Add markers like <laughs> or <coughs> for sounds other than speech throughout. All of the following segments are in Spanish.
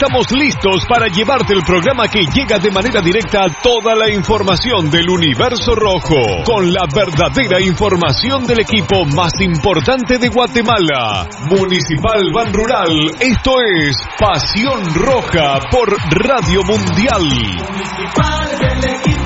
Estamos listos para llevarte el programa que llega de manera directa a toda la información del universo rojo, con la verdadera información del equipo más importante de Guatemala. Municipal Ban Rural, esto es Pasión Roja por Radio Mundial. Municipal es el equipo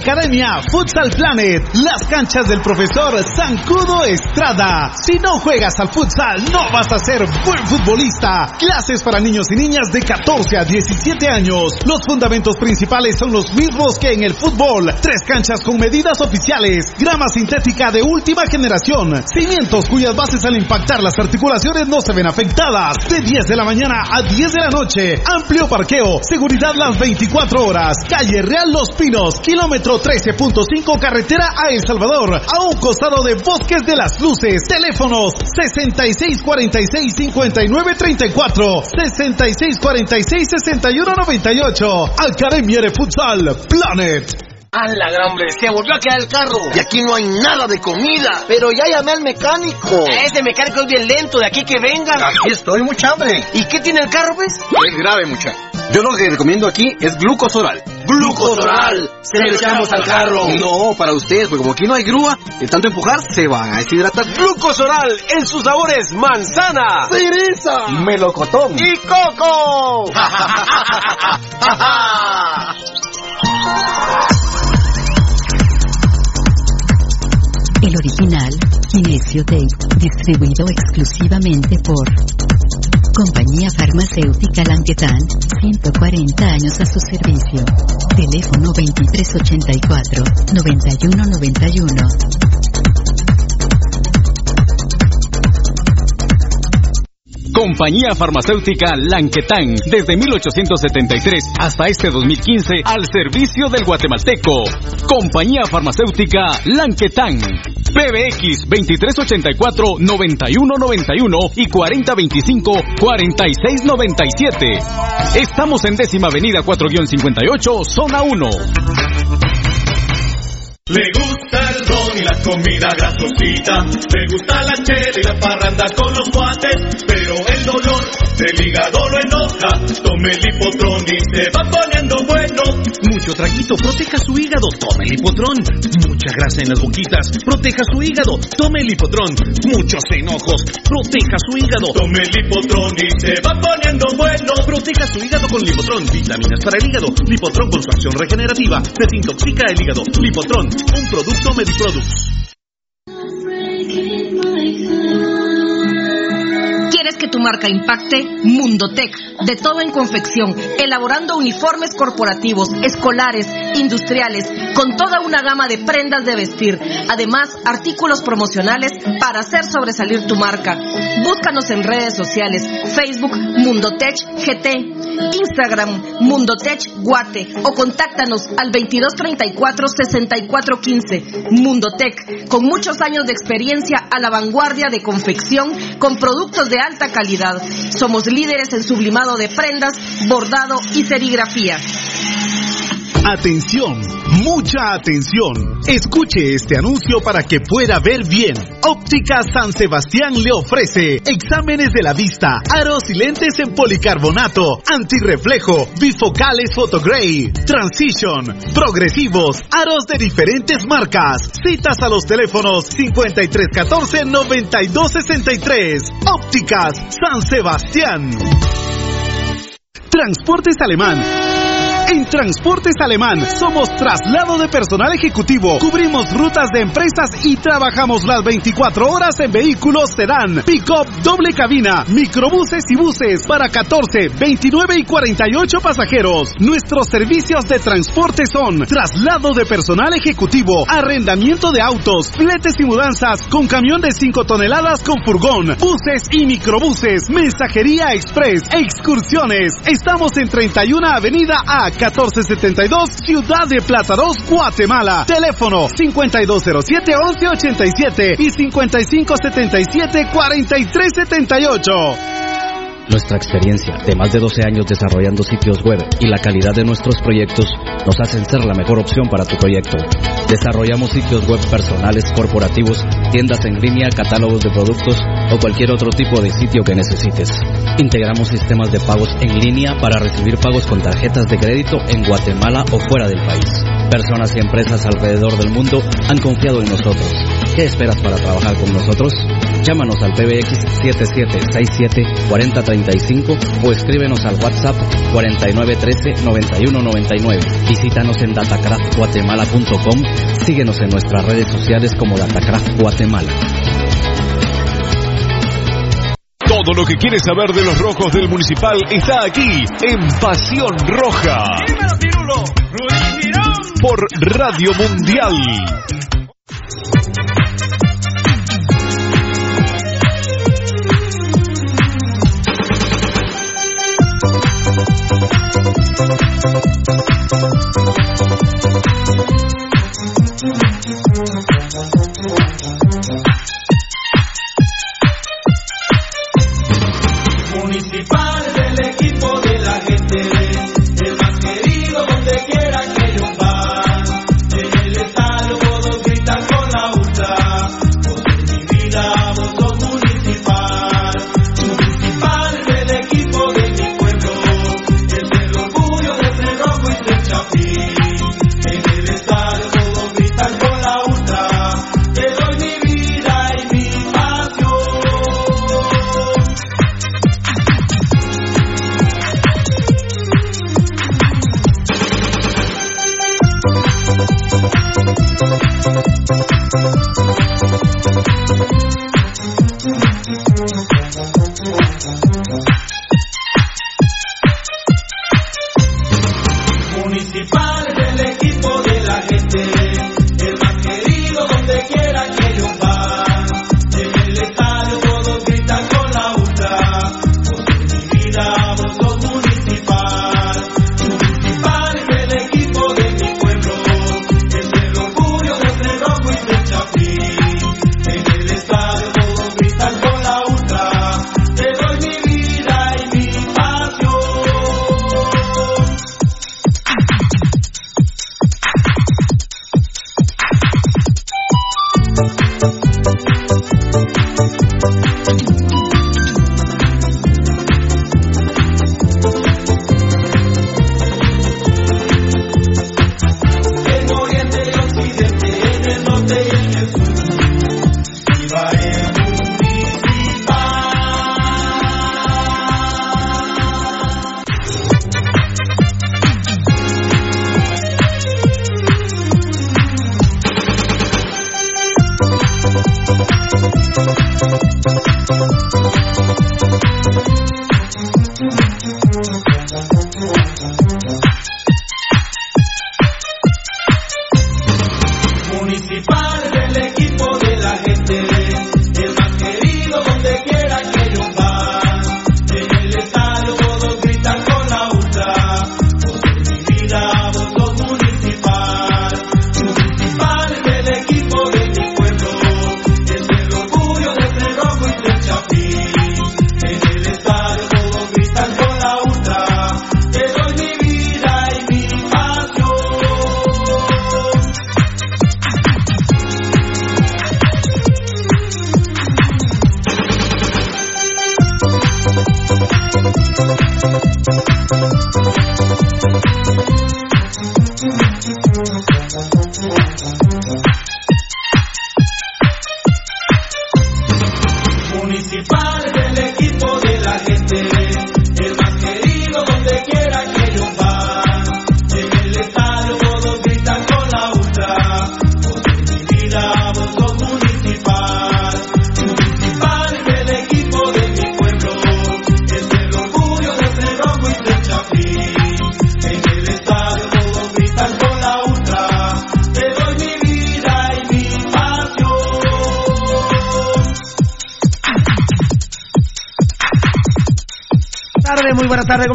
Academia Futsal Planet, las canchas del profesor Zancudo Estrada. Si no juegas al futsal, no vas a ser buen futbolista. Clases para niños y niñas de 14 a 17 años. Los fundamentos principales son los mismos que en el fútbol. Tres canchas con medidas oficiales. Grama sintética de última generación. Cimientos cuyas bases al impactar las articulaciones no se ven afectadas. De 10 de la mañana a 10 de la noche. Amplio parqueo. Seguridad las 24 horas. Calle Real Los Pinos. Kilómetro 13.5 carretera a El Salvador. A un costado de Bosques de las Luces. Teléfonos 6646-5934. 6646-6198. Academia de Futsal Planet. ¡A la gran hombre! ¡Se volvió a quedar el carro! Y aquí no hay nada de comida. Pero ya llamé al mecánico. Ese mecánico es bien lento, de aquí que vengan. Aquí estoy, mucha hambre. ¿Y qué tiene el carro, pues? Es grave, mucha. Yo lo que recomiendo aquí es glucosoral. ¡Glucosoral! ¡Se lo echamos al carro! No, para ustedes, porque como aquí no hay grúa, de tanto empujar, se van a deshidratar. Glucosoral en sus sabores manzana, ¡Cereza! melocotón y coco. <laughs> <laughs> El original, Kinesio Tape, distribuido exclusivamente por Compañía Farmacéutica Languetan, 140 años a su servicio. Teléfono 2384-9191. Compañía Farmacéutica Lanquetán, desde 1873 hasta este 2015, al servicio del guatemalteco. Compañía Farmacéutica Lanquetán. PBX 2384-9191 y 4025-4697. Estamos en décima avenida 4-58, zona 1. Le gusta el ron y la comida grasosita, le gusta la chela y la parranda con los guantes, pero el dolor del hígado lo enoja, tome el hipotrón y se va poniendo bueno. Mucho traguito, proteja su hígado, tome el hipotrón. Mucha grasa en las boquitas, proteja su hígado, tome el hipotrón. Muchos enojos, proteja su hígado. Tome el hipotrón y se va poniendo bueno. Proteja su hígado con Lipotrón, vitaminas para el hígado. Lipotrón con su acción regenerativa, desintoxica el hígado. Lipotrón, un producto Mediproducts. ¿Quieres que tu marca impacte? Mundotech, de todo en confección, elaborando uniformes corporativos, escolares, industriales, con toda una gama de prendas de vestir. Además, artículos promocionales para hacer sobresalir tu marca. Búscanos en redes sociales, Facebook Mundotech GT, Instagram Mundotech Guate o contáctanos al 2234-6415. Mundotech, con muchos años de experiencia a la vanguardia de confección con productos de alta calidad. Somos líderes en sublimado de prendas, bordado y serigrafía. Atención, mucha atención. Escuche este anuncio para que pueda ver bien. Óptica San Sebastián le ofrece exámenes de la vista, aros y lentes en policarbonato, antirreflejo, bifocales photogray, transition, progresivos, aros de diferentes marcas. Citas a los teléfonos 5314-9263. Ópticas San Sebastián. Transportes Alemán. En Transportes Alemán somos traslado de personal ejecutivo, cubrimos rutas de empresas y trabajamos las 24 horas en vehículos sedán, pick-up, doble cabina, microbuses y buses para 14, 29 y 48 pasajeros. Nuestros servicios de transporte son traslado de personal ejecutivo, arrendamiento de autos, fletes y mudanzas con camión de 5 toneladas con furgón, buses y microbuses, mensajería express, excursiones. Estamos en 31 Avenida A 1472, Ciudad de Plata 2, Guatemala. Teléfono 5207-1187 y 5577-4378. Nuestra experiencia de más de 12 años desarrollando sitios web y la calidad de nuestros proyectos nos hacen ser la mejor opción para tu proyecto. Desarrollamos sitios web personales, corporativos, tiendas en línea, catálogos de productos o cualquier otro tipo de sitio que necesites. Integramos sistemas de pagos en línea para recibir pagos con tarjetas de crédito en Guatemala o fuera del país. Personas y empresas alrededor del mundo han confiado en nosotros. ¿Qué esperas para trabajar con nosotros? Llámanos al PBX 7767-4035 o escríbenos al WhatsApp 4913-9199. Visítanos en datacraftguatemala.com. Síguenos en nuestras redes sociales como Datacraft Guatemala. Todo lo que quieres saber de los rojos del municipal está aquí en Pasión Roja por Radio Mundial.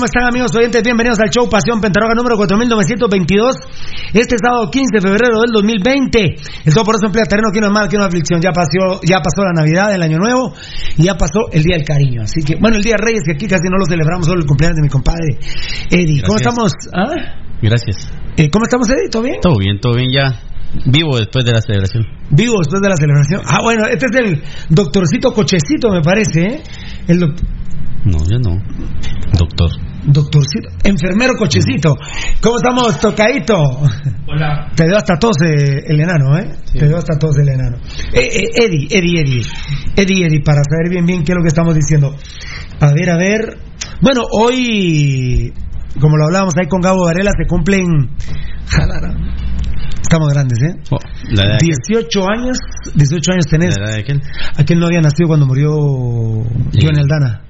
Están amigos oyentes? Bienvenidos al show Pasión Pentarroga número 4922. Este sábado 15 de febrero del 2020. El todo por eso emplea terreno que no es más que una aflicción. Ya pasó, ya pasó la Navidad, el Año Nuevo y ya pasó el Día del Cariño. Así que, bueno, el Día Reyes que aquí casi no lo celebramos, solo el cumpleaños de mi compadre Eddie. ¿Cómo estamos? ¿Ah? Gracias. Eh, ¿Cómo estamos Eddie? ¿Todo bien? Todo bien, todo bien ya. Vivo después de la celebración. Vivo después de la celebración. Ah, bueno, este es el doctorcito cochecito, me parece. ¿eh? El doctor... enfermero Cochecito. ¿Cómo estamos, tocadito? Hola. Te dio hasta tos eh, el enano, ¿eh? Te dio hasta tos el enano. Eh, eh, Eddie, Eddie, Eddie. Eddie, Eddie, para saber bien, bien qué es lo que estamos diciendo. A ver, a ver. Bueno, hoy, como lo hablábamos ahí con Gabo Varela, se cumplen. Jalara. Estamos grandes, ¿eh? Oh, la edad de aquel. 18 años, 18 años tenés. La edad de aquel. Aquel no había nacido cuando murió Johnny Aldana.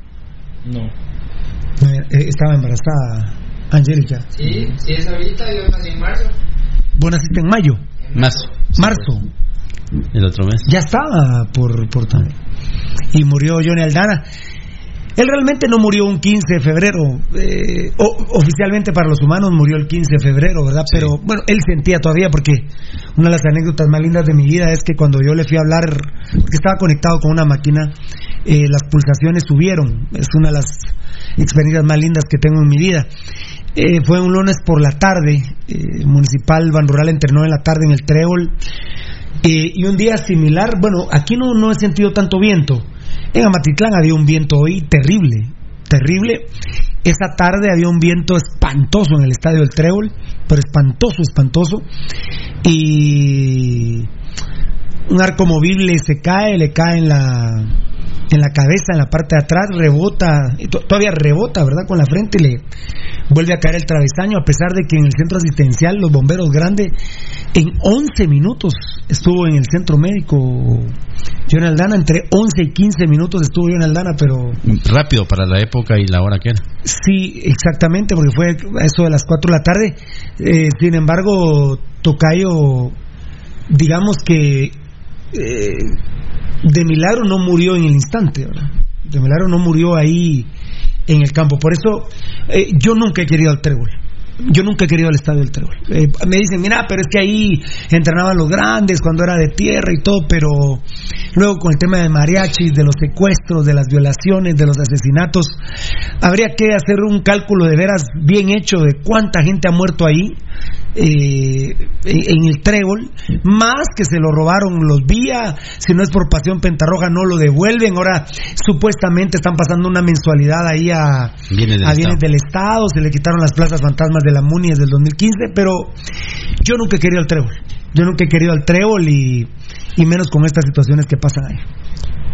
No. Eh, estaba embarazada Angélica. Sí, sí, es ahorita, yo nací en marzo. Vos naciste en mayo, Marzo. marzo. El otro mes. Ya estaba por, por tal. Y murió Johnny Aldana. Él realmente no murió un 15 de febrero. eh, o- oficialmente para los humanos murió el 15 de febrero, ¿verdad? Pero bueno, él sentía todavía porque una de las anécdotas más lindas de mi vida es que cuando yo le fui a hablar, que estaba conectado con una máquina, eh, las pulsaciones subieron. Es una de las experiencias más lindas que tengo en mi vida. Eh, fue un lunes por la tarde, eh, Municipal Ban Rural entrenó en la tarde en el Trébol. Y un día similar, bueno, aquí no, no he sentido tanto viento. En Amatitlán había un viento hoy terrible, terrible. Esa tarde había un viento espantoso en el estadio del Trébol, pero espantoso, espantoso. Y un arco movible se cae, le cae en la, en la cabeza, en la parte de atrás, rebota, y todavía rebota, ¿verdad? Con la frente y le vuelve a caer el travesaño, a pesar de que en el centro asistencial, los bomberos grandes, en 11 minutos estuvo en el centro médico John Aldana, entre 11 y 15 minutos estuvo John Aldana, pero Rápido para la época y la hora que era. Sí, exactamente, porque fue a eso de las 4 de la tarde. Eh, sin embargo, Tocayo, digamos que eh, de milagro no murió en el instante. De milagro no murió ahí en el campo. Por eso eh, yo nunca he querido al trébol. Yo nunca he querido al estadio del Trébol. Eh, me dicen, mira, pero es que ahí entrenaban los grandes cuando era de tierra y todo, pero luego con el tema de mariachis, de los secuestros, de las violaciones, de los asesinatos, habría que hacer un cálculo de veras bien hecho de cuánta gente ha muerto ahí eh, en, el Trébol, más que se lo robaron los vía, si no es por pasión pentarroja no lo devuelven, ahora supuestamente están pasando una mensualidad ahí a, Bienes del a bienes Estado. del Estado, se le quitaron las plazas fantasmas de la MUNI desde el 2015, pero yo nunca he querido al trébol. Yo nunca he querido al trébol y, y menos con estas situaciones que pasan ahí.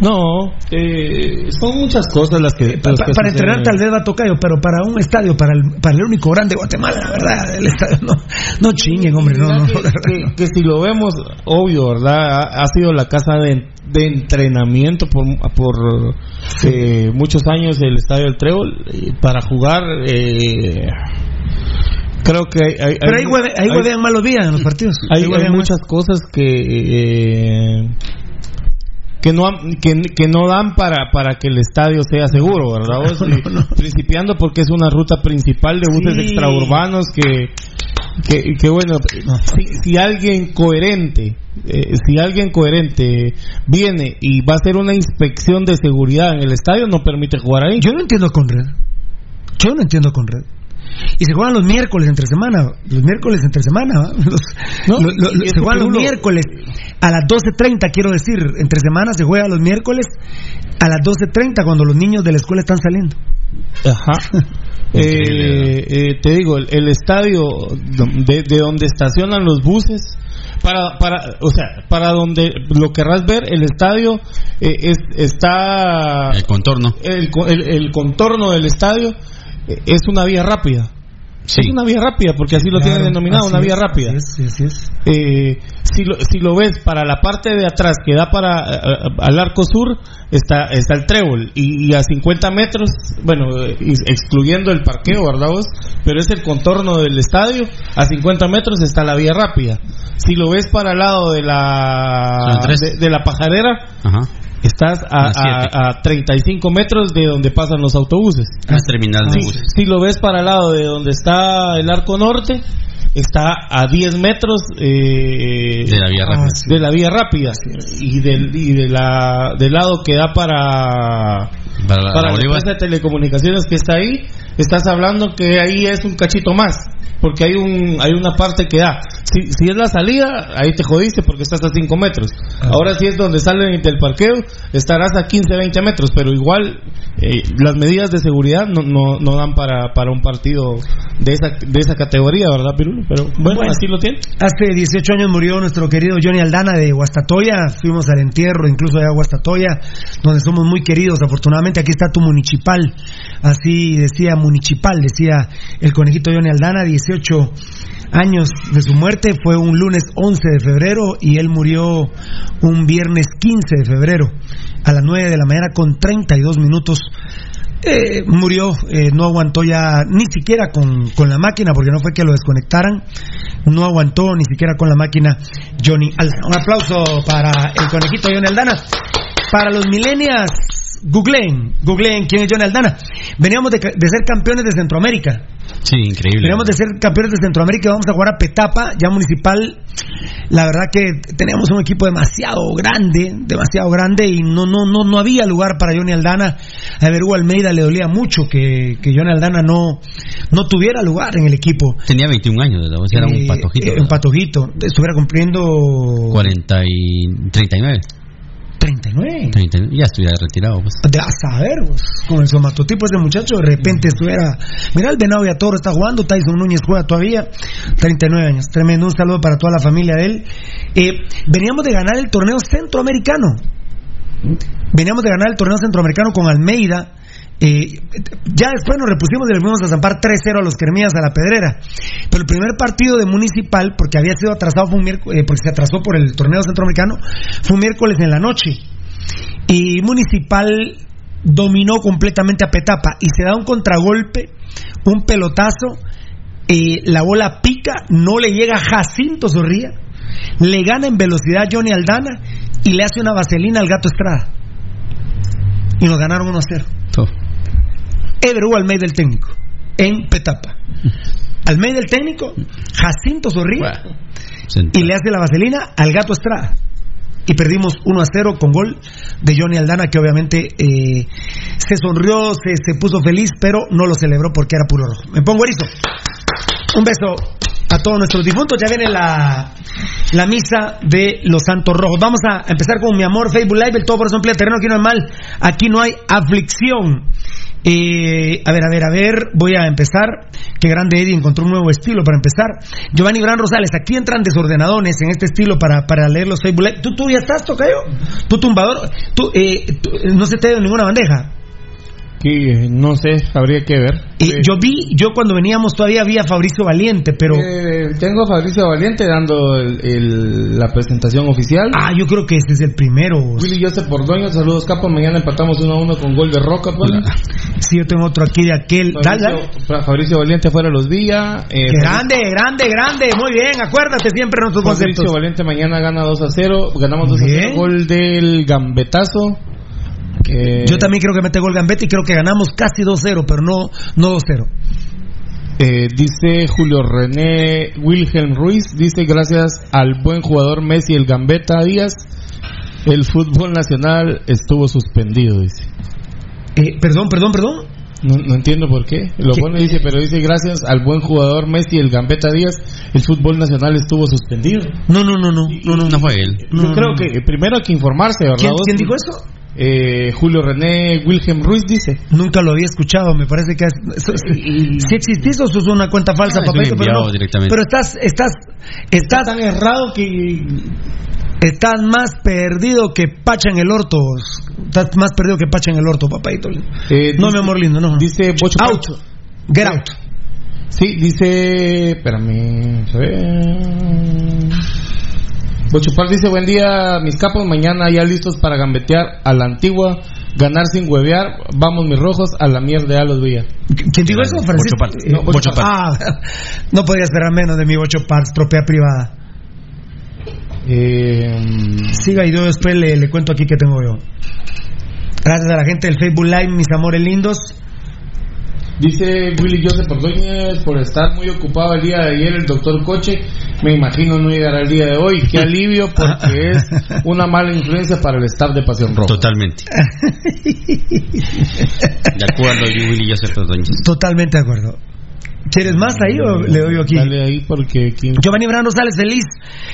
No, eh, son muchas cosas las que. Pa- para entrenar tal vez va a tocayo, pero para un estadio, para el, para el único grande de Guatemala, la verdad, el estadio no, no chinguen, hombre, no, no, <laughs> que, no. que si lo vemos, obvio, ¿verdad? Ha, ha sido la casa de, de entrenamiento por, por eh, muchos años el Estadio del Trébol eh, para jugar. eh, creo que hay, hay- Pero hay- hay- malos días en los partidos. hay, muchas cosas que eh, que no que, que no dan para para que el estadio sea seguro, ¿verdad? <laughs> Principiando porque es una ruta principal de buses Sí. extraurbanos que que, que bueno, si, si alguien coherente, eh, si alguien coherente viene y va a hacer una inspección de seguridad en el estadio, no permite jugar ahí. Yo no entiendo con red. Yo no entiendo con red. Y se juegan los miércoles entre semana. Los miércoles entre semana. ¿va? <laughs> Los- No, lo- lo- y lo- es se juegan los miércoles a las 12.30, quiero decir. Entre semana se juega los miércoles a las 12.30 cuando los niños de la escuela están saliendo. Ajá. <laughs> <laughs> Eh, eh, te digo, el, el estadio de, de donde estacionan los buses, para, para, o sea, para donde lo querrás ver, el estadio eh, es, está. El contorno. El, co- el- el contorno del estadio es una vía rápida. Sí. Es una vía rápida, porque así lo Claro, tienen denominado, una vía es, rápida. así es, así es. Eh, si, lo, si lo ves para la parte de atrás que da para eh, al arco sur está está el trébol y, y a 50 metros bueno eh, excluyendo el parqueo verdad vos pero es el contorno del estadio a 50 metros está la vía rápida si lo ves para el lado de la de, de la pajarera Ajá. Estás a, A a- a 35 metros de donde pasan los autobuses. La terminal de buses. si lo ves para el lado de donde está el arco norte, está a 10 metros eh, de la vía rápida, de la vía rápida. Y del y de la del lado que da para para la, para la empresa de telecomunicaciones que está ahí, estás hablando que ahí es un cachito más, porque hay un hay una parte que da. Si, si es la salida, ahí te jodiste porque estás a 5 metros. Ahora si es donde salen del parqueo, estarás a 15, 20 metros, pero igual eh, las medidas de seguridad no, no, no dan para, para un partido de esa, de esa categoría, ¿verdad, Pirulo? Pero bueno, Bueno. así lo tiene. Hace 18 años murió nuestro querido Johnny Aldana de Guastatoya. Fuimos al entierro, incluso allá a Guastatoya, donde somos muy queridos. Afortunadamente aquí está tu municipal. Así decía municipal, decía el conejito Johnny Aldana, 18 años de su muerte. Fue un lunes 11 de febrero y él murió un viernes 15 de febrero a las 9 de la mañana con 32 minutos. Eh, murió, eh, no aguantó ya ni siquiera con, con la máquina, porque no fue que lo desconectaran, no aguantó ni siquiera con la máquina Johnny Aldana. Un aplauso para el conejito Johnny Aldana. Para los millennials, googleen, googleen quién es Johnny Aldana. Veníamos de, de ser campeones de Centroamérica. Sí, increíble. Veníamos de ser campeones de Centroamérica y vamos a jugar a Petapa, ya municipal. La verdad que teníamos un equipo demasiado grande, demasiado grande y no no no no había lugar para Johnny Aldana. A Verú Almeida le dolía mucho que, que Johnny Aldana no, no tuviera lugar en el equipo. Tenía 21 años, ¿verdad? O sea, era Eh, un patojito. eh, un patojito. Estuviera cumpliendo 40 y 39. 39. 39. Ya estuviera retirado, pues. De a saber, vos, con el somatotipo ese muchacho, de repente estuviera. Mira, el Venado Toro está jugando, Tyson Núñez juega todavía, 39 años. Tremendo, un saludo para toda la familia de él. Eh, veníamos de ganar el torneo centroamericano. Veníamos de ganar el torneo centroamericano con Almeida. Eh, ya después nos repusimos y le fuimos a zampar 3-0 a los Cremías a la Pedrera. Pero el primer partido de Municipal, porque había sido atrasado, fue un miércoles, eh, porque se atrasó por el torneo centroamericano, fue un miércoles en la noche. Y Municipal dominó completamente a Petapa y se da un contragolpe, un pelotazo, eh, la bola pica, no le llega a Jacinto Zorría, le gana en velocidad Johnny Aldana y le hace una vaselina al gato Estrada. Y nos ganaron 1-0. Everú Almeida el técnico, en Petapa. Almeida el técnico, Jacinto Zorría, y le hace la vaselina al gato Estrada. Y perdimos 1 a 0 con gol de Johnny Aldana, que obviamente eh, se sonrió, se, se puso feliz, pero no lo celebró porque era puro rojo. Me pongo erizo. Un beso a todos nuestros difuntos. Ya viene la, la misa de los Santos Rojos. Vamos a empezar con mi amor, Facebook Live, el todo por eso emplea terreno. Aquí no hay mal, aquí no hay aflicción. Eh, a ver, a ver, a ver, voy a empezar. Qué grande Eddie encontró un nuevo estilo para empezar. Giovanni Bran Rosales, aquí entran desordenadones en este estilo para, para leer los Live. ¿Tú, tú ya estás, Tocayo? ¿Tú tumbador? ¿Tú, eh, tú- no se te dio ninguna bandeja? Que no sé, habría que ver. Eh, yo vi, yo cuando veníamos todavía había Fabricio Valiente, pero... Eh, tengo a Fabricio Valiente dando el- el- la presentación oficial. Ah, yo creo que ese es el primero. Willy Joseph Pordoño, saludos capo. Mañana empatamos 1 a 1 con gol de Roca. pues. Sí, yo tengo otro aquí de aquel. Dale, dale. Fabricio, Fa- Fabricio Valiente fuera los Villa. eh, grande, grande, grande. Muy bien, acuérdate siempre de nuestros Fabricio conceptos. Valiente mañana gana 2 a 0. Ganamos 2 a 0. Bien. Gol del Gambetazo. Que- Yo también creo que mete gol Gambetti y creo que ganamos casi 2-0, pero no, no 2-0. Eh, dice Julio René Wilhelm Ruiz, dice gracias al buen jugador Messi el Gambetta Díaz, el fútbol nacional estuvo suspendido, dice. Eh, perdón, perdón, perdón. No, no entiendo por qué. Lo ¿Qué? pone dice, pero dice gracias al buen jugador Messi el Gambetta Díaz, el fútbol nacional estuvo suspendido. No, no, no, no. No, no, No fue él. No, Yo no, creo no. que primero hay que informarse, ¿verdad? Quién dijo eso? Eh, Julio René Wilhelm Ruiz dice. Nunca lo había escuchado, me parece que es, si existís o sos una cuenta falsa, Ah, papá, pero, no. pero estás, estás, estás tan errado que Estás más perdido que pacha en el orto. Estás más perdido que pacha en el orto, papadito. Eh, no, dice- mi amor lindo, no. Dice Bocho Out. Get out. Sí, dice. Espérame. a ver. Bochupal dice: Buen día, mis capos. Mañana ya listos para gambetear a la antigua. Ganar sin huevear. Vamos, mis rojos, a la mierda de los Villa. ¿Quién dijo eso, Francisco? Bocho Parts. Eh, No. Ah, <laughs> no podía esperar menos de mi Bocho Parts, propiedad privada. Eh, Siga y yo después le, le cuento aquí que tengo yo. Gracias a la gente del Facebook Live, mis amores lindos. Dice Willy Joseph Ordóñez, por estar muy ocupado el día de ayer el doctor Coche, me imagino no llegará el día de hoy. Qué <laughs> alivio porque es una mala influencia para el staff de Pasión Roja. Totalmente. <laughs> De acuerdo, Willy Joseph Ordóñez. Totalmente de acuerdo. ¿Quieres más ahí o le doy aquí? Dale ahí porque... aquí- Giovanni Brando Rosales, feliz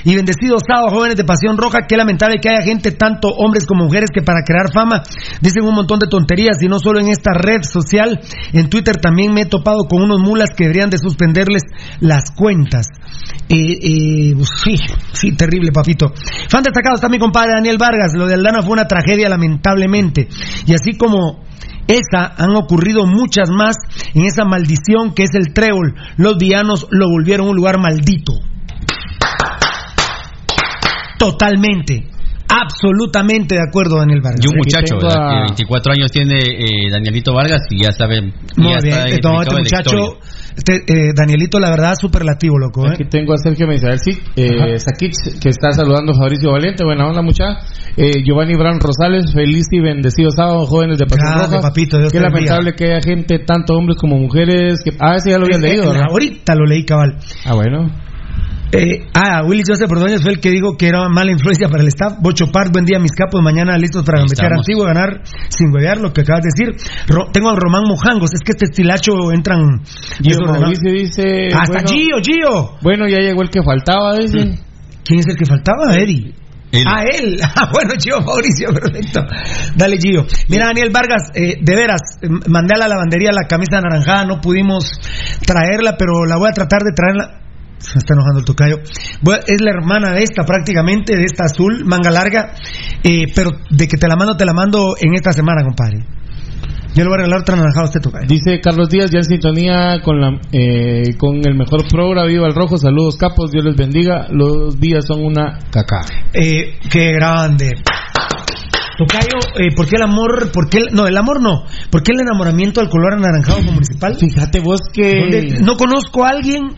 y bendecido sábado, jóvenes de Pasión Roja. Qué lamentable que haya gente, tanto hombres como mujeres, que para crear fama dicen un montón de tonterías y no solo en esta red social. En Twitter también me he topado con unos mulas que deberían de suspenderles las cuentas. Eh, eh, sí, sí, terrible, papito. Fan destacado está mi compadre Daniel Vargas. Lo de Aldana fue una tragedia, lamentablemente. Y así como esa han ocurrido muchas más en esa maldición que es el trébol. Los villanos lo volvieron un lugar maldito. Totalmente, absolutamente de acuerdo, Daniel Vargas. Y un muchacho, a- que 24 años tiene eh, Danielito Vargas y ya sabe. Muy ya bien, está no, este muchacho, este, eh, Danielito, la verdad, superlativo, loco. ¿eh? Aquí tengo a Sergio Misael sí, eh, Sakic, que está saludando a Fabricio Valente. Buena onda, mucha. Eh, Giovanni Bran Rosales, feliz y bendecido sábado, jóvenes de Pasión Grande, Roja. papito, Dios Qué lamentable que haya gente, tanto hombres como mujeres. Que... Ah, ese ya lo habían leído, ¿verdad? Ahorita lo leí, cabal. Ah, bueno. Eh, ah, Willy Joseph Ordóñez fue el que dijo que era mala influencia para el staff. Bocho Park, buen día, mis capos. Mañana listos para meter antiguo y ganar sin huevear lo que acabas de decir. Ro- tengo al Román Mojangos. Es que este estilacho entran. Gio. Mauricio dice. Hasta bueno, Gio, Gio. Bueno, ya llegó el que faltaba, dice. ¿Quién es el que faltaba? Eddie. Él. Ah, él. <laughs> Ah, bueno, Gio Mauricio, perfecto. Dale, Gio. Mira, Daniel Vargas, eh, de veras, eh, mandé a la lavandería la camisa anaranjada, no pudimos traerla, pero la voy a tratar de traerla. Se está enojando el tocayo. Es la hermana de esta, prácticamente, de esta azul, manga larga. eh, pero de que te la mando, te la mando en esta semana, compadre. Yo le voy a regalar otra anaranjada a usted, tocayo. Dice Carlos Díaz, ya en sintonía con la eh, con el mejor programa, viva el rojo, saludos capos, Dios les bendiga, los días son una caca. Eh, qué grande. Tocayo, eh, ¿por qué el amor? ¿Por qué el- no, el amor no. ¿Por qué el enamoramiento al color anaranjado como municipal? Fíjate vos que... ¿Dónde- No conozco a alguien,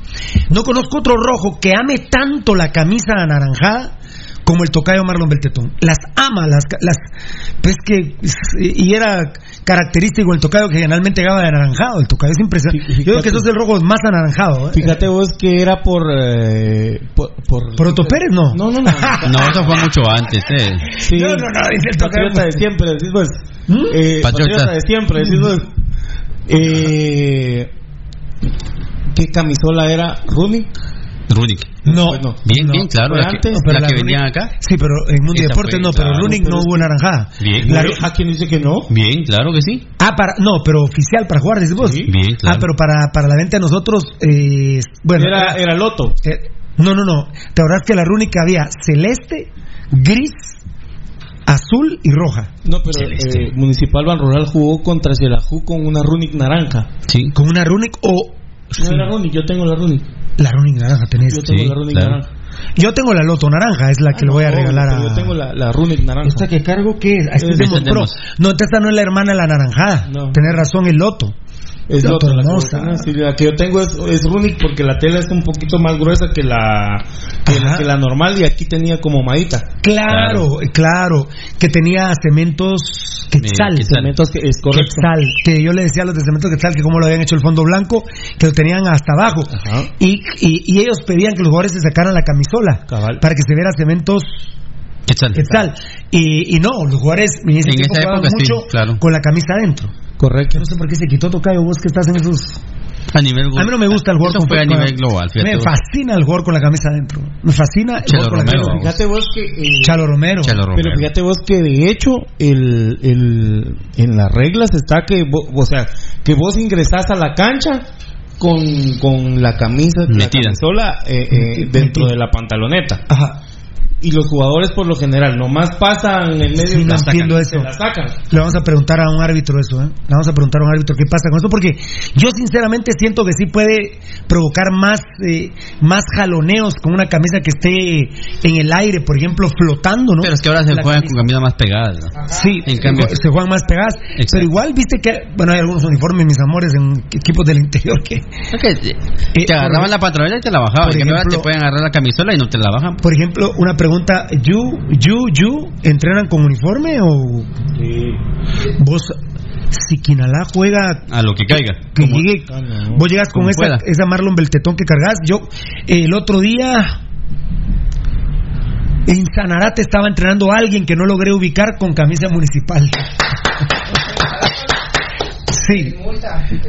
no conozco otro rojo que ame tanto la camisa anaranjada como el tocayo Marlon Beltetón. Las ama, las, las pues que y era característico el tocayo que generalmente llegaba de anaranjado. El tocayo es impresionante. Yo creo que sos el rojo más anaranjado. ¿eh? Fíjate vos que era por... eh, por, por... ¿Por Otto Pérez? No. No, no, no. <laughs> No, eso fue mucho antes, ¿eh? Sí, No, no, no, dice el tocayo. patriota de siempre, decís vos. ¿Mm? Eh, Patriota. patriota de siempre, decís vos. Eh, ¿Qué camisola era? ¿Runic? Runic. No. Bueno, Bien, No, bien, claro. fue La que, antes, pero la la que venían acá. Sí, pero en Mundo Esa Deportes no, pero Runic pero no hubo que- naranjada. Bien. La- ¿A quién dice que no? Bien, claro que sí. Ah, para, no, pero oficial para jugar, dices vos. Sí. Bien, claro. Ah, pero para, para la venta de nosotros, eh, bueno. Era, era Loto. eh, no, no, no. Te acordás que la Runic había celeste, gris, azul y roja. No, pero eh, Municipal Ban Rural jugó contra Xelajú con una Runic naranja. Sí. Con una Runic o. No era Runic, yo tengo la Runic. La Runic naranja tenés. Yo tengo Sí, la Runic claro. naranja. Yo tengo la Loto naranja, es la que Ah, le voy a no, regalar a. Yo tengo la, la Runic naranja. ¿Esta que cargo qué es? Esta es es No, esta no es la hermana de la naranjada. No. Tenés razón, el Loto. Es Loto Loto, la sí, la que yo tengo es, es Runic porque la tela es un poquito más gruesa que la que, Ajá. que la normal y aquí tenía como madita. Claro, claro, que tenía cementos quetzal. Eh, quetzal. Cementos que es correcto. Quetzal, que yo le decía a los de cementos quetzal que como lo habían hecho el fondo blanco, que lo tenían hasta abajo. Ajá. Y, y, y ellos pedían que los jugadores se sacaran la camisola Cabal. para que se viera cementos Quetzal. quetzal. Y, y no, los jugadores en ese tiempo época, sí, mucho claro. con la camisa adentro. Correcto. Yo no sé por qué se quitó Tocayo, vos que estás en esos... A nivel A mí no me gusta el Eso con fue a nivel global, fíjate. Me vos. fascina el jugador con la camisa adentro. Me fascina el con la Romero, camisa. Fíjate vos que eh, Chalo Romero. Pero fíjate vos que de hecho el, el, en las reglas está que, vo- o sea, que vos ingresás a la cancha con, con la camisa, la Metida. camisola eh, eh, Meti- dentro metida. de la pantaloneta. Ajá. Y los jugadores por lo general nomás pasan en medio Sí, y no la sacan, eso. se la sacan. Le vamos a preguntar a un árbitro eso, ¿eh? Le vamos a preguntar a un árbitro qué pasa con esto, porque yo sinceramente siento que sí puede provocar más, eh, más jaloneos con una camisa que esté en el aire, por ejemplo, flotando, ¿no? Pero es que ahora se La juegan camisa. con camisas más pegadas. ¿no? Sí, En cambio- se juegan más pegadas. Exacto. Pero igual, viste que, bueno, hay algunos uniformes, mis amores, en equipos del interior que, que te- Eh, te agarraban por- la pantaloneta y te la bajaban. por ejemplo- te pueden agarrar la camisola y no te la bajan. por ejemplo, una pregunta, ¿you, you, you, entrenan con uniforme o vos Si Quinalá juega A lo que caiga. que llegue, vos llegas con esa, esa Marlon Beltetón que cargas. Yo, eh, el otro día, en Sanarate estaba entrenando a alguien que no logré ubicar con camisa municipal. <laughs> Sí.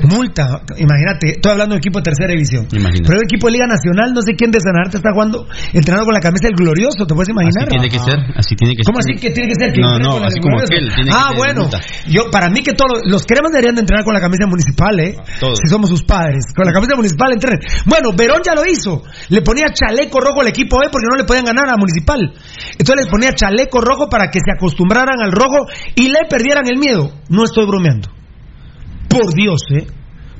Multa. Imagínate, estoy hablando de equipo de tercera división. Imagínate. Pero el equipo de Liga Nacional, no sé quién de Sanarate está jugando, entrenando con la camisa del glorioso, ¿te puedes imaginar? Así tiene que ser. Así tiene que ¿Cómo ser. así que tiene que ser? Que No, no, así como aquel. Tiene ah, bueno. multa. Yo, para mí que todos los cremas deberían de entrenar con la camisa municipal, ¿eh? Todos. Si somos sus padres. Con la camisa municipal entrenen. Bueno, Verón ya lo hizo. Le ponía chaleco rojo al equipo B porque no le podían ganar a municipal. Entonces les ponía chaleco rojo para que se acostumbraran al rojo y le perdieran el miedo. No estoy bromeando. Por Dios, ¿eh?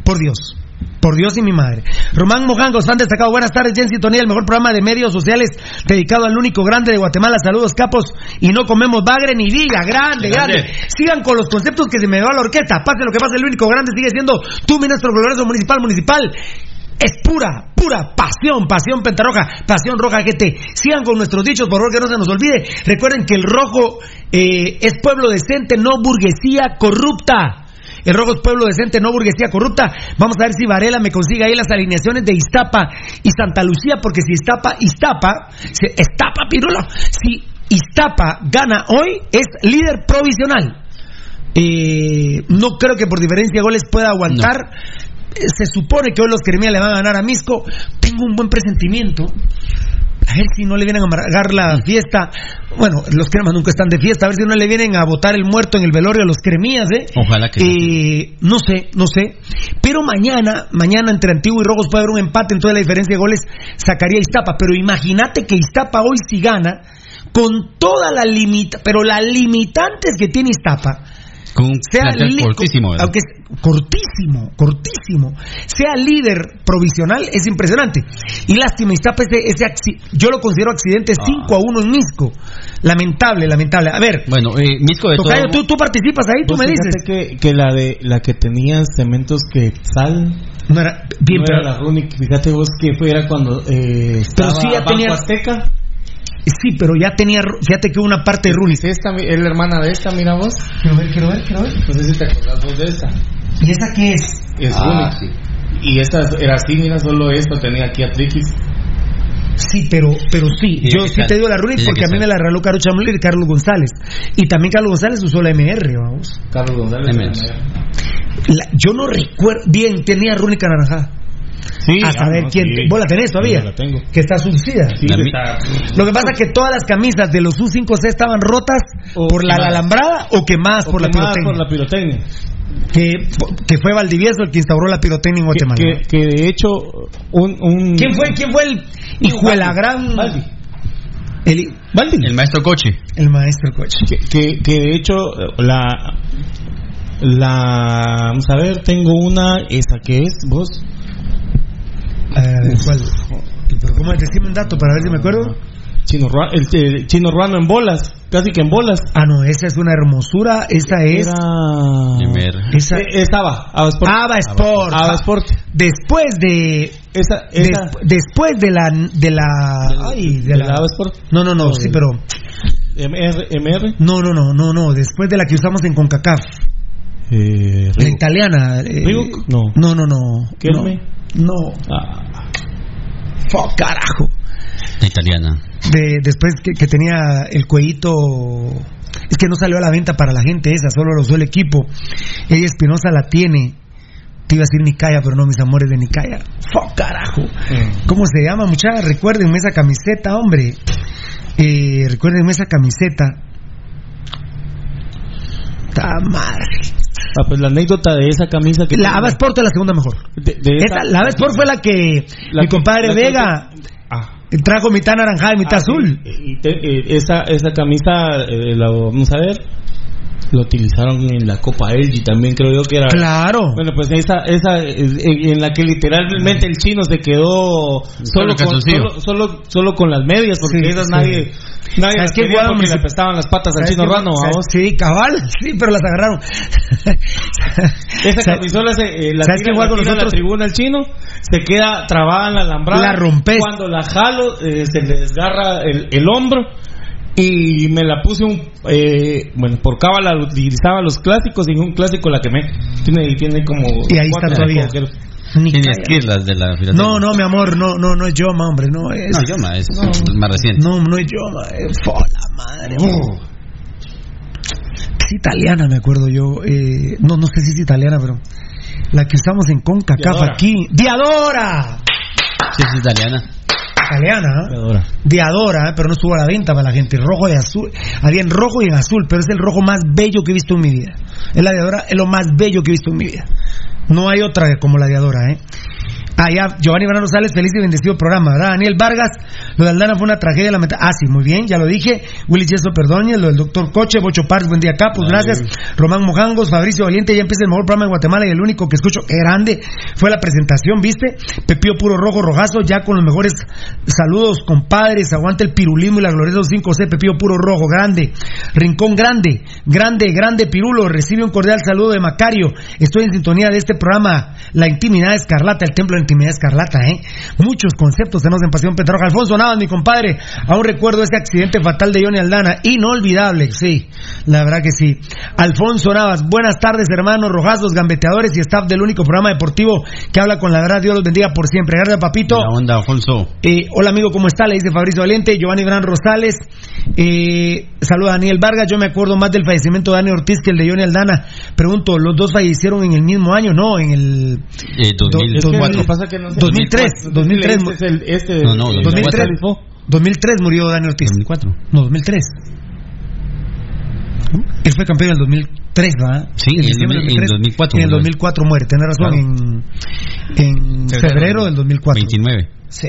Por Dios. Por Dios y mi madre. Román Mojangos, fan destacado. Buenas tardes, Jen Sintonía, el mejor programa de medios sociales dedicado al único grande de Guatemala. Saludos, capos. Y no comemos bagre ni viga. Grande, grande. Grande. Sigan con los conceptos que se me va la orquesta. Pase lo que pase, el único grande sigue siendo tú, ministro glorioso municipal, municipal. Es pura, pura pasión, pasión pentarroja, pasión roja GT. Sigan con nuestros dichos, por favor, que no se nos olvide. Recuerden que el rojo eh, es pueblo decente, no burguesía corrupta. El rojo es pueblo decente, no burguesía corrupta. Vamos a ver si Varela me consigue ahí las alineaciones de Iztapa y Santa Lucía, porque si Iztapa, Iztapa, si, Iztapa, Pirulo, si Iztapa gana hoy, es líder provisional. Eh, no creo que por diferencia de goles pueda aguantar. Eh, Se supone que hoy los Cremía le van a ganar a Misco. Tengo un buen presentimiento. A ver si no le vienen a amargar la fiesta. Bueno, los cremas nunca están de fiesta. A ver si no le vienen a botar el muerto en el velorio a los cremías, ¿eh? Ojalá que Eh, no sé, no sé. Pero mañana, mañana entre Antiguo y Rojos puede haber un empate. Entonces la diferencia de goles sacaría a Iztapa. Pero imagínate que Iztapa hoy si gana, con toda la limita, pero las limitantes que tiene Iztapa, Con un sea li- cortísimo, ¿verdad? aunque cortísimo, cortísimo, sea líder provisional, es impresionante. Y lástima, Iztapa ese, ese acci- yo lo considero accidente Ah. 5 a 1 en Misco. Lamentable, lamentable. A ver, Bueno, eh, Misco de Tocayo, todo... tú, tú participas ahí, tú Vos me dices. que, que la de la que tenía cementos que sal No era bien, no pero, era la Runic. Fíjate vos que fue era cuando eh, estaba sí ya Banco tenía- Azteca. Sí, pero ya tenía, fíjate que una parte de Runis. Es, esta, es la hermana de esta, mira vos. Quiero ver, quiero ver, quiero ver. No sé si te acordás vos de esta. ¿Y esa qué es? Es Ah, Runic. Y esta era así, mira, solo esto tenía aquí a Triquis. Sí, pero, pero sí, yo sí te digo la Runis Tiene porque que a mí me la regaló Caro Chamuel y Carlos González. Y también Carlos González usó la MR, vamos. Carlos González. Menos. La- yo no recuerdo. Bien, tenía Rúnica Naranjada. Sí, a saber no, quién. sí. ¿Vos la tenés todavía? Sí, la tengo. Que está La está- Lo que pasa es que todas las camisas de los U5C estaban rotas O por la alambrada o quemadas o por la quemadas pirotecnia. por la pirotecnia. Que, que fue Valdivieso el que instauró la pirotecnia en Guatemala. que, que de hecho, un. un ¿Quién fue, quién fue el hijo de la gran. Baldi. El. El maestro Coche. el maestro coche. que, que, que de hecho la la vamos a ver tengo una esa que es vos Ver, ¿cuál? ¿Cómo decime un dato para ver si me acuerdo? chino el, el chino ruano en bolas casi que en bolas Ah, no, esa es una hermosura. Esa es. era. Esa, Eh, estaba Ava Sport Ava Sport. Ava Sport Después de. esa esa des- después de la. De la. Ay, de, de la. la Ava Sport No, no, no, O sí, de- pero. MR MR No, no, no, no, no. Después de la que usamos en CONCACAF. eh, La italiana. eh, no. No, no, no. Kelme. No. No. Ah, Fuck, carajo. La italiana. De, después que, que tenía el cuellito. Es que no salió a la venta para la gente esa, solo lo usó el equipo. Ella Espinosa la tiene. Te iba a decir Nicaya, pero no, mis amores de Nicaya. Fuck, carajo. mm. ¿Cómo se llama, muchachos? Recuérdenme esa camiseta, hombre. Eh, recuérdenme esa camiseta. ¡Ta madre! Ah, pues la anécdota de esa camisa que La Ava Sport es la segunda mejor. de, de Esa- la Ava Sport fue la que La mi compadre que- Vega ah. trajo mitad naranjada y mitad Ah, azul. Y te- eh, esa, esa camisa, eh, la vamos a ver, la utilizaron en la Copa Elgi también, creo yo que era. Claro. Bueno, pues esa, esa en la que literalmente el chino se quedó solo con, solo, solo, solo con las medias, porque Sí, esas sí. nadie, nadie ¿Sabes las qué porque mis- le apestaban las patas al ¿Sabes chino rano, ¿Sabes? vamos. Sí, cabal, sí, pero las agarraron. <laughs> Esa ¿Sabes- camisola se, eh, la ¿Sabes tira, qué la tira a tribuna el chino, se queda trabada en la alambrada. La rompes. Cuando la jalo, eh, se le desgarra el, el hombro. Y me la puse un eh, bueno por cábala utilizaba los clásicos y en un clásico la quemé tiene tiene como Y ahí está todavía. esquirlas de la filatelia. No, no, mi amor, no, no, no es Yoma, hombre, no es. No, Yoma, es más reciente. No, no es Yoma, es fo, la madre. Es italiana, me acuerdo yo. eh, no, no sé si es italiana, pero la que usamos en CONCACAF aquí. ¡Diadora! Sí, es italiana. Italiana. Diadora, ¿eh? pero no estuvo a la venta para la gente. Rojo y azul. Había en rojo y en azul, pero es el rojo más bello que he visto en mi vida. Es la Diadora, es lo más bello que he visto en mi vida. No hay otra como la Diadora, ¿eh? Ah, ya, Giovanni Verano Rosales, feliz y bendecido programa, ¿verdad? Daniel Vargas, lo de Aldana fue una tragedia. La meta... Ah, sí, muy bien, ya lo dije. Willy Yeso Perdóñez, lo del doctor Coche, Bocho Parks, buen día, Capus, gracias. Román Mojangos, Fabricio Valiente, ya empieza el mejor programa de Guatemala y el único que escucho, qué grande, fue la presentación, ¿viste? Pepío Puro Rojo Rojazo, ya con los mejores saludos, compadres, aguanta el pirulismo y la gloriosa 5C, Pepío Puro Rojo, grande. Rincón grande, grande, grande Pirulo, recibe un cordial saludo de Macario. Estoy en sintonía de este programa, La Intimidad Escarlata, el Templo de Intimidad Escarlata, ¿eh? Muchos conceptos tenemos en Pasión Petroja. Alfonso Navas, mi compadre, aún recuerdo ese accidente fatal de Johnny Aldana, inolvidable, sí, la verdad que sí. Alfonso Navas, buenas tardes, hermanos, rojazos, gambeteadores y staff del único programa deportivo que habla con la verdad. Dios los bendiga por siempre. Gracias, papito. La onda, Alfonso. Eh, hola amigo, ¿cómo está? Le dice Fabricio Valiente, Giovanni Gran Rosales. Eh, saluda a Daniel Vargas. Yo me acuerdo más del fallecimiento de Dani Ortiz que el de Johnny Aldana. Pregunto, ¿los dos fallecieron en el mismo año? No, en el Eh, Do- 2004. Que pasa que no sé- 2003. 2003. Este es el- este- No, no, el- 2003. 2004. 2003 murió Dani Ortiz. 2004. No, 2003. Él fue campeón en el 2003, ¿verdad? Sí, en el diciembre del 2000 en 2004 En el murió. 2004 muere, tenés razón, en, en febrero del 2004. 29. Sí,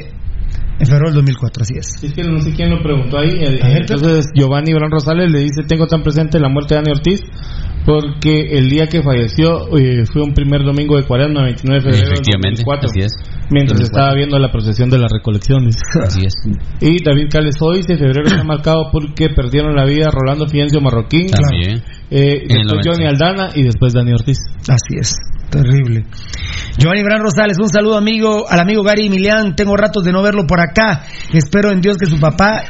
en febrero del 2004, así es. Es que no sé quién lo preguntó ahí. eh, Entonces Giovanni Bran Rosales le dice, tengo tan presente la muerte de Dani Ortiz porque el día que falleció eh, fue un primer domingo de cuaresma, 29 de febrero del Efectivamente, 2004, así es. mientras 2004. estaba viendo la procesión de las recolecciones. <laughs> Así es. <laughs> Y David Cales hoy dice, febrero está marcado porque perdieron la vida Rolando Fiencio Marroquín, También. eh, después 90. Johnny Aldana y después Dani Ortiz. Así es, terrible. Giovanni Gran Rosales, un saludo amigo, al amigo Gary Milian, tengo ratos de no verlo por acá, espero en Dios que su papá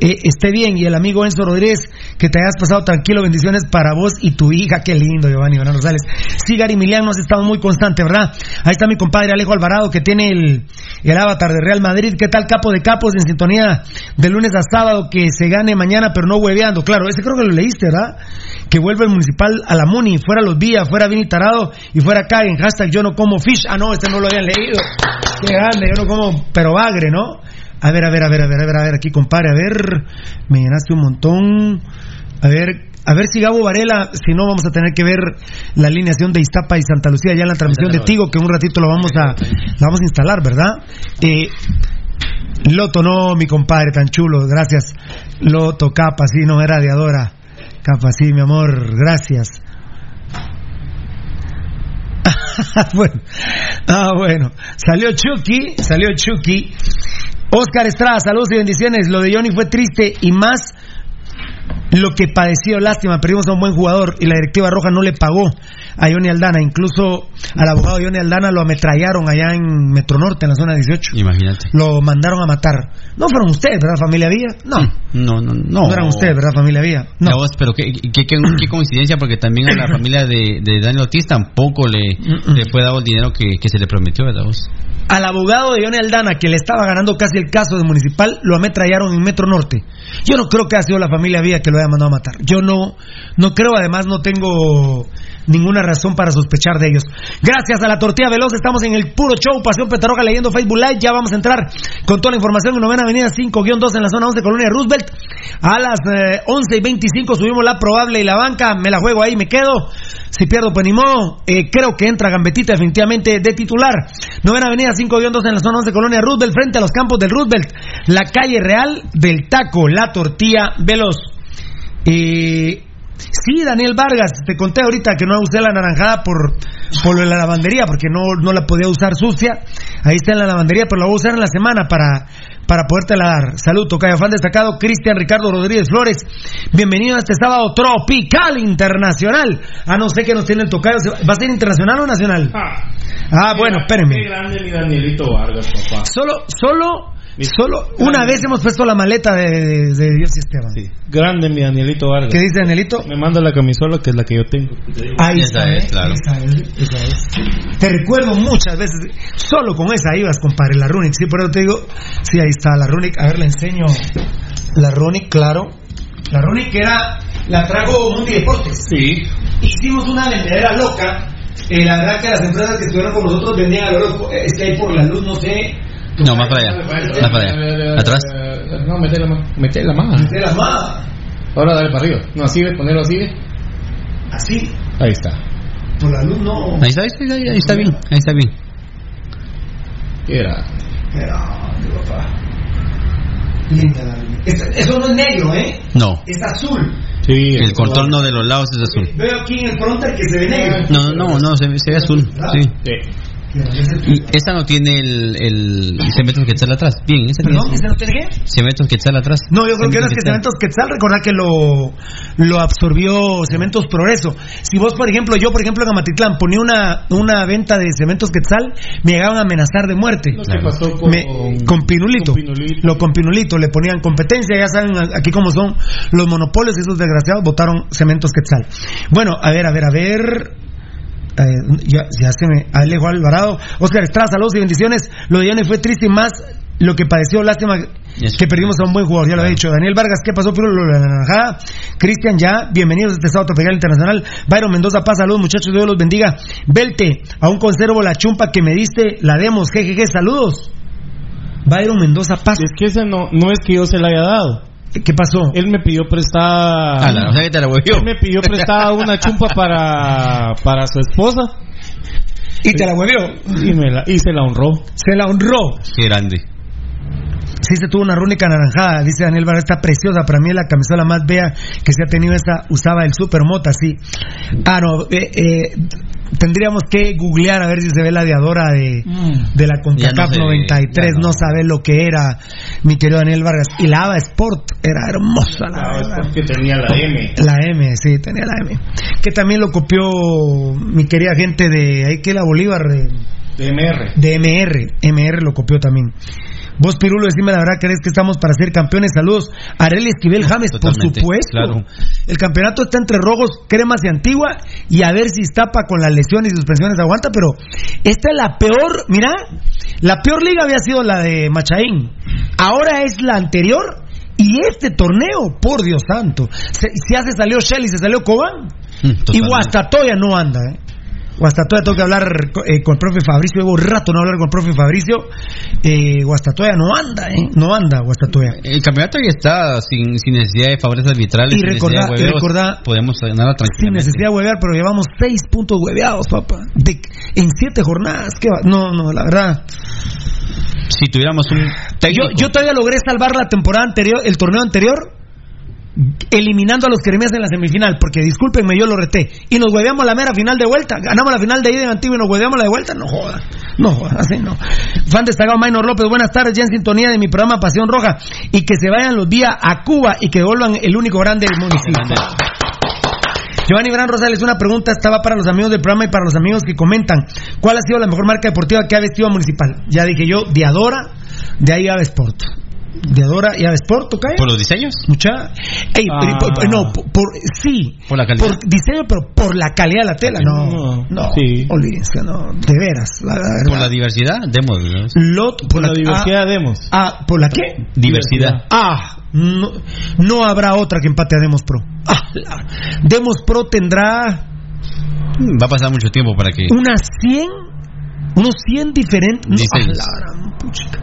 eh, esté bien y el amigo Enzo Rodríguez, que te hayas pasado tranquilo, bendiciones para vos y tu hija, qué lindo Giovanni Gran Rosales. Sí, Gary Milian, no has estado muy constante, ¿verdad? Ahí está mi compadre Alejo Alvarado, que tiene el, el avatar de Real Madrid, ¿qué tal capo de capos en sintonía de lunes a sábado, que se gane mañana pero no hueveando? Claro, ese creo que lo leíste, ¿verdad? Que vuelve el municipal a la Muni, fuera los días, fuera Vini Tarado y fuera acá en hashtag yo no como fish. Ah, no, este no lo habían leído. Qué grande, yo no como, pero bagre, ¿no? A ver, a ver, a ver, a ver, a ver, a ver, aquí compadre, a ver, me llenaste un montón. A ver, a ver si Gabo Varela, si no vamos a tener que ver la alineación de Iztapa y Santa Lucía ya en la transmisión de Tigo, que un ratito lo vamos a, la vamos a instalar, ¿verdad? Eh, Loto, no, mi compadre, tan chulo, gracias. Loto, capa, sí, no, era de Adora. Capa, sí, mi amor, gracias. <laughs> bueno, ah, bueno, salió Chucky, salió Chucky. Oscar Estrada, saludos y bendiciones. Lo de Johnny fue triste y más lo que padeció, lástima, perdimos a un buen jugador y la directiva roja no le pagó a Johnny Aldana, incluso al abogado Johnny Aldana lo ametrallaron allá en Metro Norte, en la zona 18. Imagínate. Lo mandaron a matar. No fueron ustedes, ¿verdad, familia Villa? No. No, no, no. No eran ustedes, ¿verdad, familia Villa? No. Pero qué, qué, qué- qué coincidencia, porque también a la <coughs> familia de, de Daniel Ortiz tampoco le, le fue dado el dinero que, que se le prometió, ¿verdad vos? Al abogado de Johnny Aldana, que le estaba ganando casi el caso de municipal, lo ametrallaron en Metro Norte. Yo no creo que ha sido la familia Villa que lo haya mandado a matar. Yo no, no creo, además no tengo ninguna razón para sospechar de ellos. Gracias a la tortilla veloz, estamos en el puro show Pasión Petaroga leyendo Facebook Live. Ya vamos a entrar con toda la información en Novena Avenida 5-2 en la zona 11, Colonia Roosevelt. A las eh, 11 y 25 subimos la probable y la banca. Me la juego ahí, me quedo. Si pierdo, pues. Eh, creo que entra Gambetita definitivamente de titular. Novena Avenida 5-2 en la zona 11, Colonia Roosevelt, frente a los campos del Roosevelt. La calle real del taco, la tortilla veloz. Eh, sí, Daniel Vargas, te conté ahorita que no usé la naranjada por, por la lavandería, porque no, no la podía usar sucia. Ahí está en la lavandería, pero la voy a usar en la semana para, para podértela dar. Salud, tocayo fan destacado, Cristian Ricardo Rodríguez Flores. Bienvenido a este sábado tropical internacional. Ah, no sé qué nos tiene el tocayo. ¿Va a ser internacional o nacional? Ah, bueno, espérenme. Qué grande mi Danielito Vargas, papá. Solo, solo, Solo una vez hemos puesto la maleta de, de- de Dios y Esteban. Sí. Grande mi Danielito Vargas. ¿Qué dice Danielito? Me manda la camisola que es la que yo tengo. Ahí Esa está, es, ¿eh? claro. Esa es, esa es. Te recuerdo muchas veces, solo con esa ibas, compadre, la Runic. Sí, por eso te digo, sí, ahí está la Runic. A ver, le enseño la Runic, claro. La Runic era, la trajo Mundi Deportes. Sí. Hicimos una vendedera loca. Eh, la verdad que las empresas que estuvieron con nosotros vendían a lo loco. Es que ahí por la luz, no sé. No, más para allá. Más para allá. Atrás. No, mete la mano. Mete la mano. De las más. Ahora dale para arriba. No, así, ve, ponerlo así. ve. Así. Ahí está. Por la luz, no. Ahí está, ahí está, ahí está bien. Ahí está bien. Era. Era, mi papá. Linda la Eso no es negro, ¿eh? No. Es azul. Sí. El contorno de los lados es azul. Veo aquí en el frontal que se ve negro. No, no, no, se, ve- se ve azul. Sí. Sí. Y esta no tiene el, el cementos quetzal atrás. Bien, esa tiene ¿Perdón? ¿Ese no tiene qué? cementos quetzal atrás. No, yo creo que no es que Quetzal. Cementos Quetzal, recordad que lo, lo absorbió Cementos Progreso. Si vos, por ejemplo, yo, por ejemplo, en Amatitlán ponía una, una venta de Cementos Quetzal, me llegaban a amenazar de muerte. Lo que pasó con, Me- con Pinulito. con Pinulito. Lo con Pinulito, le ponían competencia, ya saben aquí cómo son los monopolios, esos desgraciados votaron Cementos Quetzal. Bueno, a ver, a ver, a ver. Eh, ya, ya se me. Alejo Alvarado. Oscar Estrada, saludos y bendiciones. Lo de Yanni fue triste y más lo que padeció. Lástima Yes. que perdimos a un buen jugador, ya lo he dicho. Daniel Vargas, ¿qué pasó? Pero lo de la naranjada. Cristian, ya. Bienvenidos a este sábado tropical internacional. Byron Mendoza, paz, saludos muchachos, Dios los bendiga. Belte, aún conservo la chumpa que me diste, la demos, jejeje, saludos. Byron Mendoza, paz. Es que ese no, no es que yo se la haya dado. ¿Qué pasó? Él me pidió prestada. Ah, la- o sea que te la huevió. Él me pidió prestada una chumpa para, para su esposa Y te la huevió. y, me la, y se la honró. Se la honró. Qué grande. Sí, se tuvo una rúnica anaranjada, dice Daniel Vargas, está preciosa, para mí es la camisola más bella que se ha tenido esta, usaba el Supermota, sí. Ah, no, eh, eh, tendríamos que googlear a ver si se ve la de Adora de, de la CONCACAF no se ve, 93, ya no. no. sabe lo que era, mi querido Daniel Vargas. Y la ABA Sport era hermosa, la es verdad. porque tenía la M. La M, sí, tenía la M. Que también lo copió mi querida gente de ahí que la Bolívar, de, De MR. de MR. MR lo copió también. Vos, Pirulo, decime la verdad, ¿crees que estamos para ser campeones? Saludos. Areli Esquivel James, por supuesto. claro. El campeonato está entre Rojos, Cremas y Antigua. Y a ver si Iztapa con las lesiones y suspensiones aguanta. Pero esta es la peor, mira, la peor liga había sido la de Machaín. Ahora es la anterior. Y este torneo, por Dios santo. Se, si ya se salió Shelly, se salió Cobán. Mm, Y. Guastatoya no anda, ¿eh? Guastatoya tengo que hablar eh, con el profe Fabricio. Llevo rato no hablar con el profe Fabricio. Eh, Guastatoya no anda, ¿eh? No anda Guastatoya. El campeonato ya está sin, sin necesidad de favores arbitrales. Y recordá- y Podemos ganarla Sin necesidad de huevear, pero llevamos seis puntos hueveados, papá. De- en siete jornadas. ¿Qué va? No, no, la verdad. Si tuviéramos un yo todavía logré salvar la temporada anterior, el torneo anterior, eliminando a los queremías en la semifinal, porque discúlpenme, yo lo reté. Y nos hueveamos la mera final de vuelta. Ganamos la final de ida en Antigua y nos hueveamos la de vuelta. No jodas. No jodas, así no. Fan destacado Maynor López, buenas tardes, ya en sintonía de mi programa Pasión Roja. Y que se vayan los días a Cuba y que vuelvan el único grande del municipio. Giovanni Gran Rosales, una pregunta estaba para los amigos del programa y para los amigos que comentan. ¿Cuál ha sido la mejor marca deportiva que ha vestido a Municipal? Ya dije yo, Diadora, de ahí Ave Sport. Diadora y Ave Sport, ¿ok? ¿Por los diseños? Mucha. Ey, pero- Ah. por- no, por, por- sí. ¿Por la calidad? Por diseño, pero por la calidad de la tela. No, No, no. sí. Olvídense, no. De veras, la verdad. Por la diversidad, démoslo. Lot, por, Por la diversidad demos. Ah, ¿por la qué? Diversidad. Ah, no, no habrá otra que empate a Demos Pro. Ah, la- Demos Pro tendrá Va a pasar mucho tiempo para que. unas 100, unos 100 diferentes, no, Diseños. ah, la gran puchica.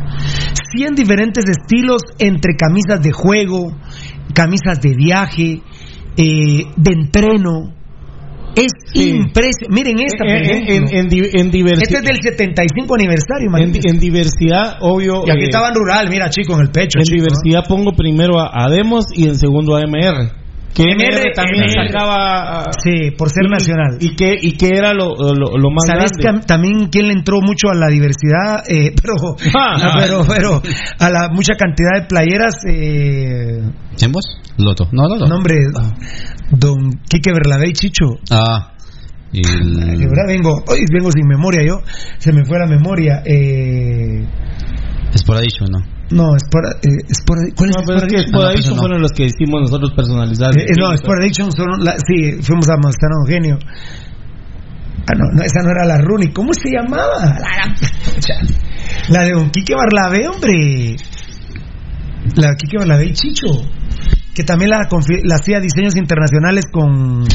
100 diferentes estilos entre camisas de juego, camisas de viaje, eh, de entreno. Es Sí. impresionante. Miren esta, por En, en, en, di- en diversi- Este es del 75 aniversario, en, diversidad, obvio. Y aquí eh, estaba en rural, mira, chico, en el pecho. En chico, ¿no? diversidad pongo primero a, a Demos y en segundo a MR. Que MR, MR también MR. sacaba. ah, Sí, por ser y- nacional. ¿Y qué, y qué era lo, lo, lo más ¿Sabes que grande? a- también quién le entró mucho a la diversidad? Eh, <laughs> pero, Ah. <laughs> pero, pero, a la mucha cantidad de playeras. Eh, ¿Hacemos? Loto. No, Loto. nombre, don Quique Berlavey Chicho. Ah. y el- verdad vengo, hoy vengo sin memoria yo, se me fue la memoria. Eh, Es por dicho, ¿no? No, Sport, eh, Sport- ¿cuál es No, pero es que Sport Addiction? Fueron los que hicimos nosotros personalizados. Eh, eh, no, Sport Addiction son la- sí, fuimos a Manzano Eugenio. Ah, no, no, esa no era la Runi. ¿Cómo se llamaba? <laughs> La, de Don Quique Barlabé, hombre. La de Quique Barlabé y Chicho. Que también la hacía diseños internacionales con,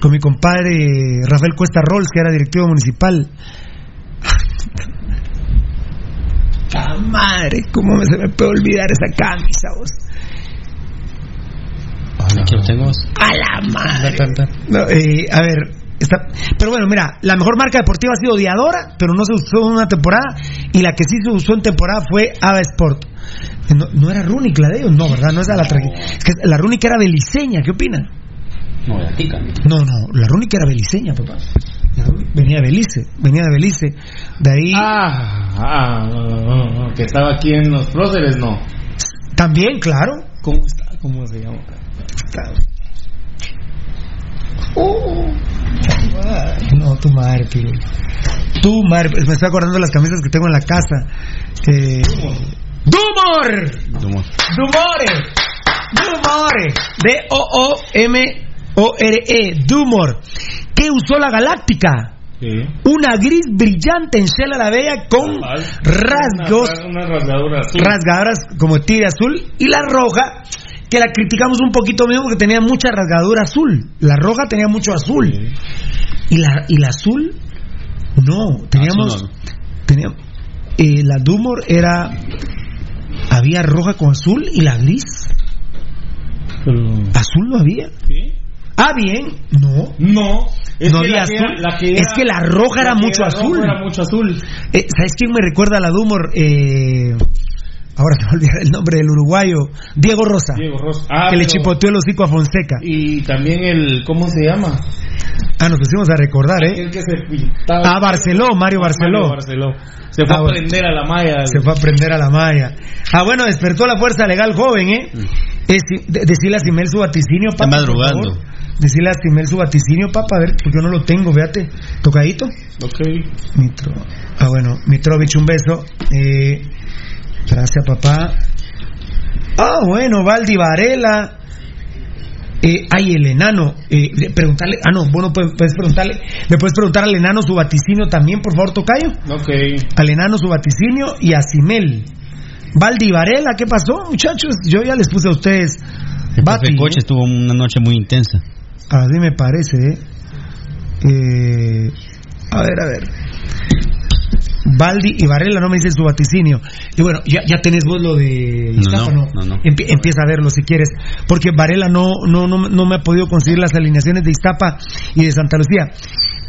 con mi compadre Rafael Cuesta Rolls, que era directivo municipal. ¡Ah, madre! ¿Cómo me- se me puede olvidar esa camisa, vos? Aquí lo tengo. A la madre. No, eh, a ver, está, pero bueno, mira, la mejor marca deportiva ha sido Diadora, pero no se usó en una temporada, y la que sí se usó en temporada fue Ava Sport. No, no era Runic la de ellos, no, ¿verdad? No es la tra- es que la Runic era beliceña, ¿qué opinan? No, de Tica. No, no, la Runic era beliceña, papá. Venía de Belice, venía de Belice. De ahí Ah, ah, no, no, no, no, que estaba aquí en los próceres, no. también, claro. ¿Cómo está? ¿Cómo se llama? Oh. No, tu madre. Tu madre, me estoy acordando de las camisas que tengo en la casa. Que... ¡Dumor! Dumor. ¡Dumore! ¡Dumore! D-O-O-M-O-R-E. Dumor. ¿Qué usó la Galáctica? Una gris brillante en Shella la Bella con rasgos, Una, una rasgadura azul. rasgadoras como tigre azul. Y la roja, que la criticamos un poquito mismo porque tenía mucha rasgadura azul. La roja tenía mucho azul. Y la, y la azul, no. Teníamos. Azul teníamos eh, la Dumor era. Había roja con azul y la gris. Azul no había. ¿Sí? Ah, bien. No. No. Es no que había la que azul. era- la que es que la roja era la mucho era azul. Era mucho azul. Eh, ¿Sabes quién me recuerda a la Dumor? Eh, ahora se me olvidó el nombre del uruguayo. Diego Rosa. Diego Rosa. Ah, que le chipoteó el hocico a Fonseca. Y también el. ¿Cómo se llama? Ah, nos pusimos a recordar, ¿eh? Aquel que se pintaba. Ah, Barceló, Mario Barceló. Mario Barceló. Se fue Ah, a bueno. prender a la malla. Se fue a prender a la malla. Ah, bueno, despertó la fuerza legal joven, ¿eh? Es, de- decirle a Simel su vaticinio, papá. por madrugando. favor. Decirle a Simel su vaticinio, papá, a ver, porque yo no lo tengo, fíjate. Tocadito. Ok. Mitro. Ah, bueno, Mitrovich, un beso. Eh, gracias, papá. Ah, bueno, Valdi Varela. Eh, ay, el enano. Eh, preguntarle. Ah, no, bueno, puedes, puedes preguntarle. Le puedes preguntar al enano su vaticinio también, por favor, Tocayo. Ok. Al enano su vaticinio y a Simel. Valdi Varela, ¿qué pasó, muchachos? Yo ya les puse a ustedes. El Bati, Coche ¿eh? estuvo una noche muy intensa. Así me parece, ¿eh? Eh, a ver, a ver. Baldi y Varela no me dicen su vaticinio. Y bueno, ya, ya tenés vos lo de No, Iztapa, no, no, no. Empie- empieza a verlo si quieres. Porque Varela no, no, no, no me ha podido conseguir las alineaciones de Iztapa y de Santa Lucía.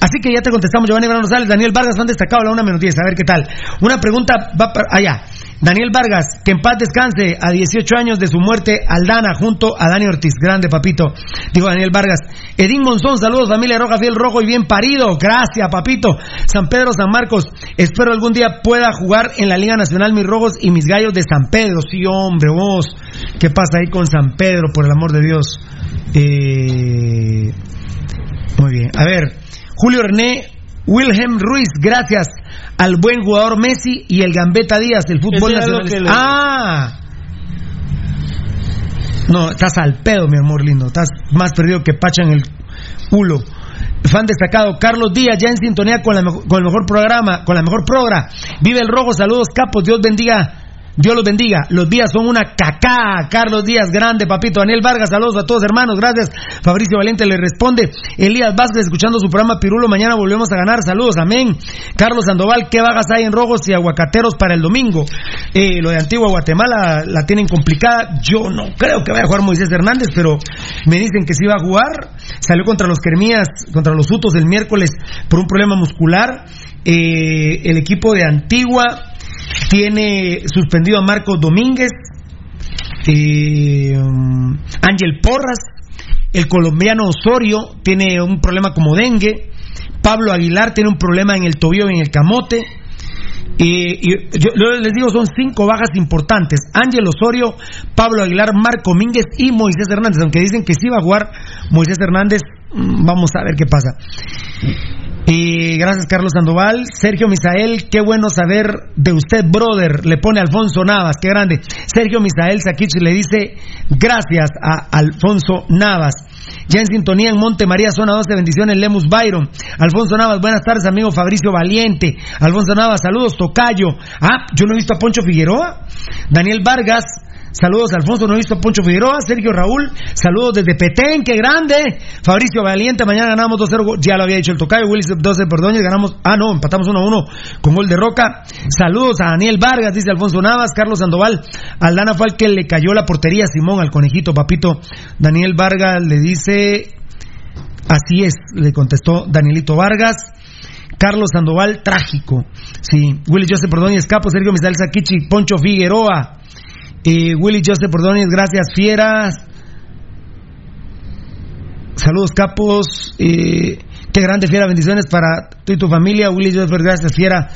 Así que ya te contestamos, Giovanni Brano Rosales, Daniel Vargas, han destacado la una menos 10. A ver qué tal. Una pregunta va para allá. Daniel Vargas, que en paz descanse a 18 años de su muerte, Aldana, junto a Dani Ortiz. Grande, papito. Dijo Daniel Vargas. Edín Monzón, saludos, familia Roja, fiel rojo y bien parido. Gracias, papito. San Pedro, San Marcos. Espero algún día pueda jugar en la Liga Nacional mis rojos y mis gallos de San Pedro. Sí, hombre, vos. ¿Qué pasa ahí con San Pedro, por el amor de Dios? Eh... Muy bien. A ver, Julio René, Wilhelm Ruiz, gracias al buen jugador Messi y el Gambetta Díaz del fútbol nacional. le- Ah. No, estás al pedo, mi amor lindo. Estás más perdido que Pacha en el culo. Fan destacado, Carlos Díaz, ya en sintonía con, la con el mejor programa, con la mejor progra. Vive el rojo, saludos capos, Dios bendiga. Dios los bendiga. Los días son una cacá. Carlos Díaz, grande, papito. Daniel Vargas, saludos a todos, hermanos. Gracias. Fabricio Valiente le responde. Elías Vázquez, escuchando su programa Pirulo. Mañana volvemos a ganar. Saludos, amén. Carlos Sandoval, ¿qué vagas hay en rojos y aguacateros para el domingo? Eh, lo de Antigua Guatemala la tienen complicada. Yo no creo que vaya a jugar Moisés Hernández, pero me dicen que sí va a jugar. Salió contra los Kermías, contra los Utos el miércoles por un problema muscular. Eh, el equipo de Antigua tiene suspendido a Marcos Domínguez, eh, um, Ángel Porras, el colombiano Osorio tiene un problema como dengue, Pablo Aguilar tiene un problema en el tobillo y en el camote. Y, y yo, yo les digo, son cinco bajas importantes. Ángel Osorio, Pablo Aguilar, Marco Mínguez y Moisés Hernández. Aunque dicen que sí va a jugar Moisés Hernández, mm, vamos a ver qué pasa. Y gracias Carlos Sandoval. Sergio Misael, qué bueno saber de usted, brother. Le pone Alfonso Navas, qué grande. Sergio Misael Sakich le dice gracias a Alfonso Navas. Ya en sintonía en Monte María, zona 12, bendiciones, Lemus Byron. Alfonso Navas, buenas tardes, amigo Fabricio Valiente. Alfonso Navas, saludos, Tocayo. Ah, yo no he visto a Poncho Figueroa. Daniel Vargas, Saludos Alfonso, no he visto a Poncho Figueroa, Sergio Raúl, saludos desde Petén, qué grande. Fabricio Valiente, mañana ganamos 2-0, ya lo había dicho el Tocayo, Willis 12 Perdóñez, ganamos, ah no, empatamos 1-1 con gol de Roca. Saludos a Daniel Vargas, dice Alfonso Navas, Carlos Sandoval, Aldana fue el que le cayó la portería Simón al conejito, papito. Daniel Vargas le dice, así es, le contestó Danielito Vargas. Carlos Sandoval, trágico. Sí, Willy Joseph Perdóñez, Capo, Sergio Misal Saquichi, Poncho Figueroa. Y Willy Joseph Pordóñez, gracias, fieras. Saludos, capos. qué grande, fiera. Bendiciones para tú y tu familia. Willy Joseph, gracias, fiera,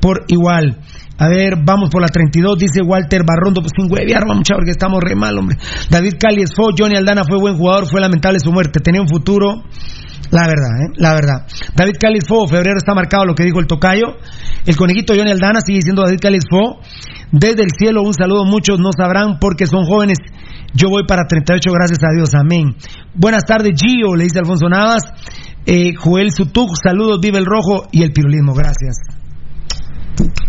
por igual. A ver, vamos por la 32, dice Walter Barrondo, pues sin huevear, vamos, porque estamos re mal, hombre. David Cali fue, Johnny Aldana fue buen jugador, fue lamentable su muerte, tenía un futuro, la verdad, ¿eh? La verdad. David Cáliz Fo, febrero está marcado lo que dijo el tocayo. El conejito Johnny Aldana sigue diciendo David Cáliz Fo. Desde el cielo, un saludo. Muchos no sabrán porque son jóvenes. Yo voy para 38, gracias a Dios. Amén. Buenas tardes, Gio, le dice Alfonso Navas. Eh, Joel Sutuk, saludos, vive el rojo y el pirulismo. Gracias.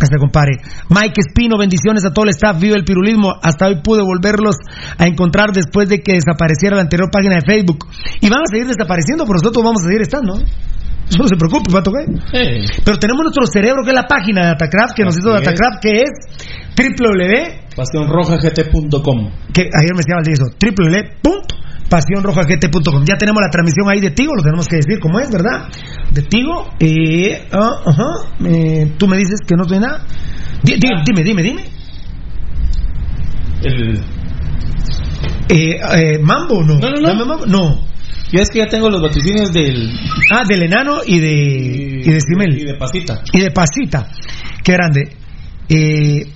Hasta compare. Mike Espino, bendiciones a todo el staff. Vive el pirulismo. Hasta hoy pude volverlos a encontrar después de que desapareciera la anterior página de Facebook. Y van a seguir desapareciendo, pero nosotros vamos a seguir estando. No se preocupe, Pato, ¿qué? Pero tenemos nuestro cerebro, que es la página de Datacraft, que nos hizo Datacraft, que es www.pasionrojagt.com. Que ayer me decía eso, www pasionrojagt.com. Ya tenemos la transmisión ahí de Tigo, lo tenemos que decir como es, ¿verdad? De Tigo. Eh, uh, eh, Tú me dices que no tiene nada. dime, dime, dime. El... Eh, eh, mambo, no. No, no, no. Mambo, no. Yo es que ya tengo los vaticinios del. Ah, del enano y de. Y, y de Simel. Y de Pasita. Y de Pasita. Qué grande. Eh,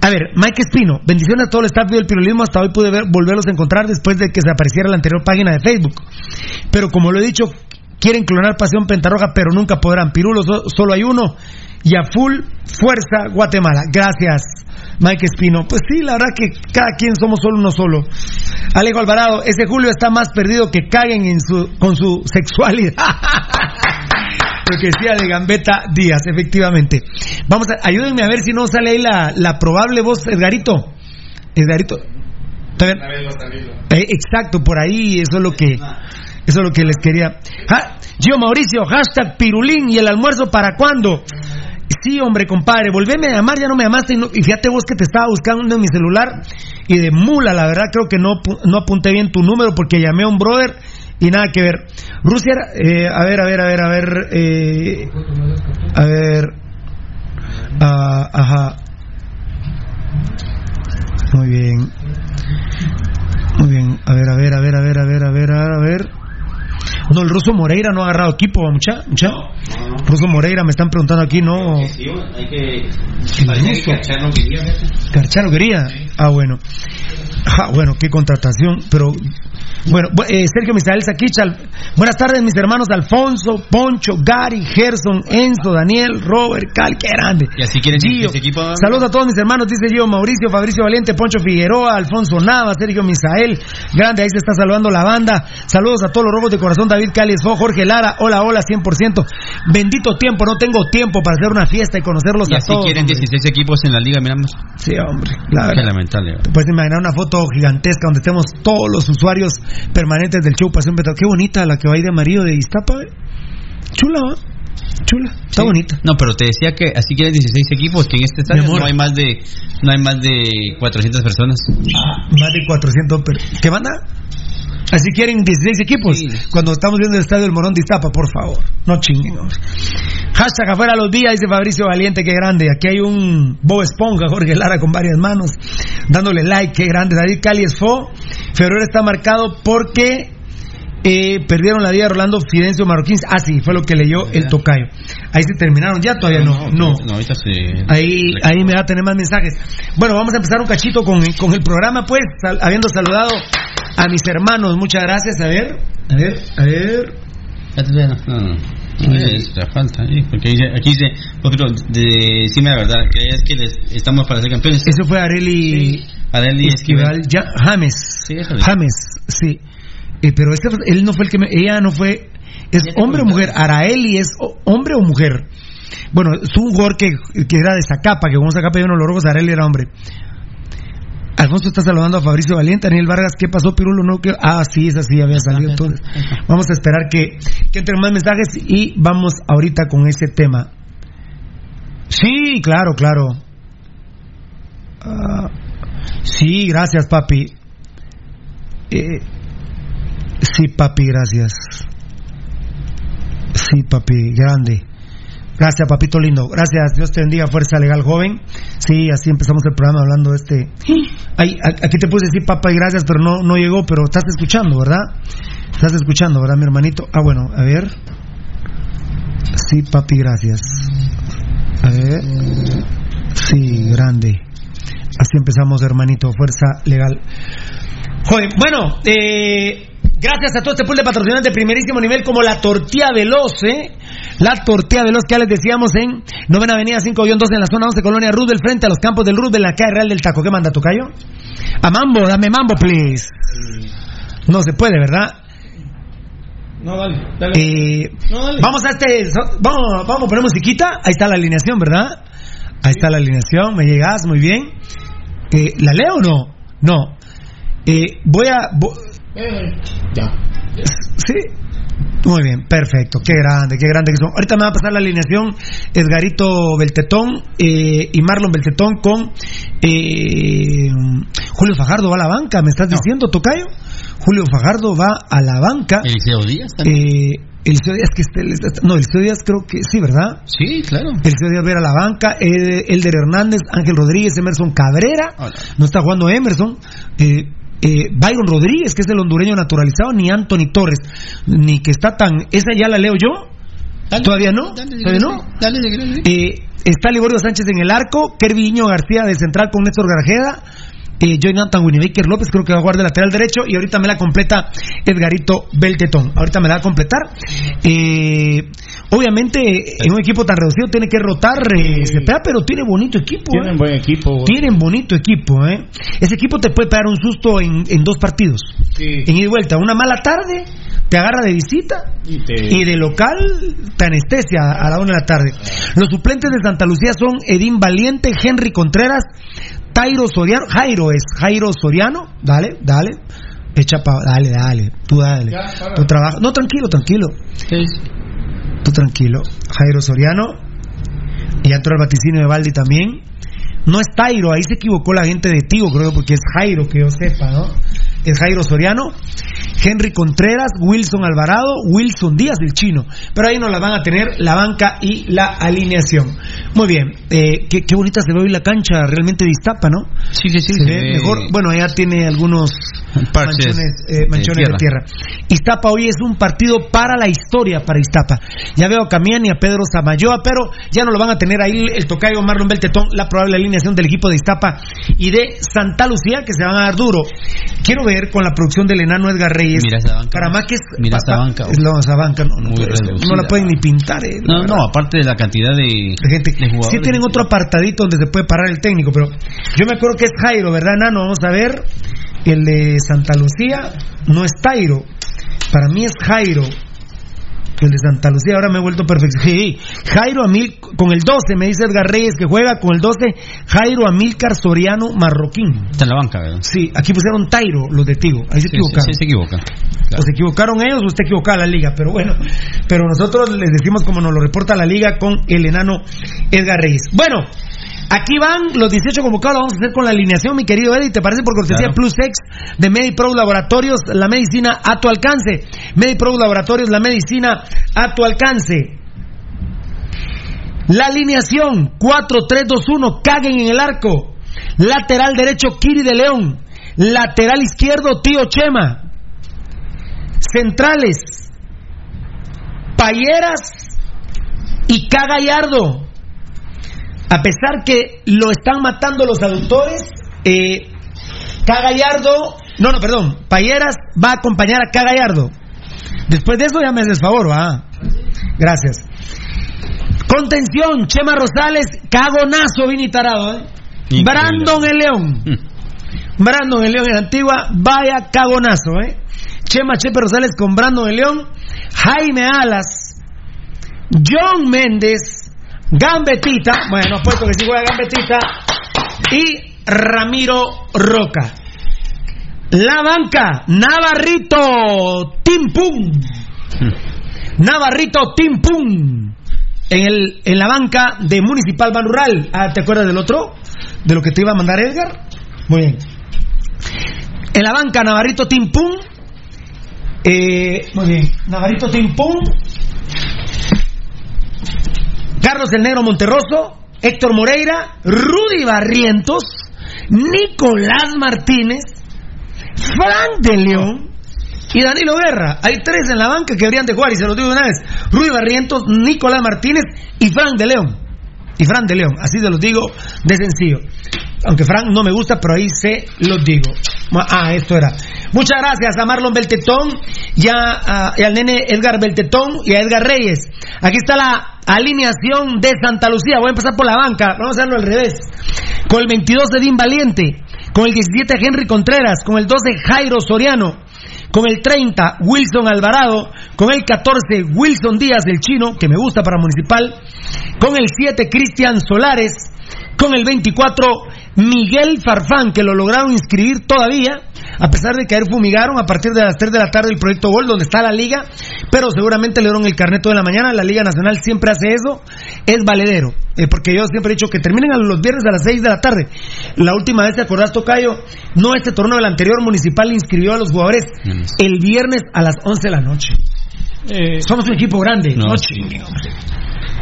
a ver, Mike Espino, bendiciones a todo el staff del periodismo. Hasta hoy pude ver, volverlos a encontrar después de que se apareciera la anterior página de Facebook. Pero como lo he dicho, quieren clonar Pasión Pentarroja, pero nunca podrán. Pirulo, solo hay uno. Y a full fuerza Guatemala. Gracias, Mike Espino. Pues sí, la verdad que cada quien somos solo uno solo. Alejo Alvarado, ese Julio está más perdido que caguen en su, con su sexualidad. <laughs> Decía de Gambetta Díaz, efectivamente. Vamos a, ayúdenme a ver si no sale ahí la, la probable voz, Edgarito. Edgarito. Eh, exacto, por ahí, eso es lo que, eso es lo que les quería. Gio Mauricio, hashtag Pirulín y el almuerzo para cuándo. Sí, hombre, compadre, volveme a llamar, ya no me llamaste. Y, fíjate vos que te estaba buscando en mi celular. Y de mula, la verdad, creo que no, no apunté bien tu número porque llamé a un brother y nada que ver. Rusia, eh, a ver, a ver, a ver, a ver, eh, a ver, ah, ajá. Muy bien. Muy bien, a ver, a ver, a ver, a ver, a ver, a ver, a ver. No, el ruso Moreira no ha agarrado equipo, mucha, mucha. Ruso Moreira me están preguntando aquí, no. Sí, hay que. Carchano quería. Carchano quería. Ah, bueno. Ah, bueno, qué contratación, pero bueno, eh, Sergio Misael Saquichal. Buenas tardes, mis hermanos Alfonso, Poncho, Gary, Gerson, Enzo, Daniel, Robert, Cal, qué grande. Y así quieren Gio. ese equipo. Saludos a todos mis hermanos, dice Gio, Mauricio, Fabricio Valiente, Poncho Figueroa, Alfonso Nava, Sergio Misael. Grande, ahí se está saludando la banda. Saludos a todos los robos de corazón, David Cali, Jorge Lara, hola, hola, 100%. Bendito tiempo, no tengo tiempo para hacer una fiesta y conocerlos y a así todos. quieren 16 equipos en la liga, miramos. Sí, hombre, la Qué lamentable. Te puedes imaginar una foto gigantesca donde estemos todos los usuarios permanentes del show Pasión Petro. Qué bonita la que va ahí de amarillo de Iztapa. ¿eh? Chula, ¿eh? Chula, está Sí. bonita. No, pero te decía que así quieren 16 equipos, que en este estadio no hay más de no hay más de 400 personas. Más de 400. per- ¿Qué banda? Así quieren 16 equipos. Cuando estamos viendo el estadio del Morón de Iztapa, por favor. No chinguen. Hashtag afuera los días, dice Fabricio Valiente, qué grande. Aquí hay un Bob Esponja, Jorge Lara con varias manos, dándole like, qué grande. David Cali Esfo. Febrero está marcado porque eh, perdieron la vida de Rolando Fidencio Marroquín. Ah, sí, fue lo que leyó el tocayo. Ahí se terminaron, ya todavía no. No. No, ahorita sí. Ahí, ahí me va a tener más mensajes. Bueno, vamos a empezar un cachito con, con el programa, pues, sal- habiendo saludado a mis hermanos. Muchas gracias. A ver, a ver, a ver. No. No, no. No, es la falta, eh, porque dice- aquí dice, otro, de, decime la verdad, ¿crees que les- estamos para ser campeones? Eso fue Areli Areli Esquivel, ya, James. es. James, sí. Eh, pero ese, él no fue el que me, ella no fue, es hombre o mujer. Araeli es hombre o mujer. Bueno, es un jugador que, que era de Zacapa, que como Zacapa yo no lo robo, Areli era hombre. Alfonso está saludando a Fabricio Valiente, Daniel Vargas, ¿qué pasó, Pirulo? No, que... Ah, sí, esa sí había salido. Entonces, vamos a esperar que, que entren más mensajes y vamos ahorita con ese tema. Sí, claro, claro. Ah, sí, gracias, papi. Eh, sí, papi, gracias. Sí, papi, grande. Gracias, papito lindo. Gracias, Dios te bendiga, Fuerza Legal Joven. Sí, así empezamos el programa hablando de este. Ay, aquí te puse decir papá y gracias, pero no, no llegó, pero estás escuchando, ¿verdad? Estás escuchando, ¿verdad, mi hermanito? Ah, bueno, a ver. Sí, papi, gracias. A ver. Sí, grande. Así empezamos, hermanito. Fuerza Legal. Joder, bueno, eh, gracias a todo este pool de patrocinantes de primerísimo nivel como la tortilla veloz, ¿eh? La tortilla veloz que ya les decíamos en Novena Avenida 5-2 en la zona 11, Colonia Roosevelt, frente a los campos del en la calle Real del Taco. ¿Qué manda, Tocayo? A Mambo, dame Mambo, please. No se puede, ¿verdad? No, dale, dale. Eh, No, dale. vamos a este. vamos, vamos a poner musiquita. Ahí está la alineación, ¿verdad? Ahí está la alineación. Me llegas, muy bien. Eh, ¿La leo o no? No. Eh, voy a. Eh, ya. Sí. Muy bien, perfecto. Qué grande, qué grande que son. Ahorita me va a pasar la alineación Edgarito Beltetón eh, y Marlon Beltetón con eh, Julio Fajardo va a la banca. ¿Me estás diciendo, Tocayo? Julio Fajardo va a la banca. Eliseo Díaz también. Eh, Eliseo Díaz, que este- este- no, Eliseo Díaz creo que sí, ¿verdad? Sí, claro. Eliseo Díaz va a ir a la banca, Elder Hernández, Ángel Rodríguez, Emerson Cabrera, no está jugando Emerson, eh, eh, Byron Rodríguez, que es el hondureño naturalizado, ni Anthony Torres, ni que está tan, esa ya la leo yo, todavía no, todavía no. Dale. Eh, está Liborio Sánchez en el arco, Kerviño García de central con Néstor Garjeda, eh, Jonathan Winnebaker López, creo que va a jugar de lateral derecho, y ahorita me la completa Edgarito Beltetón. Ahorita me la va a completar. Eh, obviamente, en un equipo tan reducido tiene que rotar eh, Cepeda, pero tiene bonito equipo. Tienen eh. buen equipo. Tienen bonito equipo, ¿eh? Ese equipo te puede pegar un susto en, en dos partidos. Sí. En ida y vuelta. Una mala tarde, te agarra de visita Y te- y de local te anestesia a la una de la tarde. Los suplentes de Santa Lucía son Edín Valiente, Henry Contreras, Tairo Soriano, Jairo es Jairo Soriano, dale, dale, echa pa, dale, dale, tú dale, Ya, para. tú trabaja, no tranquilo, tranquilo, tú tranquilo, Jairo Soriano, y entró el vaticinio de Baldi también, no es Tairo, ahí se equivocó la gente de Tigo, creo, porque es Jairo, que yo sepa, ¿no? Es Jairo Soriano, Henry Contreras, Wilson Alvarado, Wilson Díaz, el chino. Pero ahí nos la van a tener la banca y la alineación. Muy bien, eh, qué, qué bonita se ve hoy la cancha, realmente distapa, ¿no? Sí, sí, sí. Se ve mejor. Bueno, allá tiene algunos Parches manchones, eh, manchones de de, tierra. Iztapa hoy es un partido para la historia para Iztapa. Ya veo a Camián y a Pedro Samayoa, pero ya no lo van a tener ahí el tocayo Marlon Beltetón, la probable alineación del equipo de Iztapa y de Santa Lucía, que se van a dar duro. Quiero ver con la producción del enano Edgar Reyes. Mira esa banca. Para más que es. Mira esa banca. es la- esa banca no, la pueden ni pintar. eh, No, verdad no, aparte de la cantidad de, de gente. de jugadores. Sí tienen otro apartadito donde se puede parar el técnico, pero yo me acuerdo que es Jairo, ¿verdad, Nano? Vamos a ver. El de Santa Lucía no es Tairo. Para mí es Jairo. El de Santa Lucía ahora me he vuelto perfecto. <laughs> Sí, Jairo Amil con el 12, me dice Edgar Reyes que juega con el 12, Jairo Amilcar Soriano Marroquín. Está en la banca, ¿verdad? Sí, aquí pusieron Tairo, los de Tigo. Ahí se Sí, sí, equivocaron. sí, se equivocan. O se equivocaron ellos o usted equivocaba la liga, pero bueno, pero nosotros les decimos como nos lo reporta la liga con el enano Edgar Reyes. Bueno, aquí van los 18 convocados, lo vamos a hacer con la alineación, mi querido Eddie, ¿te parece por cortesía Claro. Plus X de MediPro Laboratorios, la medicina a tu alcance? MediPro Laboratorios, la medicina a tu alcance. La alineación 4-3-2-1, caguen en el arco. Lateral derecho, Kiri de León. Lateral izquierdo, Tío Chema. Centrales, Payeras y Cagallardo. A pesar que lo están matando los aductores, eh, Cagallardo, no, no, perdón, Payeras va a acompañar a Cagallardo. Después de eso ya me haces favor, ¿va? Gracias. Contención, Chema Rosales, cagonazo, Vini Tarado, ¿eh? Brandon el León. Brandon el León en Antigua, vaya cagonazo, ¿eh? Chema Chepe Rosales con Brandon el León, Jaime Alas, John Méndez, Gambetita, bueno, apuesto que sí juega Gambetita, y Ramiro Roca. La banca, Navarrito Timpum. Navarrito Timpum. En, el, en la banca de Municipal Rural. Ah, ¿te acuerdas del otro? ¿De lo que te iba a mandar Edgar? Muy bien. En la banca, Navarrito Timpum. Eh, muy bien. Navarrito Timpum. Carlos el Negro Monterroso. Héctor Moreira. Rudy Barrientos. Nicolás Martínez. Frank de León y Danilo Guerra. Hay tres en la banca que deberían de jugar y se los digo de una vez. Rudy Barrientos, Nicolás Martínez y Frank de León. Y Frank de León, así se los digo de sencillo. Aunque Frank no me gusta, pero ahí se los digo. Ah, esto era. Muchas gracias a Marlon Beltetón y, a, al nene Edgar Beltetón y a Edgar Reyes. Aquí está la alineación de Santa Lucía. Voy a empezar por la banca. Vamos a hacerlo al revés. Con el 22 de Din Valiente. Con el 17 Henry Contreras. Con el 12 Jairo Soriano con el 30 Wilson Alvarado, con el 14 Wilson Díaz del Chino, que me gusta para Municipal, con el 7 Cristian Solares, con el 24 Miguel Farfán, que lo lograron inscribir todavía, a pesar de que ayer fumigaron a partir de las 3 de la tarde el proyecto Gol, donde está la liga, pero seguramente le dieron el carneto de la mañana, la Liga Nacional siempre hace eso, es valedero, eh, porque yo siempre he dicho que terminen a los viernes a las 6 de la tarde. La última vez, ¿te acordás, Tocayo? No este torneo, el anterior municipal inscribió a los jugadores el viernes a las 11 de la noche. Eh, Somos un equipo grande, no, noche.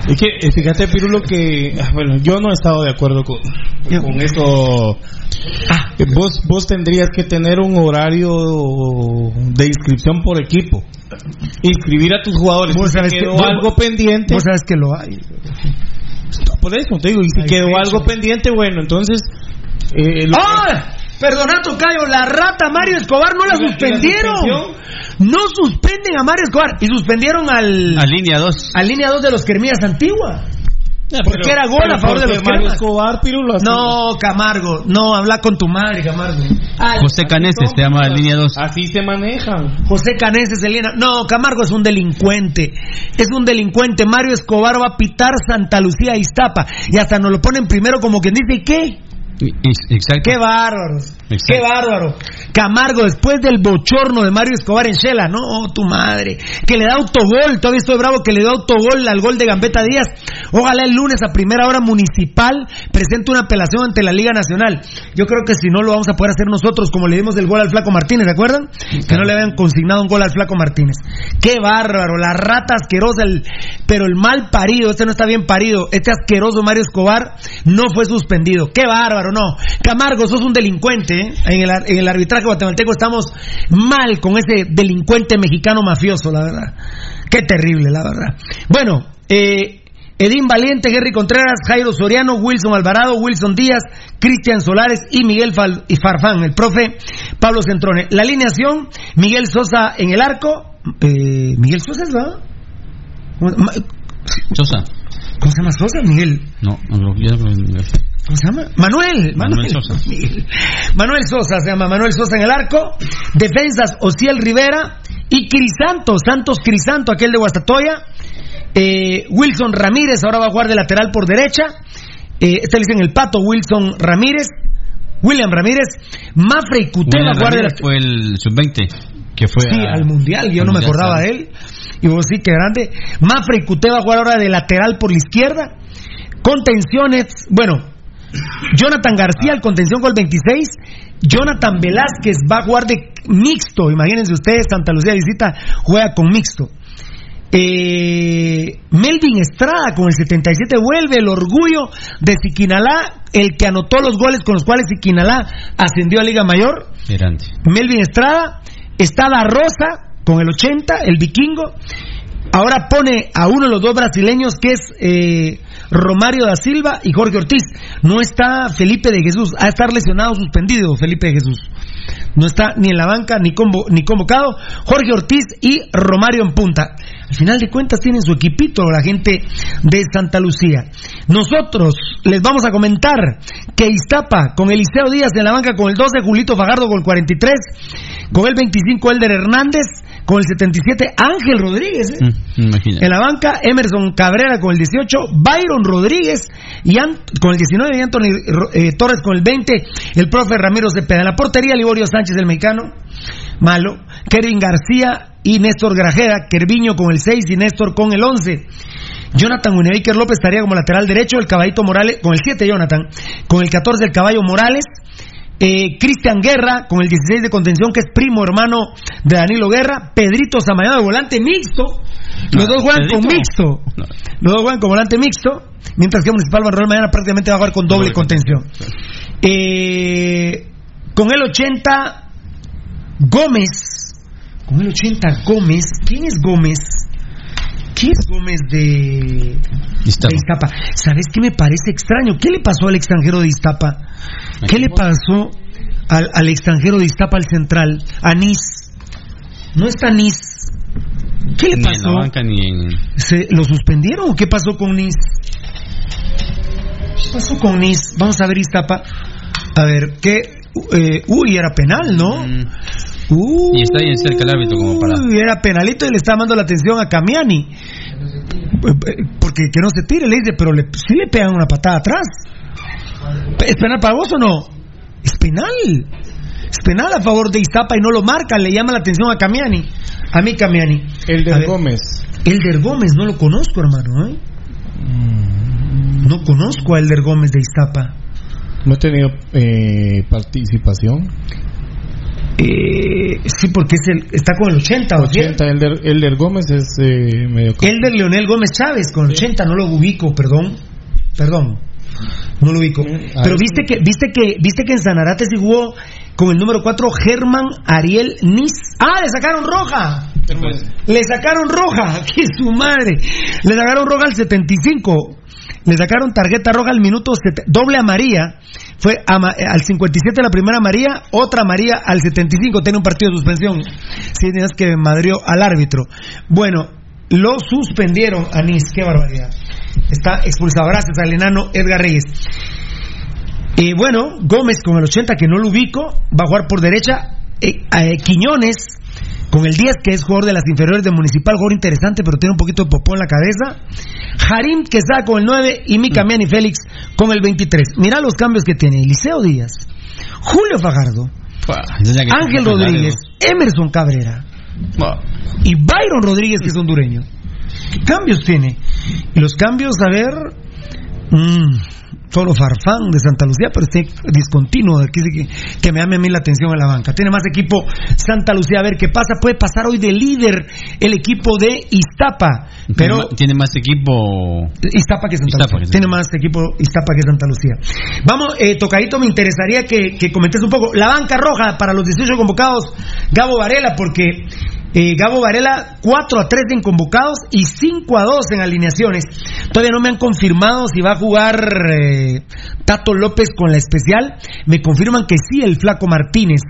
Es que, eh, fíjate, Pirulo, que. ah, Bueno, yo no he estado de acuerdo con, con eso. Ah. Eh, Vos, vos tendrías que tener un horario de inscripción por equipo. Inscribir a tus jugadores. Vos que- quedó vos- algo pendiente. Vos sabes que lo hay. Por eso te digo, y si Hay quedó algo pendiente, bueno, entonces. eh, ¡Ah! Perdona, Tocayo, la rata Mario Escobar no la ¿Y la- la suspendieron. suspensión? No suspenden a Mario Escobar y suspendieron al, A línea 2. al línea 2 de los Kermías Antigua. Porque pero- era gol a favor de los Mario. Escobar, Pirulo. No, Camargo, no, habla con tu madre, Camargo. Ay, José Caneses se llama línea 2. Así se manejan. José Caneses, Elena. No, Camargo es un delincuente. Es un delincuente. Mario Escobar va a pitar Santa Lucía y Iztapa. Y hasta nos lo ponen primero como quien dice, ¿y qué? Exacto. Qué bárbaros. Exacto. Qué bárbaro. Camargo, después del bochorno de Mario Escobar en Shela, no, tu madre. Que le da autogol. Todavía estoy bravo que le da autogol al gol de Gambetta Díaz. Ojalá el lunes a primera hora municipal presente una apelación ante la Liga Nacional. Yo creo que si no lo vamos a poder hacer nosotros, como le dimos el gol al Flaco Martínez, ¿se acuerdan? Que no le habían consignado un gol al Flaco Martínez. Qué bárbaro. La rata asquerosa, el- pero el mal parido, este no está bien parido. Este asqueroso Mario Escobar no fue suspendido. Qué bárbaro, no. Camargo, sos un delincuente. ¿Eh? En, el, ar- en el arbitraje guatemalteco estamos mal con ese delincuente mexicano mafioso, la verdad. Qué terrible, la verdad. Bueno, eh, Edín Valiente, Henry Contreras, Jairo Soriano, Wilson Alvarado, Wilson Díaz, Cristian Solares y Miguel Farfán, el profe Pablo Centrone. La alineación, Miguel Sosa en el arco. Eh, Miguel Sosa es, ¿verdad? Ma- Sosa. ¿Cómo se llama Sosa? Miguel. No, no, no- ¿Cómo se llama? Manuel. Manuel Sosa. <laughs> Manuel Sosa se llama Manuel Sosa en el arco. Defensas Ociel Rivera y Crisanto, Santos Crisanto, aquel de Guastatoya. Eh, Wilson Ramírez ahora va a jugar de lateral por derecha. Eh, este le dicen el pato, Wilson Ramírez. William Ramírez. Mafre y Cuté va a jugar de lateral. fue el sub-20 que fue Sí, a- al mundial, yo al no me acordaba de él. Y vos sí, que grande. Mafre y Cuté va a jugar ahora de lateral por la izquierda. Contenciones, bueno, Jonathan García, el contención con el 26. Jonathan Velázquez va a jugar de mixto. Imagínense ustedes, Santa Lucía visita, juega con mixto. Eh, Melvin Estrada con el 77 vuelve el orgullo de Siquinalá, el que anotó los goles con los cuales Siquinalá ascendió a Liga Mayor. Melvin Estrada, está La Rosa con el 80, el vikingo. Ahora pone a uno de los dos brasileños que es eh, Romario da Silva y Jorge Ortiz. No está Felipe de Jesús. A estar lesionado, suspendido Felipe de Jesús. No está ni en la banca ni, convo- ni convocado. Jorge Ortiz y Romario en punta. Al final de cuentas tienen su equipito la gente de Santa Lucía. Nosotros les vamos a comentar que Iztapa con Eliseo Díaz en la banca con el 12, Julito Fagardo con el 43, con el 25 Elder Hernández, con el 77 Ángel Rodríguez. ¿eh? Imagínate. En la banca, Emerson Cabrera con el 18, Byron Rodríguez y Ant- con el 19 y Anthony eh, Torres con el 20, el profe Ramiro Cepeda. En la portería, Liborio Sánchez, el mexicano, malo, Kevin García y Néstor Grajera, Kerviño con el 6 y Néstor con el 11. Jonathan Winebaker López estaría como lateral derecho, el caballito Morales, con el 7 Jonathan, con el 14 el caballo Morales, eh, Cristian Guerra con el 16 de contención, que es primo hermano de Danilo Guerra, Pedrito Samayoa de volante mixto, los No, dos juegan con mixto, los dos juegan con volante mixto, mientras que Municipal Barrol mañana prácticamente va a jugar con doble contención. Eh, con el 80, Gómez, con el 80 Gómez, ¿quién es Gómez? ¿Quién es Gómez de, Iztapa. de Iztapa? ¿Sabes qué me parece extraño? ¿Qué le pasó al extranjero de Iztapa? ¿Qué le pasó al, al extranjero de Iztapa, al central? A Nis. No está Nis. ¿Qué le Ni en la pasó? banca ni en. ¿Se, ¿Lo suspendieron o qué pasó con Nis? ¿Qué pasó con Nis? Vamos a ver Iztapa. A ver, ¿qué? Eh, uy, era penal, ¿no? Y está ahí cerca el árbitro como para. Uy, era penalito y le está dando la atención a Camiani. Eh, eh, Porque que no se tire, le dice, pero le, sí le pegan una patada atrás. ¿Es penal para vos o no? Es penal. Es penal a favor de Iztapa y no lo marca, le llama la atención a Camiani. A mí Camiani. El A de ver, Gómez. Elder Gómez, no lo conozco, hermano. ¿eh? No conozco a Elder Gómez de Iztapa. No he tenido eh, participación. Eh, sí, porque es el, está con el 80, ¿o 80, Elder, Elder Gómez es eh, medio. Elder Leonel Gómez Chávez con 80, no lo ubico, perdón. Perdón. No lo ubico. Pero viste que viste que viste que en Sanarate sí jugó con el número 4 Germán Ariel Nis. Ah, le sacaron roja. Le sacaron roja, <laughs> que su madre. Le sacaron roja al 75. Le sacaron tarjeta roja al minuto doble amarilla. Fue eh, al 57 la primera amarilla, otra amarilla al 75. Tiene un partido de suspensión. Sí, tienes que madrió al árbitro. Bueno, lo suspendieron a Nis. Qué barbaridad. Está expulsado. Gracias al enano Edgar Reyes. Eh, bueno, Gómez con el 80, que no lo ubico, va a jugar por derecha. Eh, eh, Quiñones con el 10, que es jugador de las inferiores de Municipal, jugador interesante, pero tiene un poquito de popó en la cabeza. Harim, que está con el 9, y Mika Miani Félix con el 23. Mira los cambios que tiene Eliseo Díaz, Julio Fajardo, Ángel Rodríguez, Emerson Cabrera y Byron Rodríguez, que es hondureño. ¿Qué cambios tiene? Y los cambios, a ver. mm, solo Farfán de Santa Lucía, pero este discontinuo, aquí que, que me llame a mí la atención en la banca. Tiene más equipo Santa Lucía, a ver qué pasa. Puede pasar hoy de líder el equipo de Iztapa, pero Tiene, tiene más equipo. Iztapa que Santa Iztapa Lucía. que Tiene más equipo Iztapa que Santa Lucía. Vamos, eh, Tocadito, me interesaría que, que comentes un poco. La banca roja para los 18 convocados, Gabo Varela, porque eh, Gabo Varela 4 a 3 en convocados y 5 a 2 en alineaciones. Todavía no me han confirmado si va a jugar eh, Tato López con la especial. Me confirman que sí, el Flaco Martínez.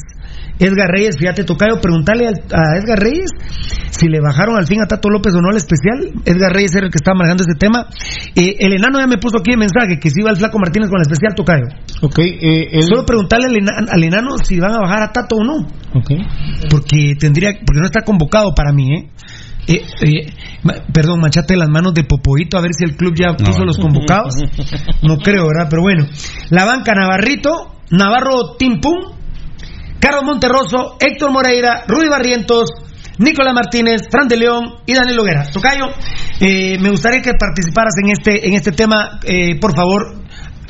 Edgar Reyes, fíjate, Tocayo, preguntarle al- a Edgar Reyes si le bajaron al fin a Tato López o no al especial. Edgar Reyes era el que estaba manejando ese tema. Eh, el enano ya me puso aquí el mensaje que si iba el Flaco Martínez con la especial, Tocayo. Ok, eh, el- Solo preguntarle al enano, al enano si van a bajar a Tato o no. ok. Porque tendría, porque no está convocado para mí, ¿eh? Eh, eh, perdón, manchate las manos de Popoito a ver si el club ya puso los convocados. <laughs> No creo, ¿verdad? Pero bueno. La banca Navarrito, Navarro Timpum, Carlos Monterroso, Héctor Moreira, Rudy Barrientos, Nicolás Martínez, Fran de León y Daniel Loguera. Tocayo, eh, me gustaría que participaras en este, en este tema, eh, por favor.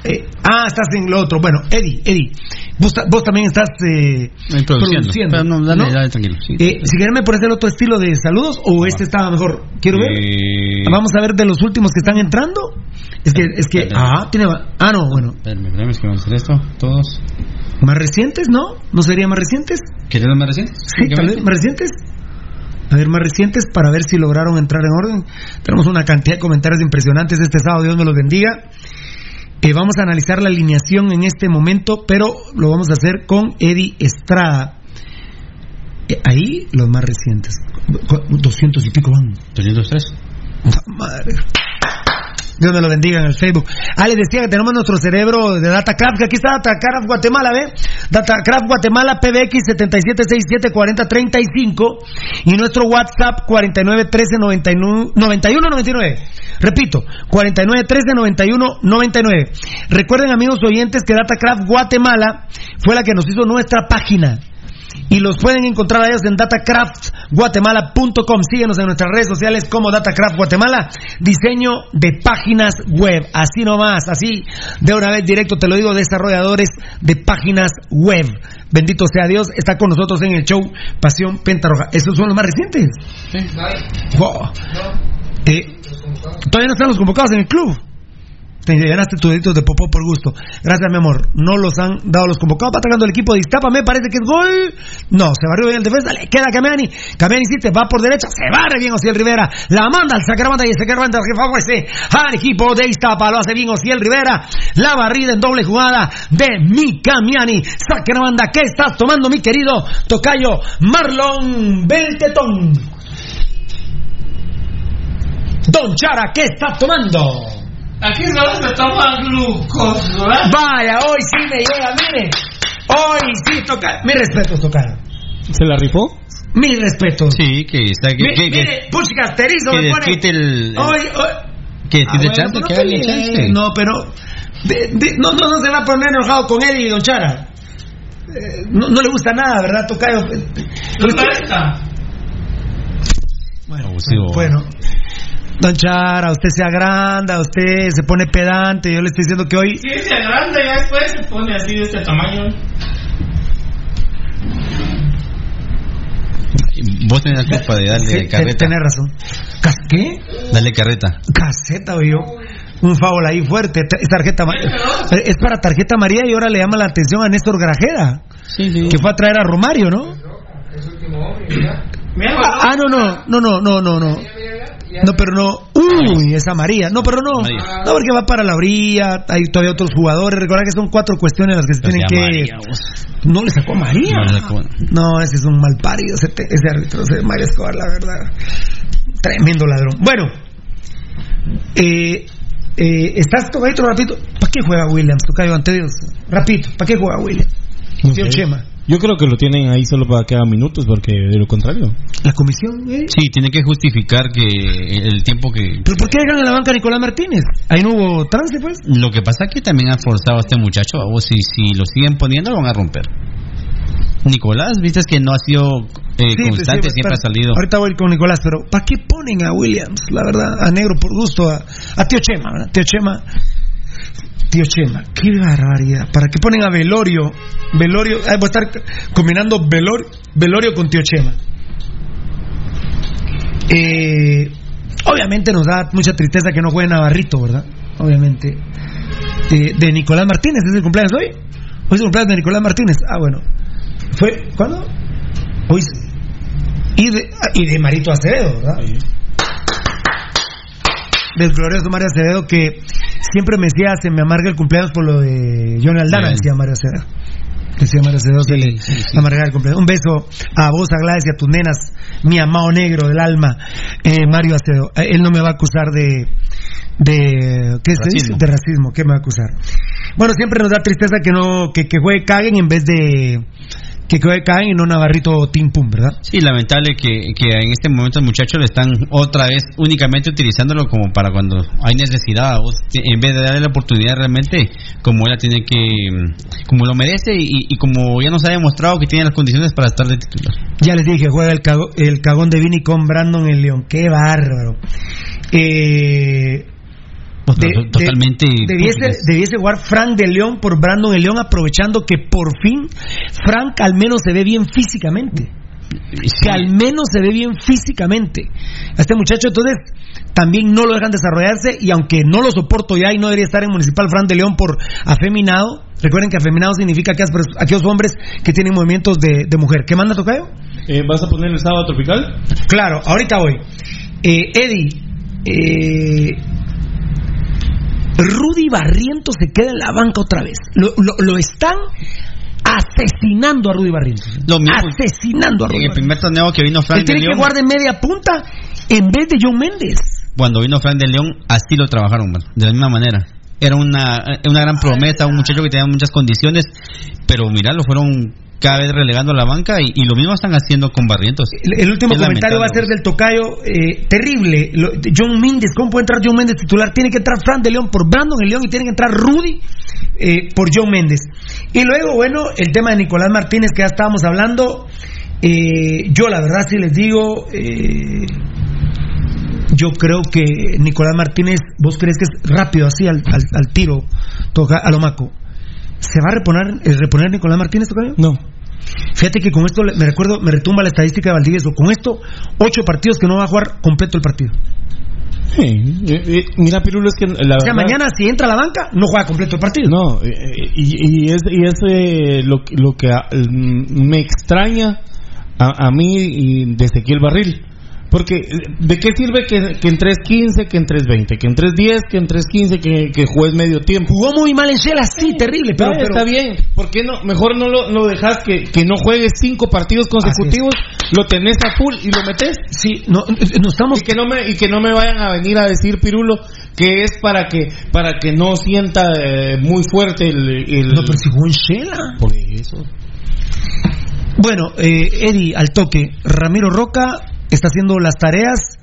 Eh, ah, estás en lo otro. Bueno, Eddie, Eddie, vos, ta- vos también estás eh, Produciendo. Pero no, dale, dale, tranquilo. sí. eh, si quieren me pones el otro estilo de saludos o este estaba mejor. Quiero ver. Vamos a ver de los últimos que están entrando. Es que, es que, ah, tiene, ah, no, bueno, Espérame, espérame, es que vamos a hacer esto. Todos. Más recientes, ¿no? ¿No serían más recientes? ¿Quieres los más recientes? Sí, tal vez más recientes. A ver, más recientes para ver si lograron entrar en orden. Tenemos una cantidad de comentarios impresionantes este sábado, Dios me los bendiga. Eh, vamos a analizar la alineación en este momento, pero lo vamos a hacer con Eddie Estrada. Eh, ahí los más recientes. Cu- 200 y pico van. 203. Madre. Dios me lo bendiga en el Facebook. Ah, les decía que tenemos nuestro cerebro de DataCraft, que aquí está DataCraft Guatemala, ¿ve? DataCraft Guatemala PBX 77674035 y nuestro WhatsApp 49139199. Repito, 49139199. Recuerden, amigos oyentes, que DataCraft Guatemala fue la que nos hizo nuestra página y los pueden encontrar a ellos en datacraftguatemala.com. Síguenos en nuestras redes sociales como Datacraft Guatemala. Diseño de páginas web. Así nomás, así de una vez directo te lo digo, desarrolladores de páginas web. Bendito sea Dios, está con nosotros en el show Pasión Pentarroja. Esos son los más recientes. Wow. Eh, todavía no están los convocados en el club. Te llenaste tu dedito de popó por gusto. Gracias, mi amor. No los han dado los convocados. Va atacando el equipo de Iztapa. Me parece que es gol. No, se barrió bien el defensa. Le queda Camiani. Camiani sí te va por derecha. Se barre bien Ociel Rivera. La manda al Sacramento y el Sacramento que favorece al equipo de Iztapa. Lo hace bien Ociel Rivera. La barrida en doble jugada de mi Camiani. Sacramento. ¿Qué estás tomando, mi querido Tocayo Marlon Beltetón? Don Chara, ¿qué estás tomando? Aquí solo se toma glucosa. Vaya, hoy sí me llega, mire. Hoy sí toca. Mi respeto, tocar. ¿Se la rifó? Mi respeto. Sí, que está. Mi- que- mire, puchica, asterisco que me pone. desquite el. Hoy, hoy. Que Ah, bueno, chance, que hable chance. No, pero. de- de- no, no, no se va a poner enojado con él y Don Chara. Eh, no, no le gusta nada, ¿verdad, Tocayo? ¿No está? Bueno, Abusivo. bueno. Don Chara, usted se agranda, usted se pone pedante. Yo le estoy diciendo que hoy. Si se agranda ya después se pone así de este tamaño. Vos tenés la culpa de darle Sí, carreta. Tenés razón. Cas- ¿Qué? Dale carreta. Caseta, yo. Un favor ahí fuerte. Es tarjeta Es para tarjeta María y ahora le llama la atención a Néstor Grajeda. Que fue a traer a Romario, ¿no? Ah, ah, no, no, no, no, no, no, no. No, pero no. Uy, esa María. No, pero no. María. No, porque va para la orilla. Hay todavía otros jugadores. Recuerda que son cuatro cuestiones las que se Pero tienen que. María. No le sacó a María. No le sacó. No, ese es un mal parido, ese, ese árbitro, ese Mario Escobar, la verdad. Tremendo ladrón. Bueno, eh, eh, ¿estás tocadito rapidito? ¿Para qué juega Williams? Tocayo ante Dios. Rapidito, ¿para qué juega Williams? Sé. Chema. Yo creo que lo tienen ahí solo para que haga minutos, porque de lo contrario. La comisión, ¿eh? Sí, tiene que justificar que el tiempo que. ¿Pero por qué dejan en la banca a Nicolás Martínez? Ahí no hubo trance, pues. Lo que pasa es que también han forzado a este muchacho. O si, si lo siguen poniendo, lo van a romper. Nicolás, viste que no ha sido eh, Sí, constante, sí, siempre ha salido. Ahorita voy con Nicolás, pero ¿para qué ponen a Williams? La verdad, a negro por gusto, a, a Tío Chema, ¿verdad? Tío Chema. Tío Chema, qué barbaridad. ¿Para qué ponen a Velorio? Velorio, ah, voy a estar combinando Velorio, Velorio con Tío Chema. Eh, obviamente nos da mucha tristeza que no juegue Navarrito, ¿verdad? Obviamente. De, de Nicolás Martínez, ¿es el cumpleaños hoy? Hoy es el cumpleaños de Nicolás Martínez. Ah, bueno. ¿Fue? ¿Cuándo? Hoy. Y de, ah, y de Marito Acevedo, ¿verdad? Del glorioso Mario Acevedo que siempre me decía, se me amarga el cumpleaños por lo de Johnny Aldana, decía Mario Acevedo. Decía Mario Acevedo, se le amarga el cumpleaños. Un beso a vos, a Gladys y a tus nenas, mi amado negro del alma, eh, Mario Acevedo. Eh, Él no me va a acusar de, de ¿qué se dice? Racismo. De racismo, ¿qué me va a acusar? Bueno, siempre nos da tristeza que no que, que juegue Caguen en vez de que Caguen y no Navarrito Tim Pum, ¿verdad? Sí, lamentable que, que en este momento el muchacho le están otra vez únicamente utilizándolo como para cuando hay necesidad. Vos, en vez de darle la oportunidad realmente, como él la tiene que. mm, como lo merece y, y como ya nos ha demostrado que tiene las condiciones para estar de titular. Ya les dije, juega el, cago- el cagón de Vini con Brandon el León. Qué bárbaro. Eh, de- to- totalmente. de- debiese, debiese jugar Frank de León por Brandon el León, aprovechando que por fin Frank al menos se ve bien físicamente. que al menos se ve bien físicamente. A este muchacho entonces también no lo dejan desarrollarse y aunque no lo soporto ya y no debería estar en Municipal Fran de León por afeminado, recuerden que afeminado significa pers- aquellos hombres que tienen movimientos de, de mujer. ¿Qué manda Tocayo? Eh, ¿Vas a poner el sábado tropical? Claro, ahorita voy. Eh, Eddie, eh, Rudy Barrientos se queda en la banca otra vez. Lo, lo- lo están asesinando a Rudy Barrientos. Lo mismo. Asesinando a Rudy En el primer torneo que vino Fran Él de tiene que de media punta en vez de John Méndez. cuando vino Fran de León, así lo trabajaron, man, de la misma manera. Era una, una gran promesa, un muchacho que tenía muchas condiciones, pero mira, lo fueron cada vez relegando a la banca y, y lo mismo están haciendo con Barrientos. El, el último Es comentario va a ser del tocayo. eh, terrible. Lo- John Méndez, ¿cómo puede entrar John Méndez titular? Tiene que entrar Fran de León por Brandon el León y tiene que entrar Rudy eh, por John Méndez. Y luego, bueno, el tema de Nicolás Martínez que ya estábamos hablando. eh, yo, la verdad, sí les digo. eh, yo creo que Nicolás Martínez, ¿vos crees que es rápido así al, al- al tiro, toca a lo maco? ¿Se va a reponer, reponer Nicolás Martínez, tocayo? No. Fíjate que con esto me recuerdo, me retumba la estadística de Valdivieso. Con esto, ocho partidos que no va a jugar completo el partido. Sí, eh, eh, mira, Pirulo, es que la O sea, verdad- mañana si entra a la banca, no juega completo el partido. No, eh, eh, y, y es, y es eh, lo, que- lo que ah, mm, me extraña a, a mí y de Ezequiel Barril. Porque, ¿de qué sirve que, que en 3.15, que en 3.20, que en 3.10, que en 3.15, que, que juegues medio tiempo? Jugó muy mal en Shela, sí, terrible, pero, Vaya, pero- está bien. ¿Por qué no? Mejor no lo, lo dejas que, que no juegues cinco partidos consecutivos, lo tenés a full y lo metes. Sí, no, no estamos. Y que no me, y que no me vayan a venir a decir, Pirulo, que es para que, para que no sienta eh, muy fuerte el, el- No, pero si jugó en Shela. Por eso. Bueno, eh, Eddie, al toque. Ramiro Roca está haciendo las tareas.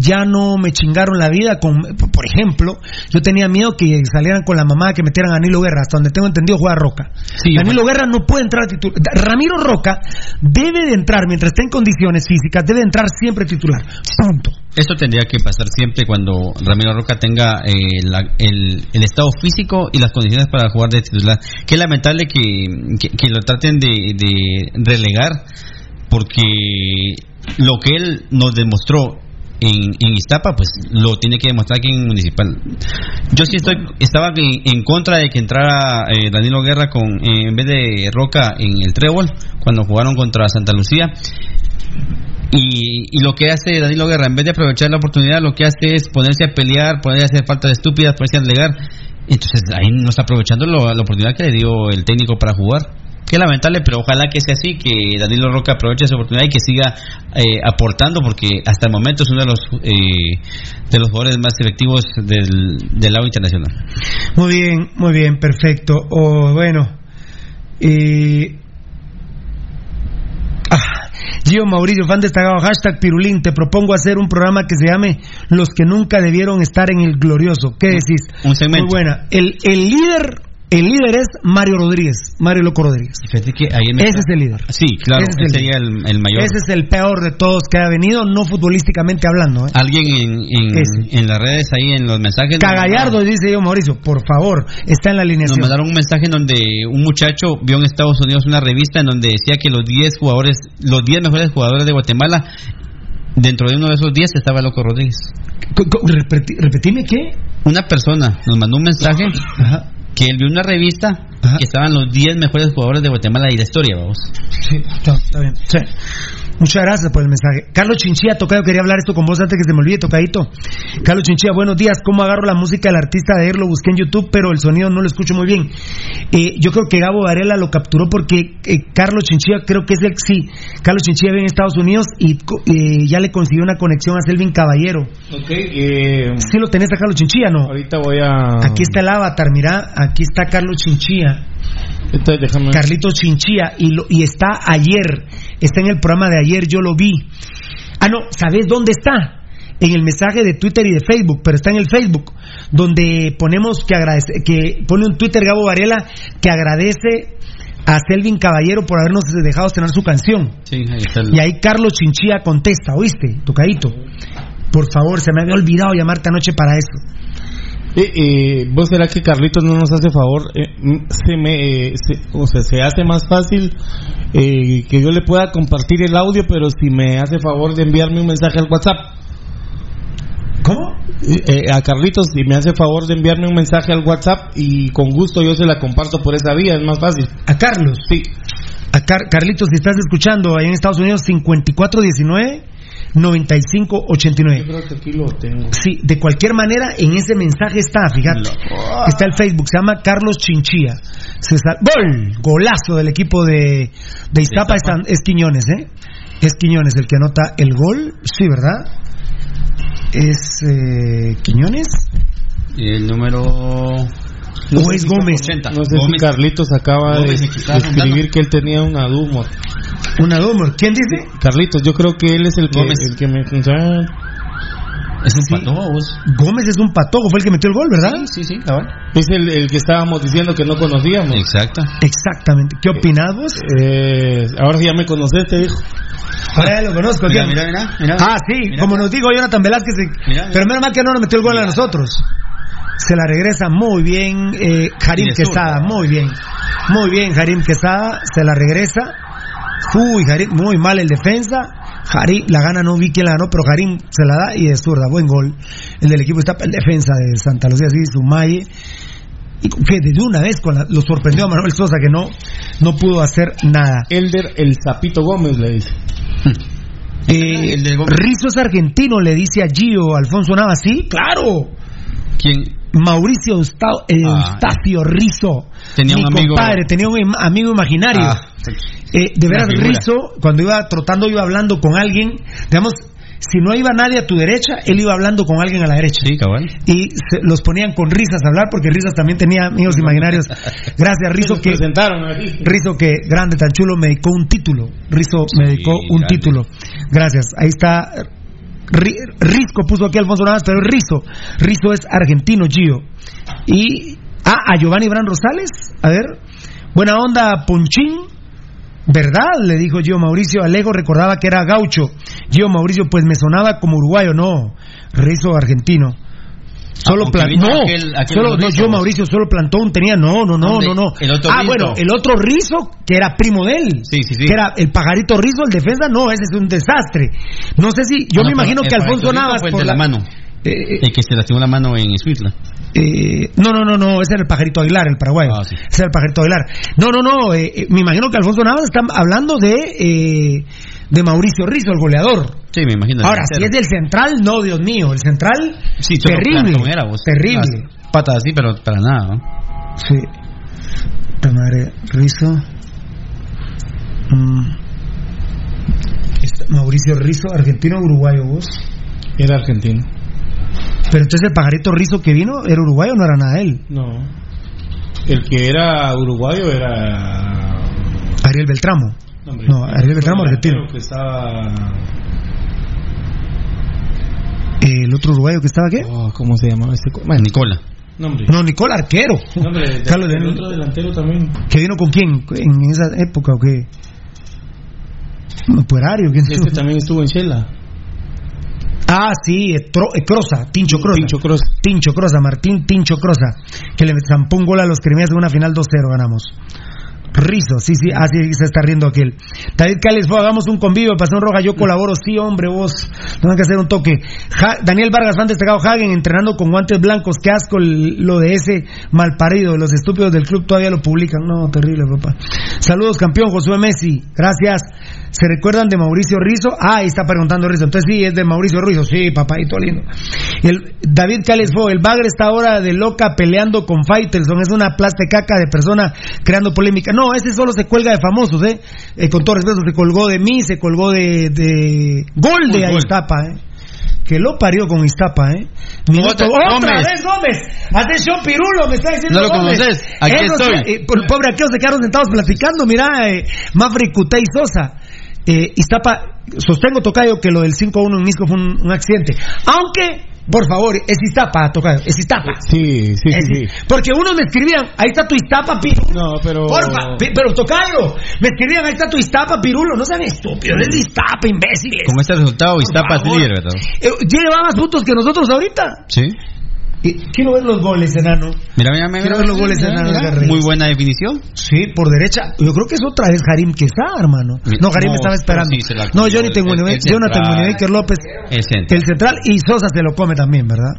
Ya no me chingaron la vida con, por ejemplo, yo tenía miedo que salieran con la mamá que metieran a Danilo Guerra, hasta donde tengo entendido juega Roca. Danilo Guerra no puede entrar a titular. Ramiro Roca debe de entrar mientras esté en condiciones físicas, debe de entrar siempre titular. Punto. Esto tendría que pasar siempre cuando Ramiro Roca tenga eh, la- el, el estado físico y las condiciones para jugar de titular. Qué lamentable que, que- que lo traten de, de relegar porque lo que él nos demostró en, en Iztapa, pues lo tiene que demostrar aquí en Municipal. Yo sí estoy, estaba en, contra de que entrara eh, Danilo Guerra con eh, en vez de Roca en el trébol cuando jugaron contra Santa Lucía. Y, y lo que hace Danilo Guerra, en vez de aprovechar la oportunidad, lo que hace es ponerse a pelear, ponerse a hacer faltas estúpidas, ponerse a alegar. Entonces ahí no está aprovechando lo- la oportunidad que le dio el técnico para jugar. Qué lamentable, pero ojalá que sea así, que Danilo Roca aproveche esa oportunidad y que siga eh, aportando, porque hasta el momento es uno de los eh, de los jugadores más efectivos del, del lado internacional. Muy bien, muy bien, perfecto. O bueno, eh, ah, Gio Mauricio, fan destacado, hashtag Pirulín, te propongo hacer un programa que se llame Los que nunca debieron estar en el glorioso. ¿Qué decís? Un segmento. Muy buena. El, el líder, el líder es Mario Rodríguez, Mario Loco Rodríguez. Que me- Ese es el líder. Sí, claro, Ese es el- sería el, el mayor. Ese es el peor de todos que ha venido, no futbolísticamente hablando. ¿eh? Alguien en, en, en las redes, ahí en los mensajes. Cagallardo, dice yo, Mauricio, por favor, está en la Nos alineación. mandaron un mensaje en donde un muchacho vio en Estados Unidos una revista en donde decía que los 10 jugadores, los 10 mejores jugadores de Guatemala, dentro de uno de esos 10 estaba Loco Rodríguez. Repeti- ¿Repetime qué? Una persona nos mandó un mensaje que él vio una revista que estaban los 10 mejores jugadores de Guatemala y de la historia, vamos. Sí, está, está bien. Sí. Muchas gracias por el mensaje. Carlos Chinchilla, Tocayo, quería hablar esto con vos antes que se me olvide, Tocadito. Carlos Chinchilla, buenos días. ¿Cómo agarro la música del artista de ayer? Lo busqué en YouTube, pero el sonido no lo escucho muy bien. Eh, yo creo que Gabo Varela lo capturó porque eh, Carlos Chinchilla, creo que es el. Sí, Carlos Chinchilla vive en Estados Unidos y eh, ya le consiguió una conexión a Selvin Caballero. Ok, eh, ¿Sí lo tenés a Carlos Chinchilla, no? ahorita voy a... Aquí está el avatar, mira, aquí está Carlos Chinchilla. Entonces déjame... Carlitos Chinchilla y, lo- y está ayer, está en el programa de ayer, yo lo vi. Ah, no, ¿sabes dónde está? En el mensaje de Twitter y de Facebook, pero está en el Facebook, donde ponemos que agradece, que pone un Twitter Gabo Varela que agradece a Selvin Caballero por habernos dejado estrenar su canción. Sí, ahí está el- Y ahí Carlos Chinchilla contesta, ¿oíste? Tocadito. Por favor, se me había olvidado llamarte anoche para eso. Eh, eh, ¿Vos será que Carlitos no nos hace favor? Eh, se me, eh, se- o sea, se hace más fácil eh, que yo le pueda compartir el audio, pero si me hace favor de enviarme un mensaje al WhatsApp. ¿Cómo? Eh, a Carlitos, si me hace favor de enviarme un mensaje al WhatsApp y con gusto yo se la comparto por esa vía, es más fácil. A Carlos. Sí. A Car- Carlitos, si estás escuchando ahí en Estados Unidos, 5419 9589. creo que aquí lo tengo. Sí, de cualquier manera, en ese mensaje está, fíjate, está el Facebook, se llama Carlos sa- ¡Gol! Golazo del equipo de, de Iztapa, es, San- es Quiñones, ¿eh? Es Quiñones el que anota el gol, sí, ¿verdad? Es eh, Quiñones El número. o es Gómez. 80. No sé Gómez. si Carlitos acaba de, Gómez, de escribir que él tenía una Dumor. Una Dumor. ¿Quién dice? Carlitos, yo creo que él es el que, Gómez. el que me... Es un patojo, vos. Gómez es un patojo, fue el que metió el gol, ¿verdad? Sí, sí, cabrón. Es el, el que estábamos diciendo que no conocíamos. Exacto. Exactamente. ¿Qué opinás vos? Eh, ahora sí ya me conoces, te dijo. Ahora ya lo conozco. Mira, ¿quién? mira, mira, mira. Ah, sí, Mira, como mira. nos dijo Jonathan Velázquez, eh, Mira, mira. pero menos mal que no nos metió el gol a nosotros. Se la regresa muy bien eh, de Quesada, muy bien. Muy bien, Harim Quesada, se la regresa. Uy, Harim, muy mal el defensa. Harim, la gana no vi quién la ganó, pero Harim se la da y de zurda, buen gol. El del equipo está el defensa de Santa Lucía, sí, Sumaye. Y que de una vez con la- lo sorprendió a Manuel Sosa que no, no pudo hacer nada. Elder el Zapito Gómez le dice. <laughs> Eh, El del Gómez. Rizzo es argentino, le dice a Gio Alfonso Navas. Sí, claro. ¿Quién? Mauricio Ah, Eustacio Rizzo. Tenía mi un amigo- compadre, tenía un im- amigo imaginario. Ah, Eh, de veras. Rizzo, cuando iba trotando, iba hablando con alguien. Digamos, si no iba nadie a tu derecha, él iba hablando con alguien a la derecha. Sí, cabal. Y se- los ponían con risas a hablar, porque Rizzo también tenía amigos imaginarios. <laughs> Gracias, Rizzo, Nos que. presentaron aquí. Rizo que grande, tan chulo, me dedicó un título. Rizo me dedicó un grande. título. Gracias. Ahí está. Ri- Risco puso aquí Alfonso Navas, pero Rizo. Rizo es argentino, Gio. Y. Ah, a Giovanni Bran Rosales. A ver. Buena onda, Ponchín. ¿Verdad? Le dijo Gio Mauricio. Alejo recordaba que era gaucho. Gio Mauricio, pues me sonaba como uruguayo. No. Rizo argentino. Solo porque plantó. No, aquel- aquel solo, no. Gio Mauricio solo plantó un tenía. No, no, no, no, no. El otro ah, Rizo. bueno, el otro Rizo, que era primo de él. Sí, sí, sí. Que era el pajarito Rizo, el defensa. No, ese es un desastre. No sé si. Yo No, me imagino que Alfonso Navas. por de la mano. Eh, El que se lastimó la mano en Escuintla. eh, no, no, no, no, ese era el pajarito Aguilar, el paraguayo. Ah, sí. Ese era el pajarito Aguilar. No, no, no, eh, eh, me imagino que Alfonso Navas está hablando de, eh, de Mauricio Rizo, el goleador. Sí, me imagino. Ahora, si es del central, no, Dios mío, el central, Sí, terrible, plantón era, vos. terrible. Las Patas así, pero para nada. ¿no? Sí. La madre, Rizo. Mm. Está- Mauricio Rizo, argentino o uruguayo, vos. Era argentino. Pero entonces el pajarito Rizo que vino, ¿era uruguayo o no era nada de él? No. El que era uruguayo era. Ariel Beltramo. hombre, No, Ariel Beltramo, el argentino. Que estaba. El otro uruguayo que estaba, ¿qué? Oh, ¿Cómo se llamaba este? Bueno, Nicola. no. No, Nicole Arquero. No, hombre, Carlos el otro delantero también. ¿Que vino con quién? ¿En esa época o qué? No, Puerario, ¿quién Este también estuvo en Shela. Ah, sí, eh, Tro- eh, Croza, Tincho Croza. Tincho Croza. Tincho Croza, Martín Tincho Croza, que le zampó un gol a los criminales en una final 2-0 ganamos. Rizo, sí, sí, así se está riendo aquel. David Cales, fue, hagamos un convivio, pasión roja, yo colaboro, sí, hombre, vos, tengo que hacer un toque. Ja- Daniel Vargas, fan destacado Hagen, entrenando con guantes blancos, qué asco el- lo de ese malparido, los estúpidos del club todavía lo publican, no, terrible, papá. Saludos, campeón, Josué Messi, gracias. ¿Se recuerdan de Mauricio Rizo? Ah, ahí está preguntando Rizo, entonces sí, es de Mauricio Rizo, sí, papadito lindo. El, David Cales fue, el Bagre está ahora de loca peleando con Faitelson, es una plastecaca de persona creando polémica. No, ese solo se cuelga de famosos, ¿eh? Eh, con todo respeto, se colgó de mí, se colgó de, de gol de Gol, gol. Iztapa, ¿eh? Que lo parió con Iztapa, ¿eh? Minuto, Otra- vez Gómez, atención Pirulo, me está diciendo No lo Gómez. conoces, aquí Esos, estoy. eh, pobre aquellos se quedaron sentados platicando, mira, eh, Mafre Cutey Sosa. Eh, Iztapa, sostengo Tocayo que lo del 5-1 en Misco fue un, un accidente. Aunque, por favor, es Iztapa, Tocayo, es Iztapa. Sí, sí, Es- sí. sí. Porque unos me escribían, ahí está tu Iztapa, Pirulo. No, pero. Porfa, pi- pero Tocayo, me escribían, ahí está tu Iztapa, Pirulo. No sean estúpidos, es de Iztapa, imbéciles. Con este resultado, Iztapa es líder, ¿verdad? Eh, lleva más puntos que nosotros ahorita. Sí. Quiero ver los goles, enano. Mira, mira, mira. Quiero ver los goles, mira, enano. mira. Garreyes. Muy buena definición. Sí, por derecha. Yo creo que es otra vez Harim Quesada, hermano. No, Harim No, estaba esperando. sí, no, comió Johnny el- Tenguene- el Jonathan central. Wennebaker López. El central. El central y Sosa se lo come también, ¿verdad?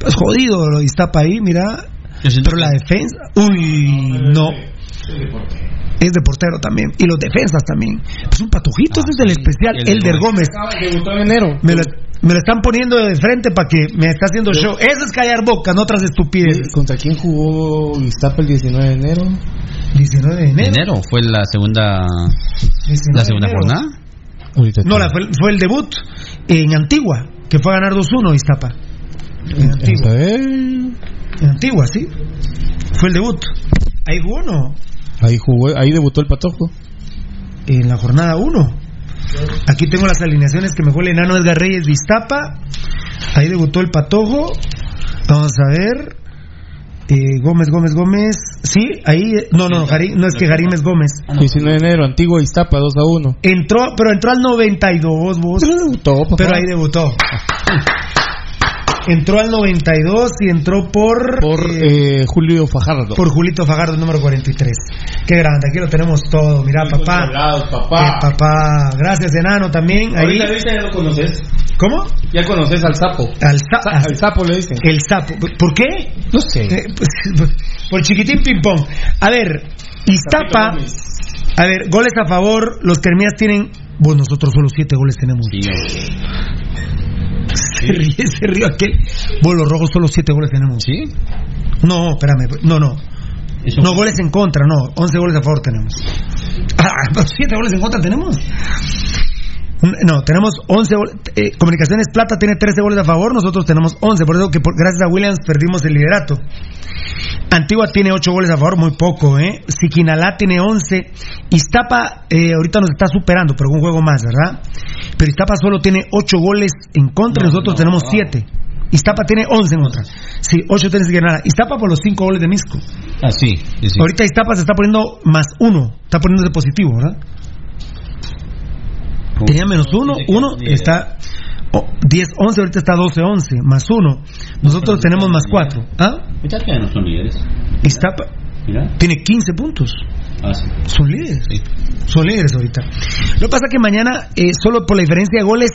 Pues jodido lo Iztapa ahí, mira. Yo Pero que- la defensa. Uy, no. Es de portero también. Y los defensas también. Pues un patojito, ese es el especial. el de Elder Gómez. Gómez. Debutó en enero. Me lo, me lo están poniendo de frente para que me está haciendo show. Eso es callar boca, no otras estupideces. ¿Contra quién jugó Iztapa el 19 de enero? 19 de enero. Enero fue la segunda 19 la segunda jornada. No, la, fue, fue el debut en Antigua, que fue a ganar 2-1 Iztapa. En Antigua. En Antigua, sí. Fue el debut. Ahí jugó, ¿no? Ahí jugó, ahí debutó el Patojo. En la jornada 1. Aquí tengo las alineaciones que me fue el enano Edgar Reyes de Iztapa. Ahí debutó el Patojo. Vamos a ver. Eh, Gómez, Gómez, Gómez. Sí, ahí. No, no, Jari- no es que Garim es Gómez. 19 de enero, Antigua Iztapa 2 a 1. Entró, pero entró al 92, vos. Pero debutó, papá. Pero ahí debutó. Entró al 92 y entró por. Por eh, eh, Julio Fajardo. por Julito Fajardo, número 43. Qué grande, aquí lo tenemos todo. Mira, papá. papá. Eh, papá. Gracias, enano, también. Ahí. Ahorita ya lo conoces. ¿Cómo? Ya conoces al sapo. Al sa- Sa- al sapo le dicen. El sapo. ¿Por qué? No sé. Eh, pues, <laughs> por chiquitín ping pong. A ver, Iztapa. A ver, goles a favor. Los Kermías tienen. Bueno, nosotros solo siete goles tenemos. <laughs> Se ríe, se ríe aquel. Bueno, los rojos solo siete goles tenemos. Sí. No, espérame. No, no. No, goles en contra, no. 11 goles a favor tenemos. Ah, ¿siete goles en contra tenemos? No, tenemos 11 goles. eh, Comunicaciones Plata tiene 13 goles a favor, nosotros tenemos 11. Por eso que por- gracias a Williams perdimos el liderato. Antigua tiene 8 goles a favor, muy poco, ¿eh? Siquinalá tiene 11. Iztapa eh, ahorita nos está superando, pero un juego más, ¿verdad? Pero Iztapa solo tiene 8 goles en contra, nosotros tenemos 7. Iztapa tiene 11 en contra. Sí, 8 tiene Siquinalá. Iztapa por los 5 goles de Misco. Ah, sí. sí, sí. Ahorita Iztapa se está poniendo más 1, está poniéndose positivo, ¿verdad? Tenía menos 1, 1 está oh, 10, 11, ahorita está 12, 11, más 1. Nosotros tenemos más 4. ¿Ah? No son líderes. Iztapa Mira. tiene 15 puntos. Ah, sí. Son líderes. Sí. Son líderes ahorita. Lo que pasa que mañana, eh, solo por la diferencia de goles,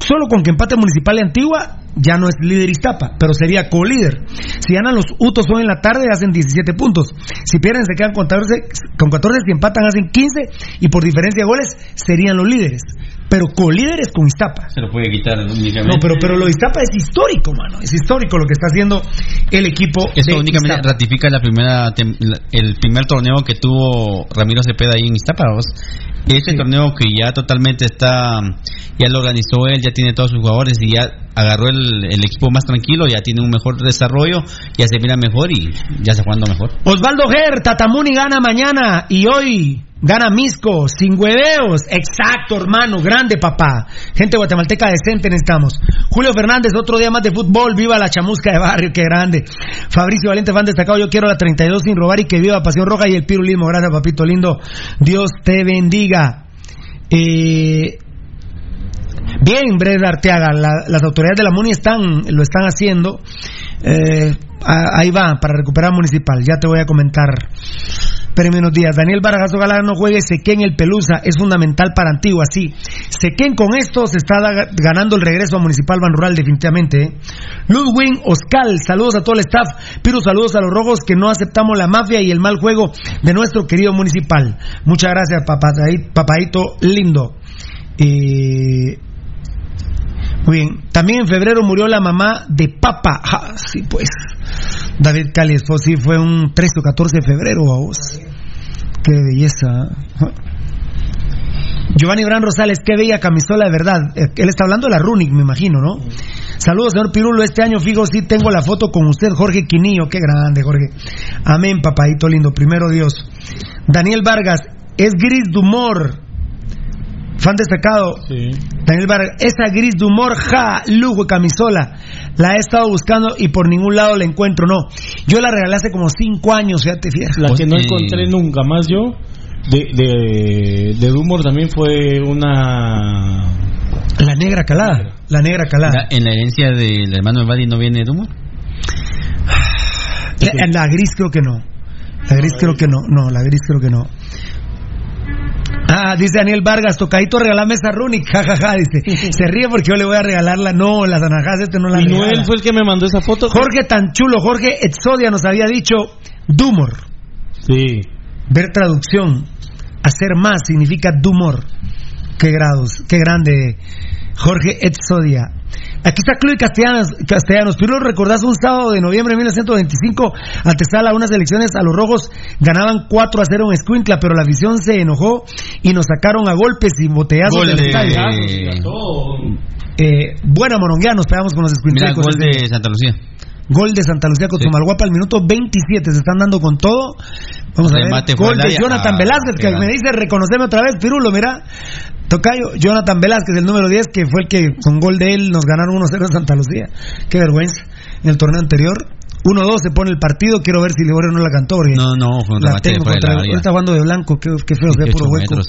solo con que empate Municipal y Antigua, ya no es líder Iztapa, pero sería co-líder. Si ganan los Utos hoy en la tarde, hacen 17 puntos. Si pierden, se quedan con 14, con 14 si empatan, hacen 15, y por diferencia de goles, serían los líderes. Pero co-líderes con Iztapa. Se lo puede quitar únicamente. No, pero, pero lo de Iztapa es histórico, mano. Es histórico lo que está haciendo el equipo. Eso de únicamente Iztapa. ratifica la primera tem- la- el primer torneo que tuvo Ramiro Cepeda ahí en Iztapa. ¿vos? Ese torneo que ya totalmente está, ya lo organizó él, ya tiene todos sus jugadores y ya agarró el, el equipo más tranquilo, ya tiene un mejor desarrollo, ya se mira mejor y ya está jugando mejor. Osvaldo Ger, Tatamuni gana mañana y hoy gana Misco, sin hueveos. Exacto, hermano, grande papá. Gente guatemalteca decente necesitamos. Julio Fernández, otro día más de fútbol, viva la chamusca de barrio, qué grande. Fabricio Valente, fan destacado, yo quiero la 32 sin robar y que viva Pasión Roja y el pirulismo. Gracias, papito lindo. Dios te bendiga. Eh, Bien, Breda Arteaga, la- las autoridades de la MUNI están, lo están haciendo. Eh, ahí va, para recuperar municipal. Ya te voy a comentar. Pero menos días. Daniel Vargas Galán no juegue Sequén el Pelusa. Es fundamental para Antigua, sí. Sequén con esto se está ganando el regreso a Municipal Ban Rural, definitivamente. ¿eh? Ludwig Oscal, saludos a todo el staff. Piru, saludos a los rojos que no aceptamos la mafia y el mal juego de nuestro querido Municipal. Muchas gracias, papadito, lindo. Eh, muy bien. También en febrero murió la mamá de Papa. Ah, sí, pues. David Cali, sí fue un 13 o 14 de febrero, vos. Qué belleza. Ah. Giovanni Bran Rosales, qué bella camisola de verdad. Eh, Él está hablando de la Runic, me imagino, ¿no? Saludos, señor Pirulo. Este año, fijo, sí tengo la foto con usted, Jorge Quinillo. Qué grande, Jorge. Amén, papadito lindo. Primero Dios. Daniel Vargas, es gris de humor. Fan destacado. Daniel Vargas, esa gris de humor, ja, lujo, camisola. La he estado buscando y por ningún lado la encuentro, no. Yo la regalé hace como cinco años, fíjate, fíjate. La que no encontré nunca más yo de, de, de humor también fue una. La negra calada. La negra calada. La- en la herencia del hermano de Badi no viene Dumo. La, la gris creo que no. La gris creo que no. No, la gris creo que no. Ah, dice Daniel Vargas, tocadito regalame esa Runic, <laughs> jajaja, dice. Se ríe porque yo le voy a regalarla. No, las anajas este no la Y regala. Noel fue el que me mandó esa foto. Jorge tan chulo, Jorge Exodia nos había dicho Dumor. Sí. Ver traducción. Hacer más significa Dumor. Qué grados, qué grande. Jorge Exodia. Aquí está Chloe Castellanos. Castellanos. Tú lo recordás un sábado de noviembre de 1925, antesala a unas elecciones a los rojos, ganaban 4 a 0 en Escuintla, pero la afición se enojó y nos sacaron a golpes y botellazos del de- estadio. Eh, buena moronguea, nos pegamos con los Mira, escuintlecos. gol de Santa Lucía. Gol de Santa Lucía con Sí. Al minuto 27. Se están dando con todo. Vamos a ver. Gol de. Jonathan Ah, Velázquez, que me dice, reconoceme otra vez, Pirulo, mira. Tocayo, Jonathan Velázquez, el número 10, que fue el que con gol de él nos ganaron 1-0 en Santa Lucía. Qué vergüenza. En el torneo anterior. 1-2 se pone el partido. Quiero ver si Liborio no la cantó. porque No, no, fue un la remate tengo contra- área. Ahorita jugando de blanco. Qué, qué feo se ve, 18 puro hueco. metros.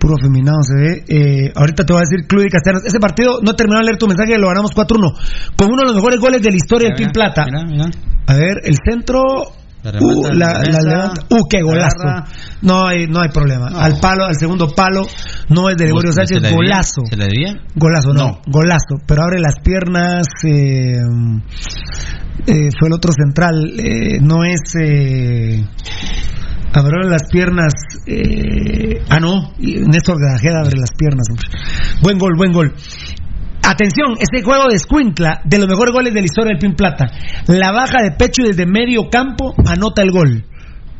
Puro feminado se ve. Eh, ahorita te voy a decir Club y Castellanos. Ese partido, no he terminado de leer tu mensaje, lo ganamos 4-1. Con uno de los mejores goles de la historia del Pin Plata. Mira, mira. A ver, el centro. La remata, Uh, la, la la mesa, levanta. Uh, qué golazo. agarra. No hay, no hay problema. Al palo, al segundo palo, no es de Gregorio ¿Se Sánchez, golazo. ¿Se le debía? Golazo, no, No. golazo. Pero abre las piernas. eh, eh, fue el otro central. eh, no es. Eh, abrió las piernas. eh, ah, no. Néstor Grajeda abre las piernas. hombre. Buen gol, buen gol. Atención, este juego de Escuintla, de los mejores goles de la historia del Pin Plata. La baja de pecho desde medio campo anota el gol.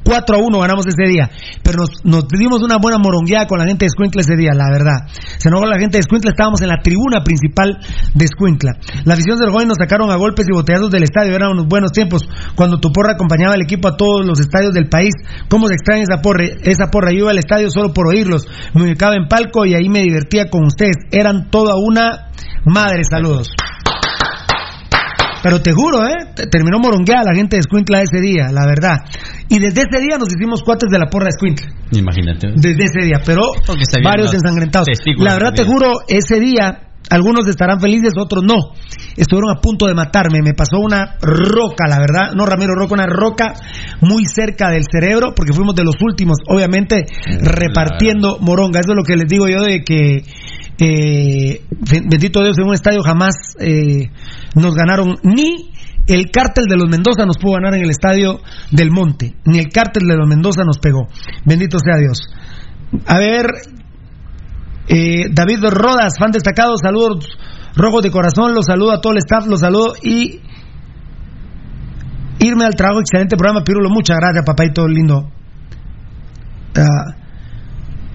4 a 1 ganamos ese día. Pero nos, nos dimos una buena morongueada con la gente de Escuintla ese día, la verdad. Se enojó la gente de Escuintla, estábamos en la tribuna principal de Escuintla. La afición del joven nos sacaron a golpes y botellazos del estadio, eran unos buenos tiempos. Cuando tu porra acompañaba al equipo a todos los estadios del país. ¿Cómo se extraña esa porra? Esa porra, yo iba al estadio solo por oírlos. Me ubicaba en palco y ahí me divertía con ustedes. Eran toda una madre, saludos. Pero te juro, ¿eh? Te- Terminó morongueada la gente de Escuintla ese día, la verdad. Y desde ese día nos hicimos cuates de la porra de Escuintla. Imagínate. Desde ese día, pero varios ensangrentados. La verdad te juro, ese día algunos estarán felices, otros no. Estuvieron a punto de matarme. Me pasó una roca, la verdad. No, Ramiro Roca, una roca muy cerca del cerebro, porque fuimos de los últimos, obviamente, repartiendo moronga. Eso es lo que les digo yo de que, eh, bendito Dios, en un estadio jamás eh, nos ganaron ni el cártel de los Mendoza nos pudo ganar en el estadio del Monte, ni el cártel de los Mendoza nos pegó. Bendito sea Dios. A ver, eh, David Rodas, fan destacado, saludos rojos de corazón, los saludo a todo el staff, los saludo y irme al trabajo, excelente programa, Pirulo, muchas gracias, papayito lindo. Ah,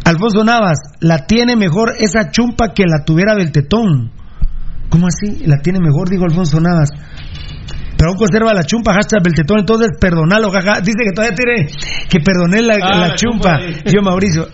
Alfonso Navas, la tiene mejor esa chumpa que la tuviera Beltetón. ¿Cómo así? La tiene mejor, dijo Alfonso Navas. Pero aún conserva la chumpa, hashtag Beltetón, entonces perdonalo, jaja. Dice que todavía tiene que perdoné la, Ah, la la chumpa. chumpa. Yo, Mauricio.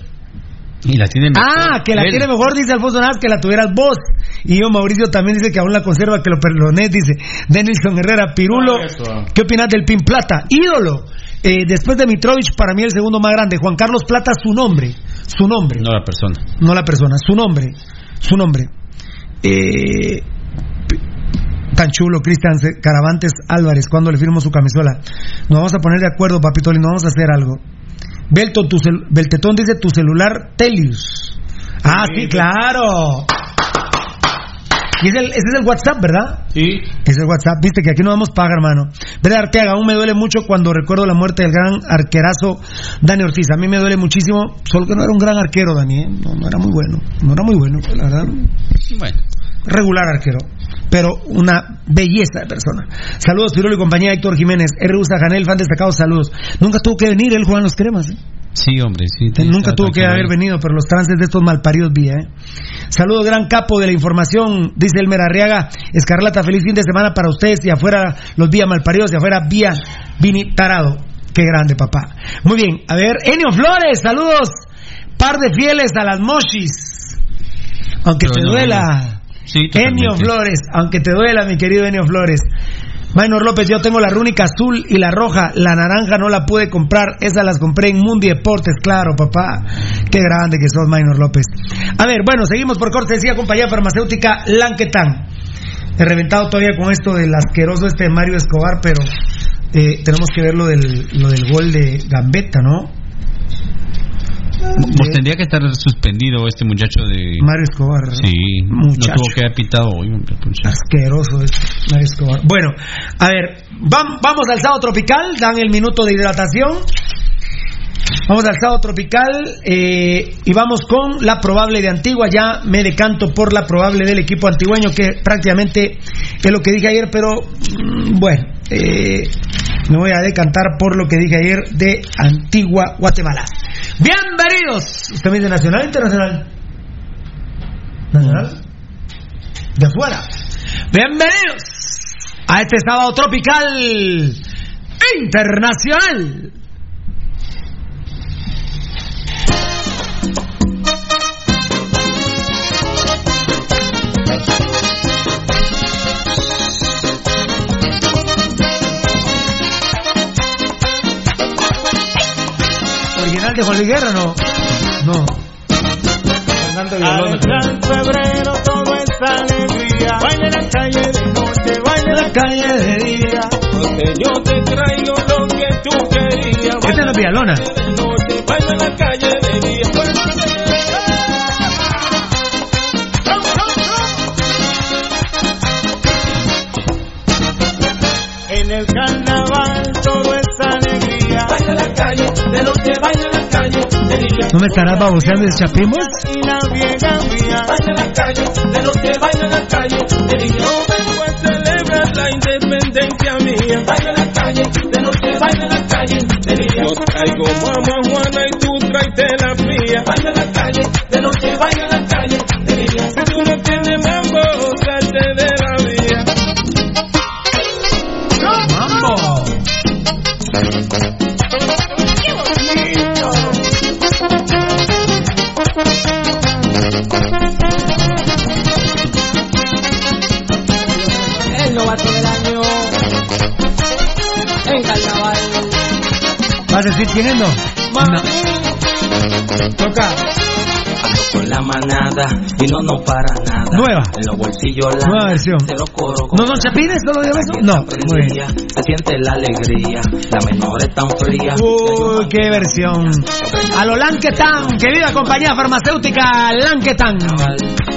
Y la tiene mejor. Ah, que la Él. tiene mejor, dice Alfonso Navas, que la tuvieras vos. Y yo, Mauricio, también dice que aún la conserva, que lo perdoné, dice Denilson Herrera, Pirulo. Ah, eso. ¿Qué opinas del Pin Plata? Ídolo. Eh, después de Mitrovich, para mí el segundo más grande. Juan Carlos Plata, su nombre. Su nombre. No la persona. No la persona, su nombre. Su nombre. Eh, tan chulo, Cristian Caravantes Álvarez, cuando le firmo su camisola. Nos vamos a poner de acuerdo, papito, y nos vamos a hacer algo. Belto, tu Beltetón dice tu celular Telius. Ah, sí, claro. Y es el- ese es el WhatsApp, ¿verdad? Sí. Es el WhatsApp, viste que aquí no vamos paga, hermano. ¿Verdad, Arteaga? Aún me duele mucho cuando recuerdo la muerte del gran arquerazo Dani Ortiz. A mí me duele muchísimo, solo que no era un gran arquero, Dani. ¿eh? No, no era muy bueno. No era muy bueno, la verdad. Bueno. Regular arquero, pero una belleza de persona. Saludos, Pirulo y compañía, Héctor Jiménez. R. Janel, fan destacado, saludos. Nunca tuvo que venir, él juega en los cremas. ¿eh? Sí, hombre, sí. Nunca tuvo que haber venido, pero los trances de estos malparidos vía, ¿eh? Saludos, gran capo de la información, dice Elmer Arriaga. Escarlata, feliz fin de semana para ustedes y afuera los vía malparidos y afuera vía Vini Tarado. Qué grande, papá. Muy bien, a ver, Enio Flores, saludos. Par de fieles a las mochis. Aunque Pero te no, duela. Sí, Enio. Flores, aunque te duela, mi querido Enio Flores. Maynor López, yo tengo la rúnica azul y la roja. La naranja no la pude comprar. Esas las compré en Mundi Deportes, claro, papá. Qué grande que sos, Maynor López. A ver, bueno, seguimos por cortesía, compañía farmacéutica Lanquetán. He reventado todavía con esto del asqueroso este Mario Escobar, pero eh, tenemos que ver lo del, lo del gol de Gambetta, ¿no? Pues tendría que estar suspendido este muchacho de. Mario Escobar. Sí, Muchacho. no tuvo que haber pitado hoy. pucha. Asqueroso es Mario Escobar. Bueno, a ver, vam- vamos al sábado tropical, dan el minuto de hidratación. Vamos al sábado tropical eh, y vamos con la probable de Antigua. Ya me decanto por la probable del equipo antigüeño, que prácticamente es lo que dije ayer, pero mm, bueno, eh, me voy a decantar por lo que dije ayer de Antigua, Guatemala. Bienvenidos. ¿Usted me dice nacional o internacional? ¿Nacional? De afuera. Bienvenidos a este sábado tropical internacional. ¿Original de Juan Luis Guerra no? No. Fernando Villalona. En febrero todo es alegría. Baila en la calle de noche, baila en la calle de día. Porque yo te traigo lo que tú querías. No es Villalona. de noche, baila en la calle de día. En el alegría. Baila en la calle, de noche baila en la calle. ¿No me estarás baboseando de chapimos? Baila en la calle, de noche baila en la calle. Yo vengo a celebrar la independencia mía. Baila en la calle, de noche baila en la calle. Yo traigo mamá Juana y decir quién es no? Toca. Ando con la manada y no nos para nada. Nueva. En los bolsillos la Nueva versión. de los coros. ¿No son chapines? ¿No lo dio eso? No. Muy bien. Se siente la alegría. La menor es tan fría. Uy, qué versión. A lo Lanquetan, querida compañía farmacéutica Lanquetan.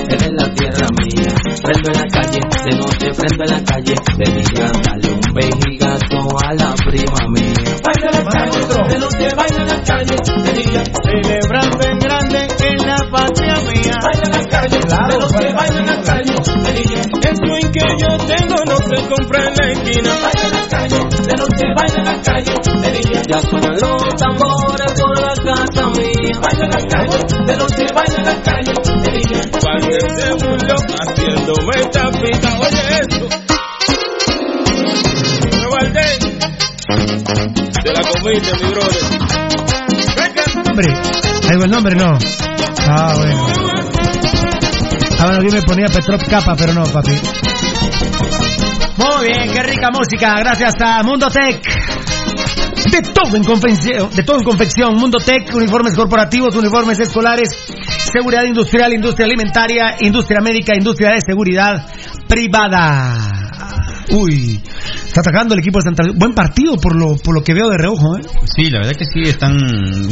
Eres la tierra mía. Prendo en la calle, de noche prendo en la calle. De día dale un vejigato a la prima mía. De noche baila en la calle, de día. Celebrando en grande en la patria mía. Baila en la calle, de noche baila en la calle, de día. El swing que yo tengo no se compra en la esquina. Baila en la calle, de noche baila en la calle, de día. Ya suenan los tambores por la casa mía. Baila en la calle, de noche baila en la calle, de día. Parece un loco haciéndome tapita. Oye eso. Me guardé de la comida, mi brother. Hombre, va el nombre, no. Ah, bueno. Ah, bueno, aquí me ponía Petrov Capa, pero no, papi. Muy bien, qué rica música. Gracias a Mundo Tech. De todo en confección, de todo en confección. Mundo Tech, uniformes corporativos, uniformes escolares, seguridad industrial, industria alimentaria, industria médica, industria de seguridad privada. Uy, está atacando el equipo de Santa. Buen partido por lo, por lo que veo de reojo, ¿eh? Sí, la verdad que sí, están,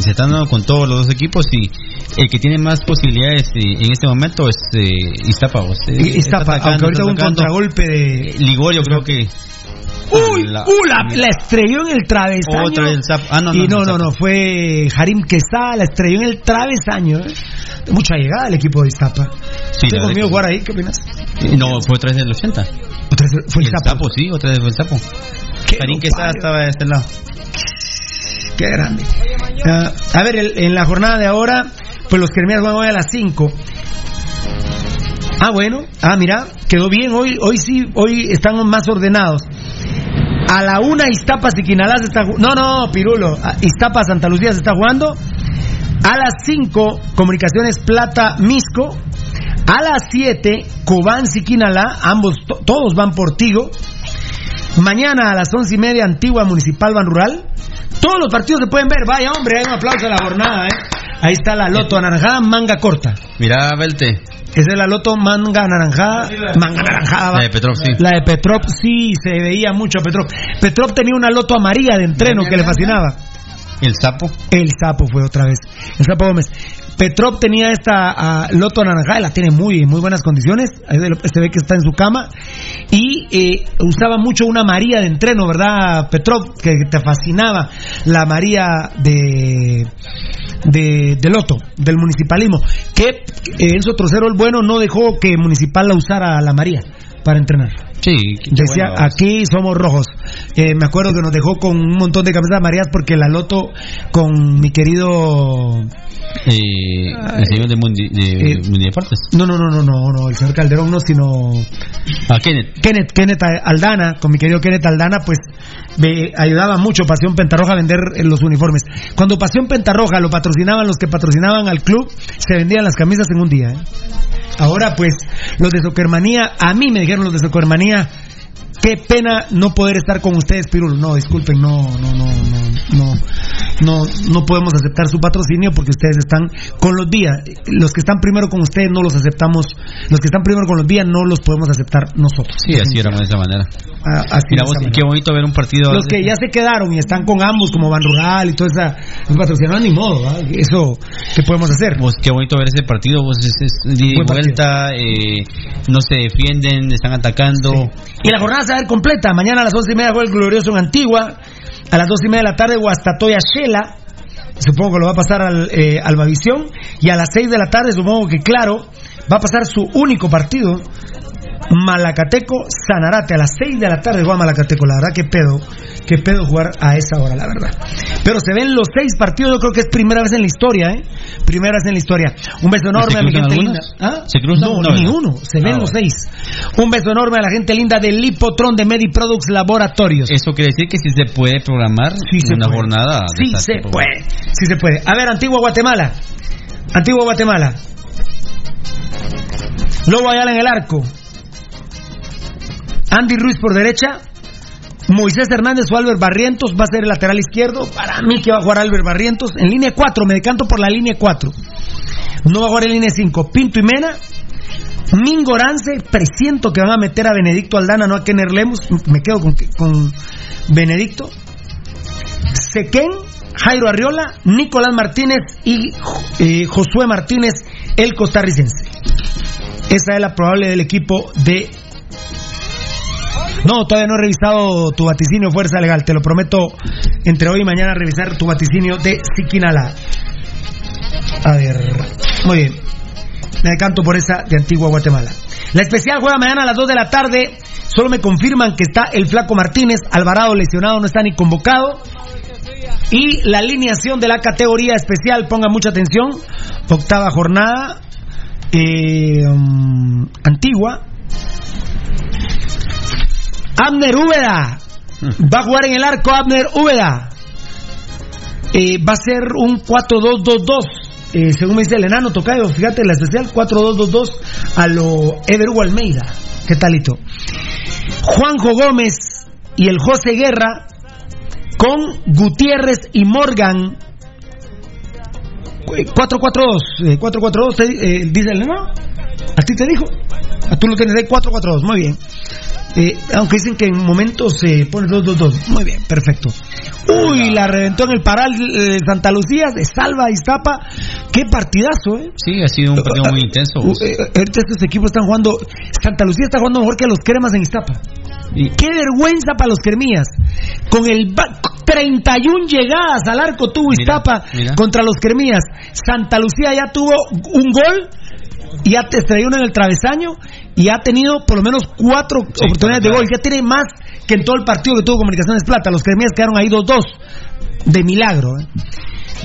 se están dando con todos los dos equipos y el que tiene más posibilidades eh, en este momento es eh, Iztapa. Y- está Iztapa, atacando, aunque ahorita está hubo un contragolpe de. Ligorio creo que... Uy, La- uh, la, la estrelló en el travesaño. Otra vez el Zap- ah, no, y no, no, no, no, no, fue Harim Quesada, la estrelló en el travesaño. ¿eh? Mucha llegada el equipo de Iztapa. Sí, ¿Usted la verdad conmigo que- jugar ahí? ¿Qué opinas? No, fue otra vez del 80. Otra vez fue el el sapo, sí, otra vez fue el sapo. Karim que lopario. estaba de este lado. Qué grande. Ah, a ver, el- en la jornada de ahora, pues los Kermías juegan hoy a las 5. Ah, bueno. Ah, mira, quedó bien. Hoy, hoy sí, hoy están más ordenados. A la una Iztapas y Quinalá se está jugando. No, no, Pirulo. Ah, Iztapas Santa Lucía se está jugando. A las 5, Comunicaciones Plata Misco. A las 7, Cobán Siquinalá. Ambos, to- todos van por Tigo. Mañana a las once y media, Antigua Municipal Ban Rural. Todos los partidos se pueden ver. Vaya, hombre, hay un aplauso a la jornada, ¿eh? Ahí está la Loto Anaranjada, manga corta. Mira, Belte, Esa es la loto manga anaranjada. Manga anaranjada. La de Petrov, sí. La de Petrov, sí, se veía mucho a Petrov. Petrov tenía una loto amarilla de entreno que le fascinaba. ¿El sapo? El sapo fue otra vez. El sapo Gómez. Petrov tenía esta ah, loto anaranjada, la tiene muy muy buenas condiciones. Se ve que está en su cama. Y eh, usaba mucho una María de entreno, ¿verdad, Petrov? Que te fascinaba la María de, de, Loto, del municipalismo. Que eh, Enzo Trocero el Bueno no dejó que Municipal la usara la María para entrenar. Sí, Decía, aquí somos rojos. Eh, me acuerdo que nos dejó con un montón de camisas amarillas porque la loto con mi querido... Eh, el señor de Mundi, de, Eh. No, no, no, no, no, no, el señor Calderón no, sino... A Kenneth. Kenneth, Kenneth Aldana, con mi querido Kenneth Aldana, pues me ayudaba mucho Pasión Pentarroja a vender eh, los uniformes. Cuando Pasión Pentarroja lo patrocinaban los que patrocinaban al club, se vendían las camisas en un día. Ahora, pues, los de Socermanía, a mí me dijeron los de Socermanía, qué pena no poder estar con ustedes, Pirulo. No, disculpen, no, no, no, no, no, no, no podemos aceptar su patrocinio porque ustedes están con los días. Los que están primero con ustedes no los aceptamos, los que están primero con los días no los podemos aceptar nosotros. Sí, así éramos de esa manera. Ah, así Mira de vos, manera. qué bonito ver un partido. Los que ya se quedaron y están con ambos, como Van Rural y toda esa. Los patrocinados, ni modo. Eso, ¿qué podemos hacer? Vos, qué bonito ver ese partido. Vos es, es vuelta. eh, no se defienden, están atacando. Y la jornada a ver completa. Mañana a las once y media juega el glorioso en Antigua. A las dos y media de la tarde, Guastatoya Shela. Supongo que lo va a pasar al eh. Y a las seis de la tarde, supongo que, claro, va a pasar su único partido. Malacateco Sanarate a las 6 de la tarde juega Malacateco, la verdad que pedo, que pedo jugar a esa hora, la verdad. Pero se ven los seis partidos, yo creo que es primera vez en la historia, ¿eh? Primera vez en la historia. Un beso enorme ¿Se a mi gente linda. ¿Ah? ¿Se cruzan? No, No, ni uno, se ven Ah, los bueno. seis. Un beso enorme a la gente linda del Lipotron de Mediproducts Laboratorios. Eso quiere decir que si se puede programar se una puede. jornada. de Sí se tipo- puede, sí se puede. A ver, Antigua Guatemala. Antigua Guatemala. Lobo Ayala en el arco. Andy Ruiz por derecha. Moisés Hernández o Albert Barrientos va a ser el lateral izquierdo. Para mí que va a jugar Albert Barrientos. En línea 4, me decanto por la línea 4. No va a jugar en línea 5. Pinto y Mena. Mingo Orance, presiento que van a meter a Benedicto Aldana, no a Kenner Lemus. Me quedo con, con Benedicto. Sequén, Jairo Arriola, Nicolás Martínez y Josué Martínez, el costarricense. Esa es la probable del equipo de. No, todavía no he revisado tu vaticinio Fuerza Legal. Te lo prometo entre hoy y mañana revisar tu vaticinio de Siquinala. A ver, muy bien. Me decanto por esa de Antigua Guatemala. La especial juega mañana a las 2 de la tarde. Solo me confirman que está el Flaco Martínez. Alvarado lesionado, no está ni convocado. Y la alineación de la categoría especial, ponga mucha atención. Octava jornada. eh, um, antigua. Abner Úbeda. <laughs> Va a jugar en el arco Abner Úbeda. Eh, va a ser un 4-2-2-2. Eh, según me dice el enano Tocayo, fíjate, la especial 4-2-2-2 a lo Ever Hugo Almeida. ¿Qué talito? Juanjo Gómez y el José Guerra con Gutiérrez y Morgan. Eh, 4-4-2. eh, 4-4-2, te- eh, dice el enano. ¿A ti te dijo? A tú lo tienes ahí 4-4-2, muy bien. Eh, aunque dicen que en momentos se pone 2-2-2. Muy bien, perfecto. Uy, la reventó en el paral de Santa Lucía, de Salva Iztapa. Qué partidazo, ¿eh? Sí, ha sido un partido muy intenso. Uh, eh, ahorita estos equipos están jugando. Santa Lucía está jugando mejor que los cremas en Iztapa. Qué vergüenza para los cremías. Con el ba- 31 llegadas al arco tuvo Mira, Iztapa mira. contra los cremías. Santa Lucía ya tuvo un gol. Y estrelló uno en el travesaño y ha tenido por lo menos cuatro oportunidades de gol. Ya tiene más que en todo el partido que tuvo Comunicaciones Plata. Los cremías quedaron ahí 2-2. De milagro. ¿eh?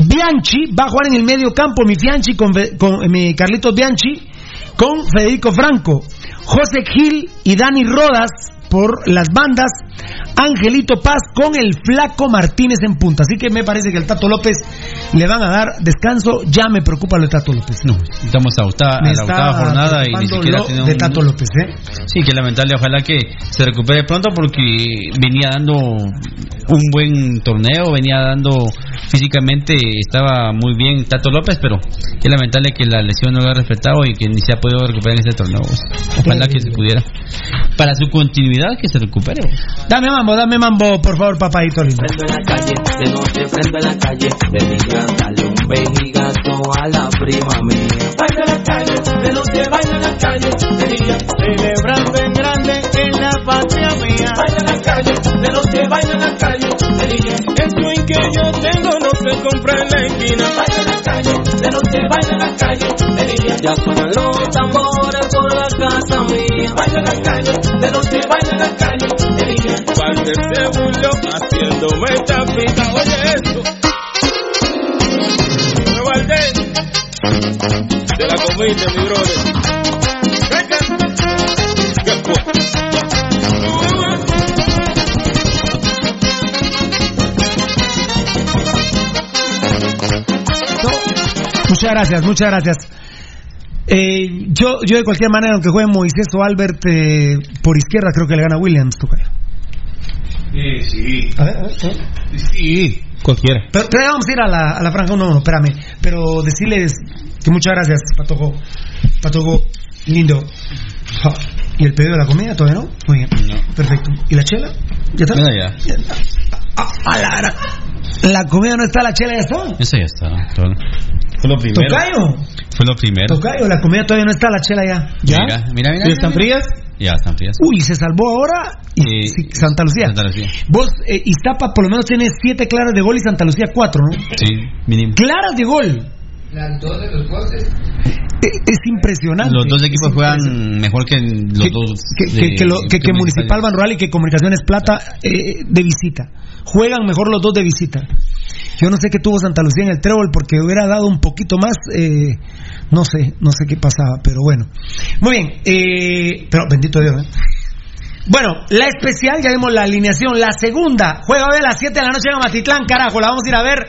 Bianchi va a jugar en el medio campo, mi con, Fe- con eh, mi Carlitos Bianchi, con Federico Franco, José Gil y Dani Rodas por las bandas, Angelito Paz con el Flaco Martínez en punta. Así que me parece que el Tato López le van a dar descanso. Ya me preocupa lo de Tato López. No, estamos a, octava- a la octava jornada y ni siquiera lo tenido de un- Tato López, ¿eh? Sí, que lamentable, ojalá que se recupere pronto porque venía dando un buen torneo, venía dando físicamente, estaba muy bien Tato López, pero es lamentable que la lesión no lo ha respetado y que ni se ha podido recuperar en este torneo. Ojalá que se pudiera. Para su continuidad, que se recupere. Dame mambo, dame mambo, por favor, papadito lindo. Prendo en la calle, de noche prendo en la calle, de día dale un vejigato a la prima mía. Baila en la calle, de noche baila en la calle, de día celebrando en grande en la patria mía. Baila en la calle, de noche baila en la calle, de día el swing que yo tengo no se compra en la esquina. Baila en la calle, de noche baila en la calle, Ya suenan los tambores por la casa mía. baila la calle, de noche baila la calle, de día. Walter se burló haciéndome esta pita, oye esto. Me Walter, te la comiste, mi brother. Venga. ¿Qué fue? Muchas gracias, muchas gracias. Eh, yo, yo de cualquier manera, aunque juegue Moisés o Albert eh, por izquierda, creo que le gana Williams, Tocayo. sí. A ver, a ver, a ver. Sí, cualquiera. Pero vamos a ir a la, a la franja, no, no, espérame. Pero decirles que muchas gracias, Patojo. Patojo, lindo. ¿Y el pedido de la comida todavía no? Muy bien. Perfecto. ¿Y la chela? ¿Ya está? Ya. A la, la, comida no está, la chela ya está. Eso ya está. todo. Fue lo primero. Tocayo, Fue lo primero. Tocayo, la comida todavía no está, la chela ya. Mira, mira, mira. ¿Y están frías? Ya están frías. Uy, se salvó ahora y, Eh, Santa Lucía. Santa Lucía. Vos, eh, Iztapa, por lo menos tiene siete claras de gol y Santa Lucía cuatro, ¿no? Sí, mínimo. Claras de gol. Las dos de los postes. Eh, Es impresionante. Los dos equipos juegan mejor que los que, dos. que, de- que- que lo- que- que Municipal Municipal. Ban Rural y que Comunicaciones Plata eh, de visita. Juegan mejor los dos de visita. Yo no sé qué tuvo Santa Lucía en el trébol porque hubiera dado un poquito más. eh, no sé, no sé qué pasaba, pero bueno. Muy bien, eh, pero bendito Dios. ¿eh? Bueno, la especial, ya vimos la alineación. La segunda, juega hoy a las 7 de la noche en Amatitlán, carajo, la vamos a ir a ver.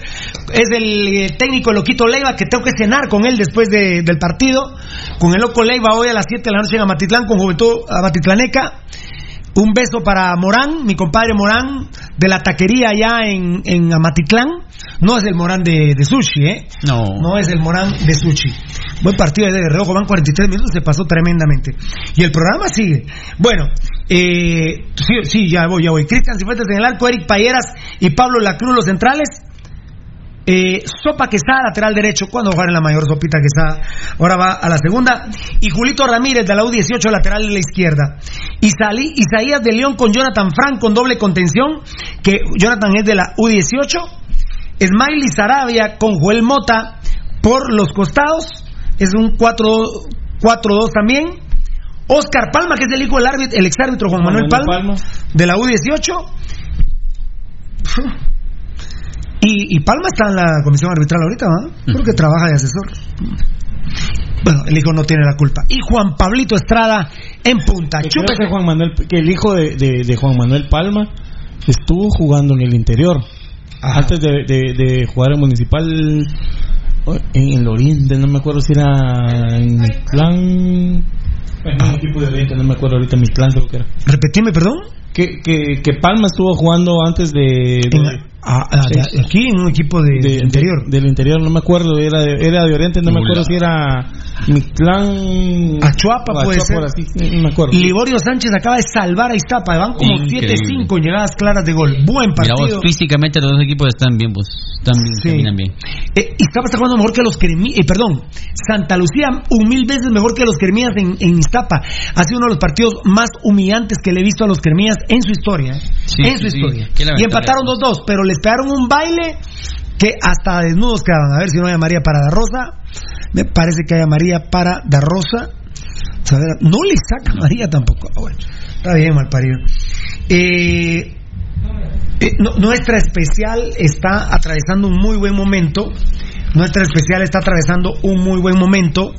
Es el eh, técnico Loquito Leiva, que tengo que cenar con él después de- del partido. Con el Loco Leiva hoy a las 7 de la noche en Amatitlán, con Juventud Amatitlaneca. Un beso para Morán, mi compadre Morán, de la taquería allá en, en Amatitlán. No es el Morán de, de sushi, ¿eh? No. No es el Morán de sushi. Buen partido de reojo, van 43 minutos, se pasó tremendamente. Y el programa sigue. Bueno, eh, sí, sí, ya voy, ya voy. Cristian Cifuentes en el arco, Eric Payeras y Pablo Lacruz los centrales. Eh, Sopa Quesada, lateral derecho. ¿Cuándo jugar en la mayor Sopita Quesada? Ahora va a la segunda. Y Julito Ramírez de la U18, lateral de la izquierda. Y Salí, Isaías de León con Jonathan Frank con doble contención. Que Jonathan es de la U18. Smiley Sarabia con Joel Mota por los costados. Es un 4 4-2 también. Oscar Palma, que es el hijo del árbitro, el exárbitro Juan Manuel Palma, de la U18. Y, y Palma está en la comisión arbitral ahorita, ¿va? Creo que trabaja de asesor. Bueno, el hijo no tiene la culpa. Y Juan Pablito Estrada en punta. Que creo Chúpese. que, Juan Manuel, que el hijo de, de- de Juan Manuel Palma estuvo jugando en el interior. Ajá. Antes de, de- de jugar en Municipal en el Oriente, no me acuerdo si era en mi clan. En un equipo de Oriente, no me acuerdo ahorita mi clan creo que era. Repetime, perdón. Que, que, que Palma estuvo jugando antes de. de- En- ah, ah, Sí. de- aquí en un equipo de, de- interior. de- del interior, no me acuerdo, era de, era de Oriente, no me acuerdo si era mi clan. Achuapa o puede Achuapa, ser. así, no me acuerdo. Liborio Sánchez acaba de salvar a Iztapa. Van como Increíble. 7-5 en llegadas claras de gol. Buen Mira vos, partido. físicamente los dos equipos están bien, pues. Están bien, Sí. caminan bien. Eh, Iztapa está jugando mejor que los Cremías. Eh, perdón, Santa Lucía un mil veces mejor que los Cremías en, en Iztapa. Ha sido uno de los partidos más humillantes que le he visto a los Cremías en su historia. ¿eh? Sí, en su sí. historia. Y empataron 2-2, pero les pegaron un baile que hasta desnudos quedaban. A ver si no hay María para Da Rosa. Me parece que hay María para Da Rosa. A no le saca María tampoco. Ah, bueno, está bien, mal parido. Eh, eh, no- nuestra especial está atravesando un muy buen momento. Nuestra especial está atravesando un muy buen momento.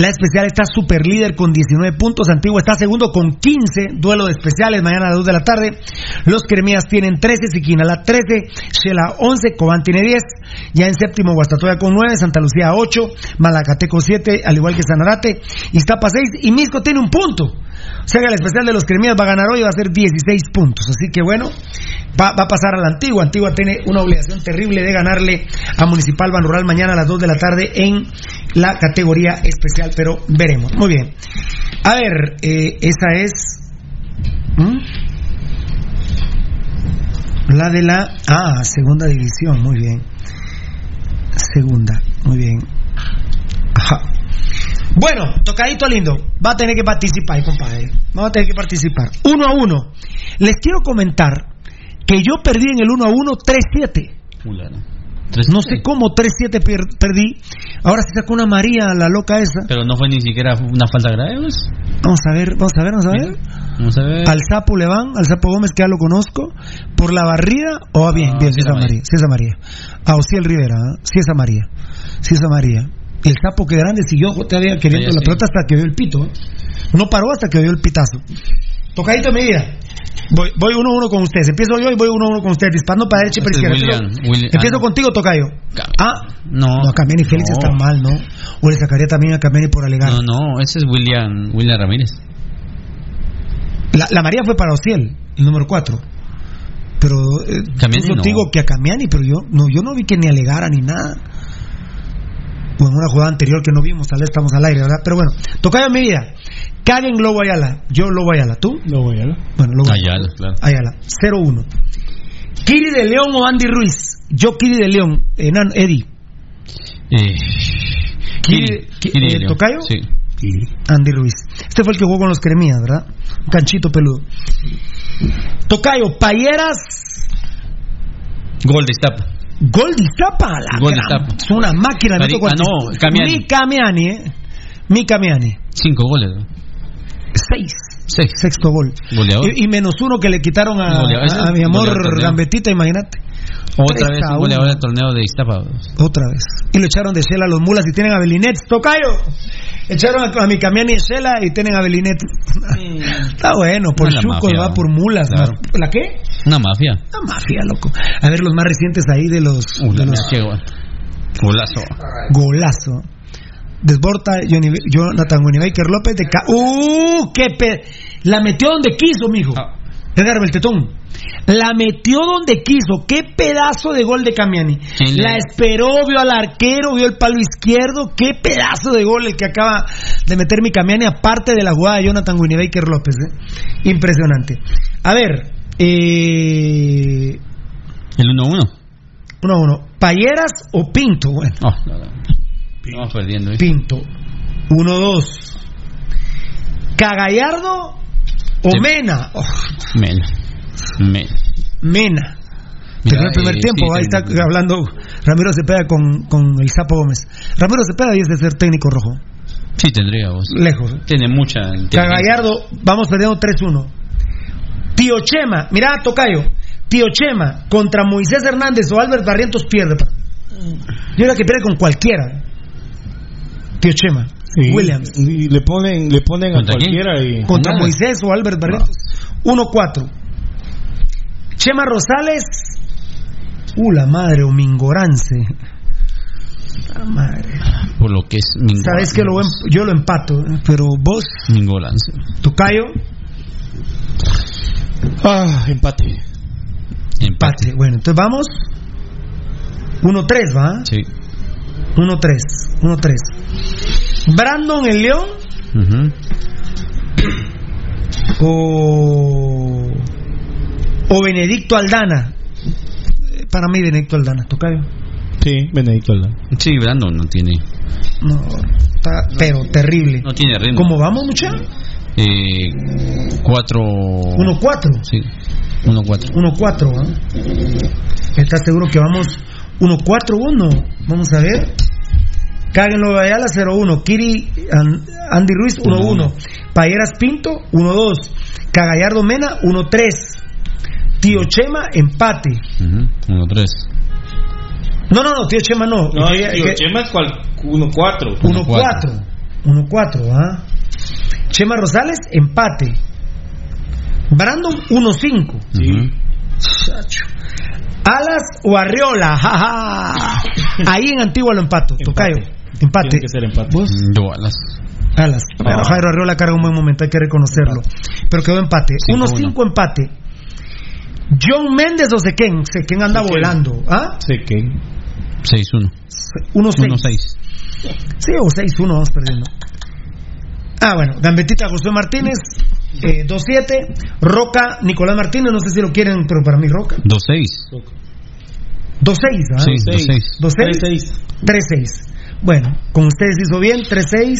La especial está super líder con 19 puntos. Antigua está segundo con 15. Duelo de especiales mañana a las 2 de la tarde. Los Cremías tienen 13. Siquinala 13. Shela 11. Cobán tiene 10. Ya en séptimo Guastatoya con 9. Santa Lucía 8. Malacateco 7. Al igual que Sanarate. Iztapa 6. Y Misco tiene un punto. O sea que el especial de los Cremías va a ganar hoy va a ser 16 puntos. Así que bueno, va, va a pasar a la Antigua. Antigua tiene una obligación terrible de ganarle a Municipal Ban Rural mañana a las 2 de la tarde en la categoría especial, pero veremos. Muy bien. A ver, eh, esa es. La de la. Ah, segunda división, muy bien. Segunda, muy bien. Ajá. Bueno, tocadito lindo. Va a tener que participar, compadre. Va a tener que participar. Uno a uno. Les quiero comentar que yo perdí en el 1 a 1 3-7. No sé cómo 3-7 per- perdí. Ahora se sacó una María, la loca esa. Pero no fue ni siquiera una falta grave, pues. Vamos a ver, vamos a ver, vamos a ver. Vamos a ver. Al Sapo le van, al Sapo Gómez que ya lo conozco, por la barrida, o ah, bien, bien, sí es a María, sí es a María. A Ociel Rivera, ¿ah? sí es a María, sí es a María. El Sapo que grande siguió todavía queriendo la sí. pelota hasta que vio el pito, ¿eh? No paró hasta que vio el pitazo. Tocadito mi vida. Voy, voy uno a uno con ustedes. Empiezo yo y voy uno a uno con ustedes. Disparando para derecha y para Este es izquierda. Empiezo- ah, no. contigo, Tocayo. Ah, No. no, Camiani Félix No. está mal, ¿no? O le sacaría también a Camiani por alegar. No, no, ese es William, William Ramírez. La, la María fue para Ociel, el número 4. Pero eh, no. Tigo que a Camiani, pero yo no, yo no vi que ni alegara ni nada. O en una jugada anterior que no vimos, tal vez estamos al aire, ¿verdad? Pero bueno, tocayo mi vida. Caguen Lobo Ayala. Yo Lobo Ayala. ¿Tú? Lobo Ayala. Bueno, Lobo Ayala, claro. Ayala. 0-1. Kiri de León o Andy Ruiz. Yo Kiri de León. Enan, Eddie. Eh, Kiri, Ki- Kiri de eh, León. ¿Tocayo? Sí. Andy Ruiz. Este fue el que jugó con los Cremías, ¿verdad? Un canchito peludo. Tocayo, Payeras, Gol de Iztapa. Gol de Iztapa. la Gol de gran- Iztapa. Es una máquina. Ah, no, Camiani. Mi Camiani, ¿eh? Mi Camiani. Cinco goles. Seis. Seis. Sexto gol. Goleador. Y, y menos uno que le quitaron a, mi amor. Gambetita, imagínate. Otra vez un goleador del torneo de Iztapa. Otra vez. Y lo echaron de Shela a los mulas y tienen a Belinet. Tocayo. Echaron a, a mi Camiani y Shela y tienen a Belinet. <laughs> Está bueno, por. Una Chuco mafia, va por mulas. Claro. ¿La qué? Una mafia. Una mafia, loco. A ver los más recientes ahí de los, Uh, de los. Golazo. golazo. Desborda Johnny, Jonathan Winibaker López de Ca ¡Uh! ¡Qué pe... La metió donde quiso, mijo. Ah. Edgar Beltetón. La metió donde quiso. ¡Qué pedazo de gol de Camiani! ¿Quién le- La esperó, vio al arquero, vio el palo izquierdo. ¡Qué pedazo de gol el que acaba de meter mi Camiani! Aparte de la jugada de Jonathan Winibaker López. ¿eh? Impresionante. A ver. Eh... El 1-1. Uno a uno. ¿Payeras o Pinto? Bueno. Oh, no, no. Vamos perdiendo. ¿eh? Pinto. 1-2. ¿Cagallardo o Sí. Mena? Oh, Mena. Mena. Mena. Mira, el primer eh, tiempo, sí, ahí está hablando Ramiro Cepeda con, con el Sapo Gómez. Ramiro Cepeda dice ser técnico rojo. Sí, tendría vos. Lejos. ¿eh? Tiene mucha. Cagallardo, vamos perdiendo 3-1. Tío Chema, mira, Tocayo. Tío Chema contra Moisés Hernández o Albert Barrientos pierde. Yo creo que pierde con cualquiera. Tío Chema. Sí. Williams. Y le ponen, le ponen a cualquiera y. contra Nada. Moisés o Albert Barrientos. 1-4. Chema Rosales. Uh, la madre, o Mingorance. La madre. Por lo que es Mingo. Sabes que lo, em- yo lo empato, pero vos, Mingolance. Tocayo, Ah, empate. empate. Bueno, entonces vamos. 1-3, ¿va? Sí. 1-3. 1-3. Brandon el León o. O Benedicto Aldana. Eh, Para mí, Benedicto Aldana, Tocayo. Sí, Benedicto Aldana. Sí, Brandon no tiene. No, está, pero terrible. No tiene ritmo. ¿Cómo vamos, mucha? Eh, cuatro. 1-4. Sí. 1-4. 1-4, ¿ah? ¿Estás seguro que vamos 1-4-1? Vamos a ver. Cáguenlo Ayala 0-1. Kiri An- Andy Ruiz 1-1. Payeras Pinto 1-2. Cagallardo Mena 1-3. Tío Chema empate. 1-3. No, no, no, tío Chema no. No, Que- tío, que- Chema es cual 1-4. 1-4. 1-4, ¿ah? Chema Rosales empate. Brandon 1-5. Sí. Chacho. Alas o Arriola, jaja. Ahí en Antigua lo empato, Tocayo. Empate. Tiene que ser empate. ¿Vos? Yo alas. Alas. Pero Jairo Arriola carga un buen momento, hay que reconocerlo. Pero quedó empate. Cinco, 1-5 empate. John Méndez o Sequén. Sequén anda volando. ¿Ah? Sequén. 6-1. 1-6. Sí, o 6-1 vamos perdiendo. Ah, bueno, Gambetita José Martínez, eh, 2-7. Roca Nicolás Martínez, no sé si lo quieren, pero para mí Roca. 2-6. 2-6, ¿ah? Sí, 2-6. 2-6. 3-6. Bueno, con ustedes hizo bien, 3-6.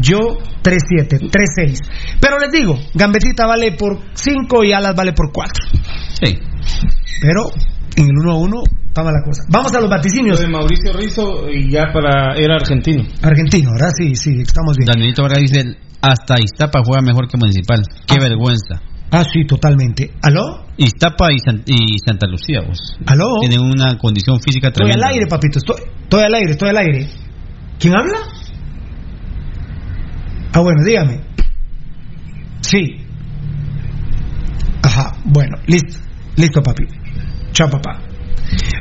Yo 3-7, 3-6. Pero les digo, Gambetita vale por 5 y Alas vale por 4. Sí. Pero en el 1-1 está mala cosa. Vamos a los vaticinios. Lo de Mauricio Rizzo y ya para era argentino. Argentino, ahora sí, sí, estamos bien. Danielito Vargas dice, hasta Iztapa juega mejor que Municipal. Qué vergüenza. Ah, sí, totalmente. ¿Aló? Iztapa y, San- y Santa Lucía, vos. ¿Aló? Tienen una condición física Estoy tremenda. al aire, papito. Estoy, estoy al aire, estoy al aire. ¿Quién habla? Ah, bueno, dígame. Sí. Ajá, bueno, listo. Listo, papi. Chao, papá.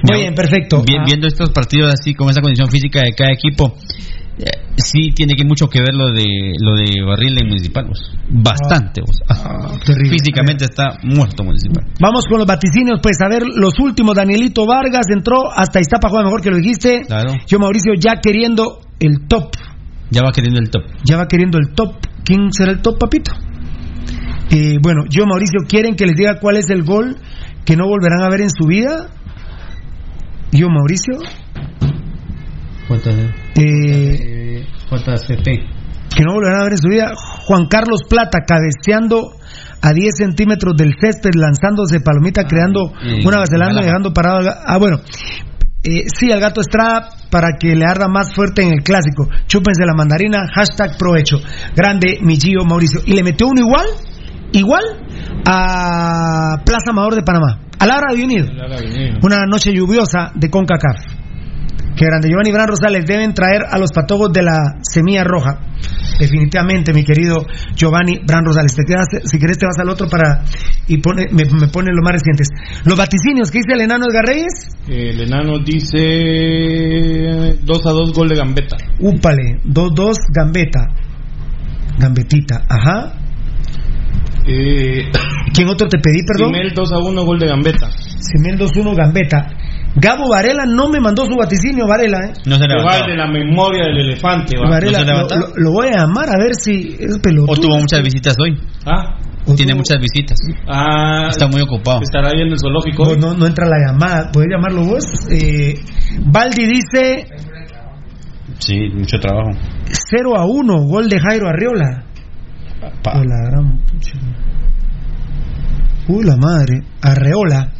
Muy bien, perfecto. Bien- Ah, viendo estos partidos así con esa condición física de cada equipo, sí tiene que mucho que ver lo de lo de Barril en Municipal, vos. Bastante, vos. Ah, terrible. Físicamente está muerto Municipal. Vamos con los vaticinios, pues a ver los últimos. Danielito Vargas entró hasta Iztapa, juega mejor que lo dijiste. Claro. Yo, Mauricio, ya queriendo el top. Ya va queriendo el top. Ya va queriendo el top. ¿Quién será el top, papito? Eh, bueno, yo, Mauricio, ¿quieren que les diga cuál es el gol que no volverán a ver en su vida? Yo, Mauricio. Eh, JCP. que no volverán a ver en su vida. Juan Carlos Plata cabeceando a 10 centímetros del césped, lanzándose palomita, creando eh, una vaselanda, Málaga. dejando parado. Ah, bueno. Eh, sí, al gato Estrada para que le arda más fuerte en el clásico. Chúpense la mandarina, hashtag provecho. Grande, mi Gio Mauricio. Y le metió uno igual, igual a Plaza Amador de Panamá, a la hora de Unido. Una noche lluviosa de CONCACAF. Que grande Giovanni Bran Rosales deben traer a los patojos de la semilla roja. Definitivamente, mi querido Giovanni Bran Rosales. Te quedas, si querés te vas al otro para y pone, me, me pone los más recientes. Los vaticinios que dice el enano Edgar Reyes. El enano dice 2 a 2 gol de Gambetta. Úpale, 2-2 Gambeta. Gambetita, ajá. Eh, ¿Quién otro te pedí, perdón? Simel 2 a 1 gol de Gambetta. Simel 2-1 Gambeta. Gabo Varela no me mandó su vaticinio, Varela, ¿eh? No se Igual de la memoria del elefante. ¿va? Varela, ¿No se lo, levanta? lo- lo voy a llamar a ver si es pelotudo. O tuvo muchas visitas hoy. Ah, Tiene muchas visitas. ah, Está muy ocupado. estará ahí en el zoológico. No, no, no entra la llamada. ¿Puedes llamarlo vos? Eh, Baldi dice Sí, mucho trabajo. 0 a 1, gol de Jairo Arriola. Pa. Oh, la gran pucha. Uy, la madre. Arreola.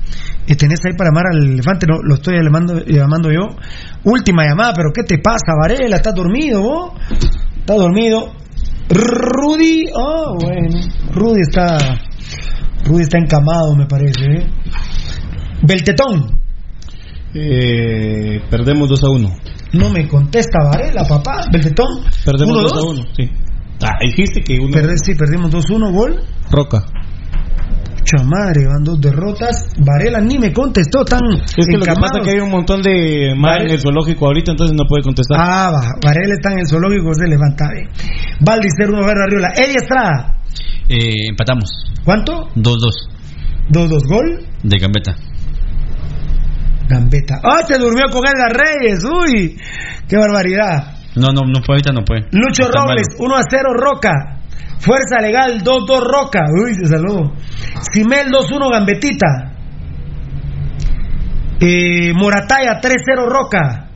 Y tenés ahí para llamar al elefante, no, lo estoy llamando, llamando yo. Última llamada, pero ¿qué te pasa, Varela? ¿Estás dormido vos? ¿Estás dormido? Rudy, oh, bueno. Rudy está. Rudy está encamado, me parece, ¿eh? Beltetón. Eh, perdemos 2 a 1. No me contesta Varela, papá. Beltetón. Perdemos 2 a 1-2. 1, sí. Ah, dijiste que uno. Sí, perdimos 2-1, gol. Roca. Pucha madre, van dos derrotas. Varela ni me contestó tan Es que lo que encamado. pasa es que hay un montón de mar en el zoológico ahorita, entonces no puede contestar. Ah, va. Varela está en el zoológico, se levanta. bien. Valdi 0-1 Guerra Arriola. Eddie Estrada. Eh, empatamos. ¿Cuánto? 2-2 2-2 gol. de Gambetta. Gambeta. ¡Ah, se durmió con Edgar Reyes! ¡Uy! ¡Qué barbaridad! No, no, no fue ahorita, no fue. Lucho Robles, 1 a 0 Roca. Fuerza Legal 2-2 Roca. Uy, se saludó. Simel 2-1 Gambetita. Eh, Morataya 3-0 Roca.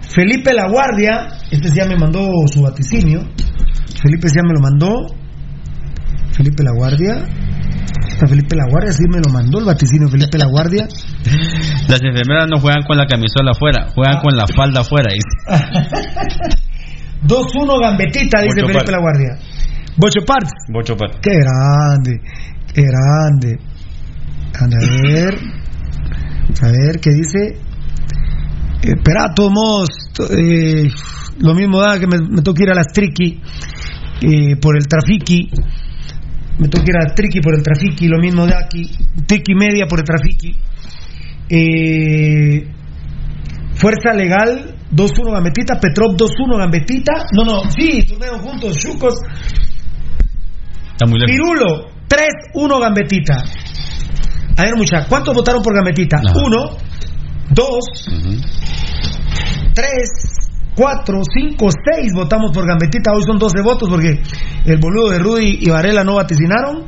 Felipe La Guardia, este ya me mandó su vaticinio. Felipe ya me lo mandó. Felipe La Guardia. Está Felipe La Guardia, sí me lo mandó el vaticinio Felipe La Guardia. <laughs> Las enfermeras no juegan con la camisola afuera, juegan con la falda afuera. dice. <laughs> 2-1 Gambetita, dice Felipe. La Guardia. Bocho Parts. Bocho Pat. Qué grande, qué grande. A ver. A ver qué dice. Eh, Espera, todos modos, to- eh, lo mismo da que me, me que ir a las triqui eh, por el trafiqui. Me tengo que ir a triqui por el trafiqui, lo mismo da aquí. Triqui media por el trafiqui. Eh, Fuerza Legal 2-1 Gambetita, Petrov 2-1 Gambetita. No, no, sí, durmieron juntos, chucos. Está muy. Pirulo, 3-1 Gambetita. A ver, muchachos, ¿cuántos votaron por Gambetita? Uno, dos, tres, cuatro, cinco, seis votamos por Gambetita. Hoy son 12 votos porque el boludo de Rudy y Varela no vaticinaron.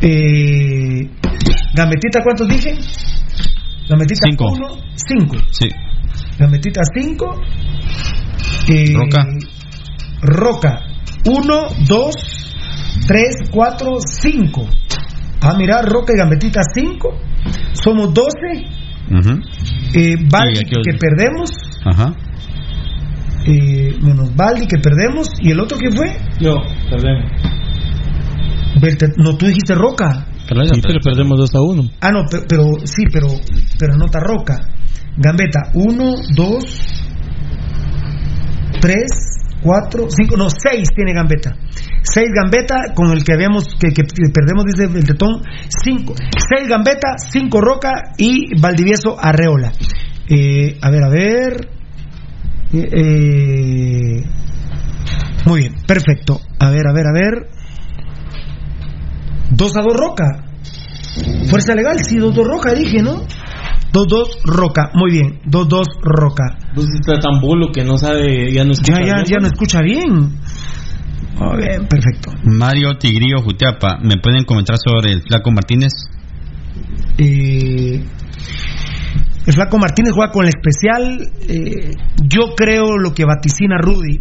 Eh, Gambetita, ¿cuántos dije? Gambetita Cinco. uno, cinco. Sí. Gambetita 5. Eh, Roca. Roca 1, 2, 3, 4, 5. Ah, mira, Roca y Gambetita 5. Somos 12. Ujú. Eh, Baldi que perdemos. Ajá. Eh, menos Baldi que perdemos. ¿Y el otro que fue? Yo, perdemos. No, tú dijiste Roca. Sí, pero perdemos 2 a 1. Ah, no, pero, pero sí, pero, pero anota Roca. Gambeta, 1, 2, 3, 4, 5, no, 6 tiene Gambeta. 6 Gambeta con el que habíamos, que, que perdemos, dice el tetón, 5. 6 Gambeta, 5 Roca y Valdivieso Arreola. Eh, a ver, a ver. Eh, eh, muy bien, perfecto. A ver, a ver, a ver. 2 a 2 Roca. Fuerza legal, sí, 2-2 Roca, dije, ¿no? 2-2 Roca, muy bien, 2-2 Roca. Pues está tan bolo que no sabe, ya no escucha. Ya, ya, bien, ya no escucha bien. Muy bien, perfecto. Mario Tigrillo Jutiapa, ¿me pueden comentar sobre el Flaco Martínez? Eh, el Flaco Martínez juega con el especial. eh, yo creo lo que vaticina Rudy.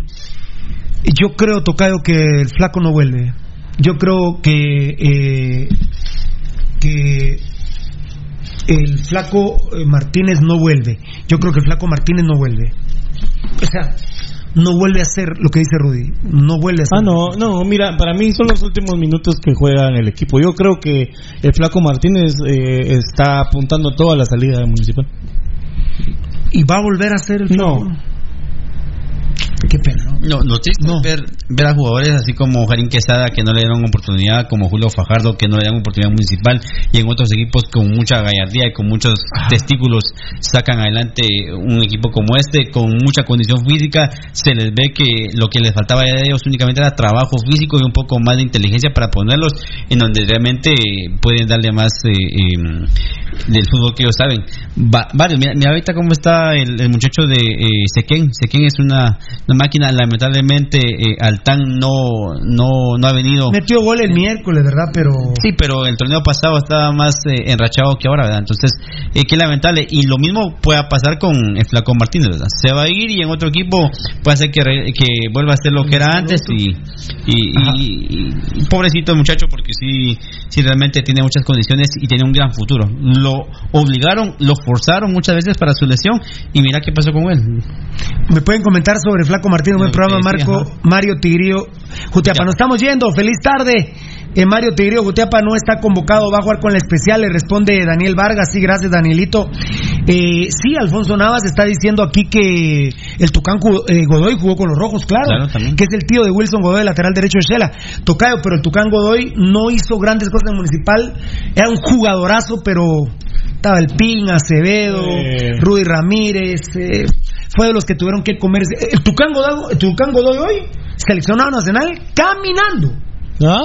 Yo creo, Tocayo, que el Flaco no vuelve. Yo creo que. eh, que. El Flaco eh, Martínez no vuelve. Yo creo que el Flaco Martínez no vuelve. O sea, no vuelve a hacer lo que dice Rudy. No vuelve a hacer. Ah, no, no, mira, para mí son los últimos minutos que juega en el equipo. Yo creo que el Flaco Martínez eh, está apuntando toda la salida del municipal. ¿Y va a volver a hacer el No. Flaco? Qué pena, ¿no? No, lo triste es ver, ver a jugadores así como Jarín Quesada que no le dieron oportunidad, como Julio Fajardo que no le dieron oportunidad municipal y en otros equipos con mucha gallardía y con muchos testículos sacan adelante un equipo como este con mucha condición física. Se les ve que lo que les faltaba a ellos únicamente era trabajo físico y un poco más de inteligencia para ponerlos en donde realmente pueden darle más eh, eh, del fútbol que ellos saben. Va- varios, mira, mira ahorita cómo está el, el muchacho de eh, Sequén. Sequén es una, una máquina, lamentablemente eh, Altán no, no, no ha venido. Metió gol el miércoles, ¿verdad? Pero. Sí, pero el torneo pasado estaba más eh, enrachado que ahora, ¿verdad? Entonces, eh, qué lamentable. Y lo mismo pueda pasar con el Flaco Martínez, ¿verdad? Se va a ir y en otro equipo puede ser que, re- que vuelva a ser lo que era antes y, y, y- y pobrecito el muchacho porque sí, sí realmente tiene muchas condiciones y tiene un gran futuro. Lo obligaron, lo forzaron muchas veces para su lesión y mira qué pasó con él. Me pueden comentar sobre Flaco Martínez, buen Lo que programa, decía, Marco, Mario Tigrillo Jutiapa. Nos estamos yendo, feliz tarde. Eh, Mario Tigrillo Jutiapa no está convocado, va a jugar con la especial, le responde Daniel Vargas, sí, gracias Danielito. Eh, sí, Alfonso Navas está diciendo aquí que el Tucán eh, Godoy jugó con los rojos, claro, Claro, también. que es el tío de Wilson Godoy, lateral derecho de Shela. Tocayo, pero el Tucán Godoy no hizo grandes cosas en el municipal, era un jugadorazo, pero estaba el Pin, Acevedo, Eh. Rudy Ramírez, eh, fue de los que tuvieron que comer. El Tucán Godoy, el Tucán Godoy hoy, seleccionado nacional, caminando. ¿Ah?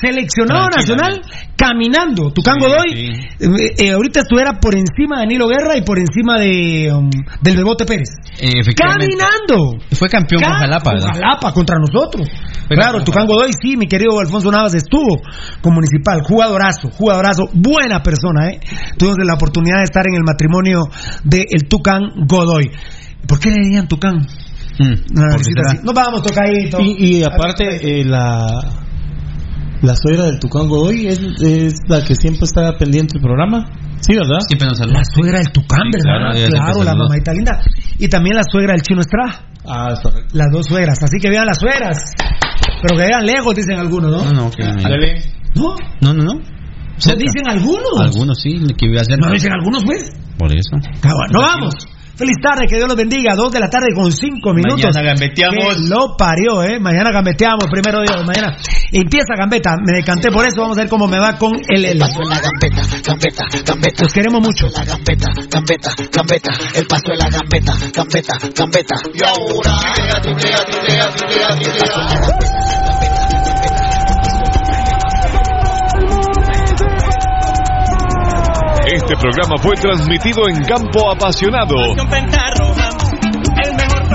Seleccionado nacional caminando. Tucán Sí, Godoy, sí. eh, eh, ahorita estuviera por encima de Danilo Guerra y por encima de um, del Bebote Pérez. Eh. Caminando. Fue campeón con Ca- Jalapa, con. Jalapa contra nosotros. Fue claro, Tucán Godoy, sí, mi querido Alfonso Navas estuvo con Municipal, jugadorazo, jugadorazo, buena persona, ¿eh? Tuvimos la oportunidad de estar en el matrimonio del el Tucán Godoy. ¿Por qué le dirían Tucán? Mm. Nos vamos, tocadito. Y, y aparte, eh, la, la suegra del Tucán Godoy es, es la que siempre está pendiente del programa. Sí, ¿verdad? Siempre nos saluda. La suegra del Tucán, Sí, ¿verdad? claro, la mamadita linda. Y también la suegra del chino Estrada. Ah, es correcto. Las dos suegras. Así que vean las suegras. Pero que vean lejos, dicen algunos, ¿no? No, no, que- Dale. ¿No? no, no, no. ¿No Cerca. dicen algunos? Algunos sí, que iba a hacer. ¿No dicen algunos, pues? Por eso. Cabrón, ¡No vamos! Feliz tarde, que Dios los bendiga. Dos de la tarde con cinco minutos. Mañana gambeteamos. Que lo parió, ¿eh? Mañana gambeteamos, primero Dios. Mañana empieza gambeta. Me decanté por eso. Vamos a ver cómo me va con el paso de la gambeta, gambeta, gambeta. Los queremos mucho. La gambeta, gambeta, gambeta. El paso de la gambeta, gambeta, gambeta. Y ahora, Este programa fue transmitido en Campo Apasionado.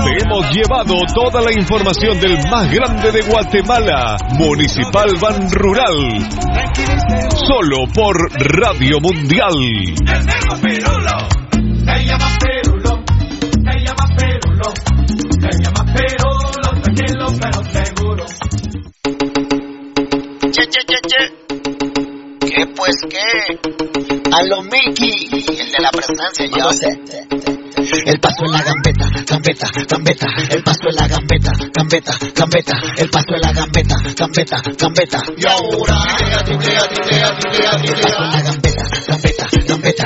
Te hemos llevado toda la información del más grande de Guatemala, Municipal Ban Rural. Solo por Radio Mundial. El negro Pirulo, se llama Pirulo, se llama Pirulo, se llama Pirulo, tranquilo pero seguro. Che, che, che, che. ¿Qué pues qué? A lo Mickey, el de la presencia ya. El paso en la gambeta, gambeta, gambeta. El paso en la gambeta, gambeta, gambeta. El paso en la gambeta, gambeta, gambeta. Y ahora, el paso en la gambeta, gambeta,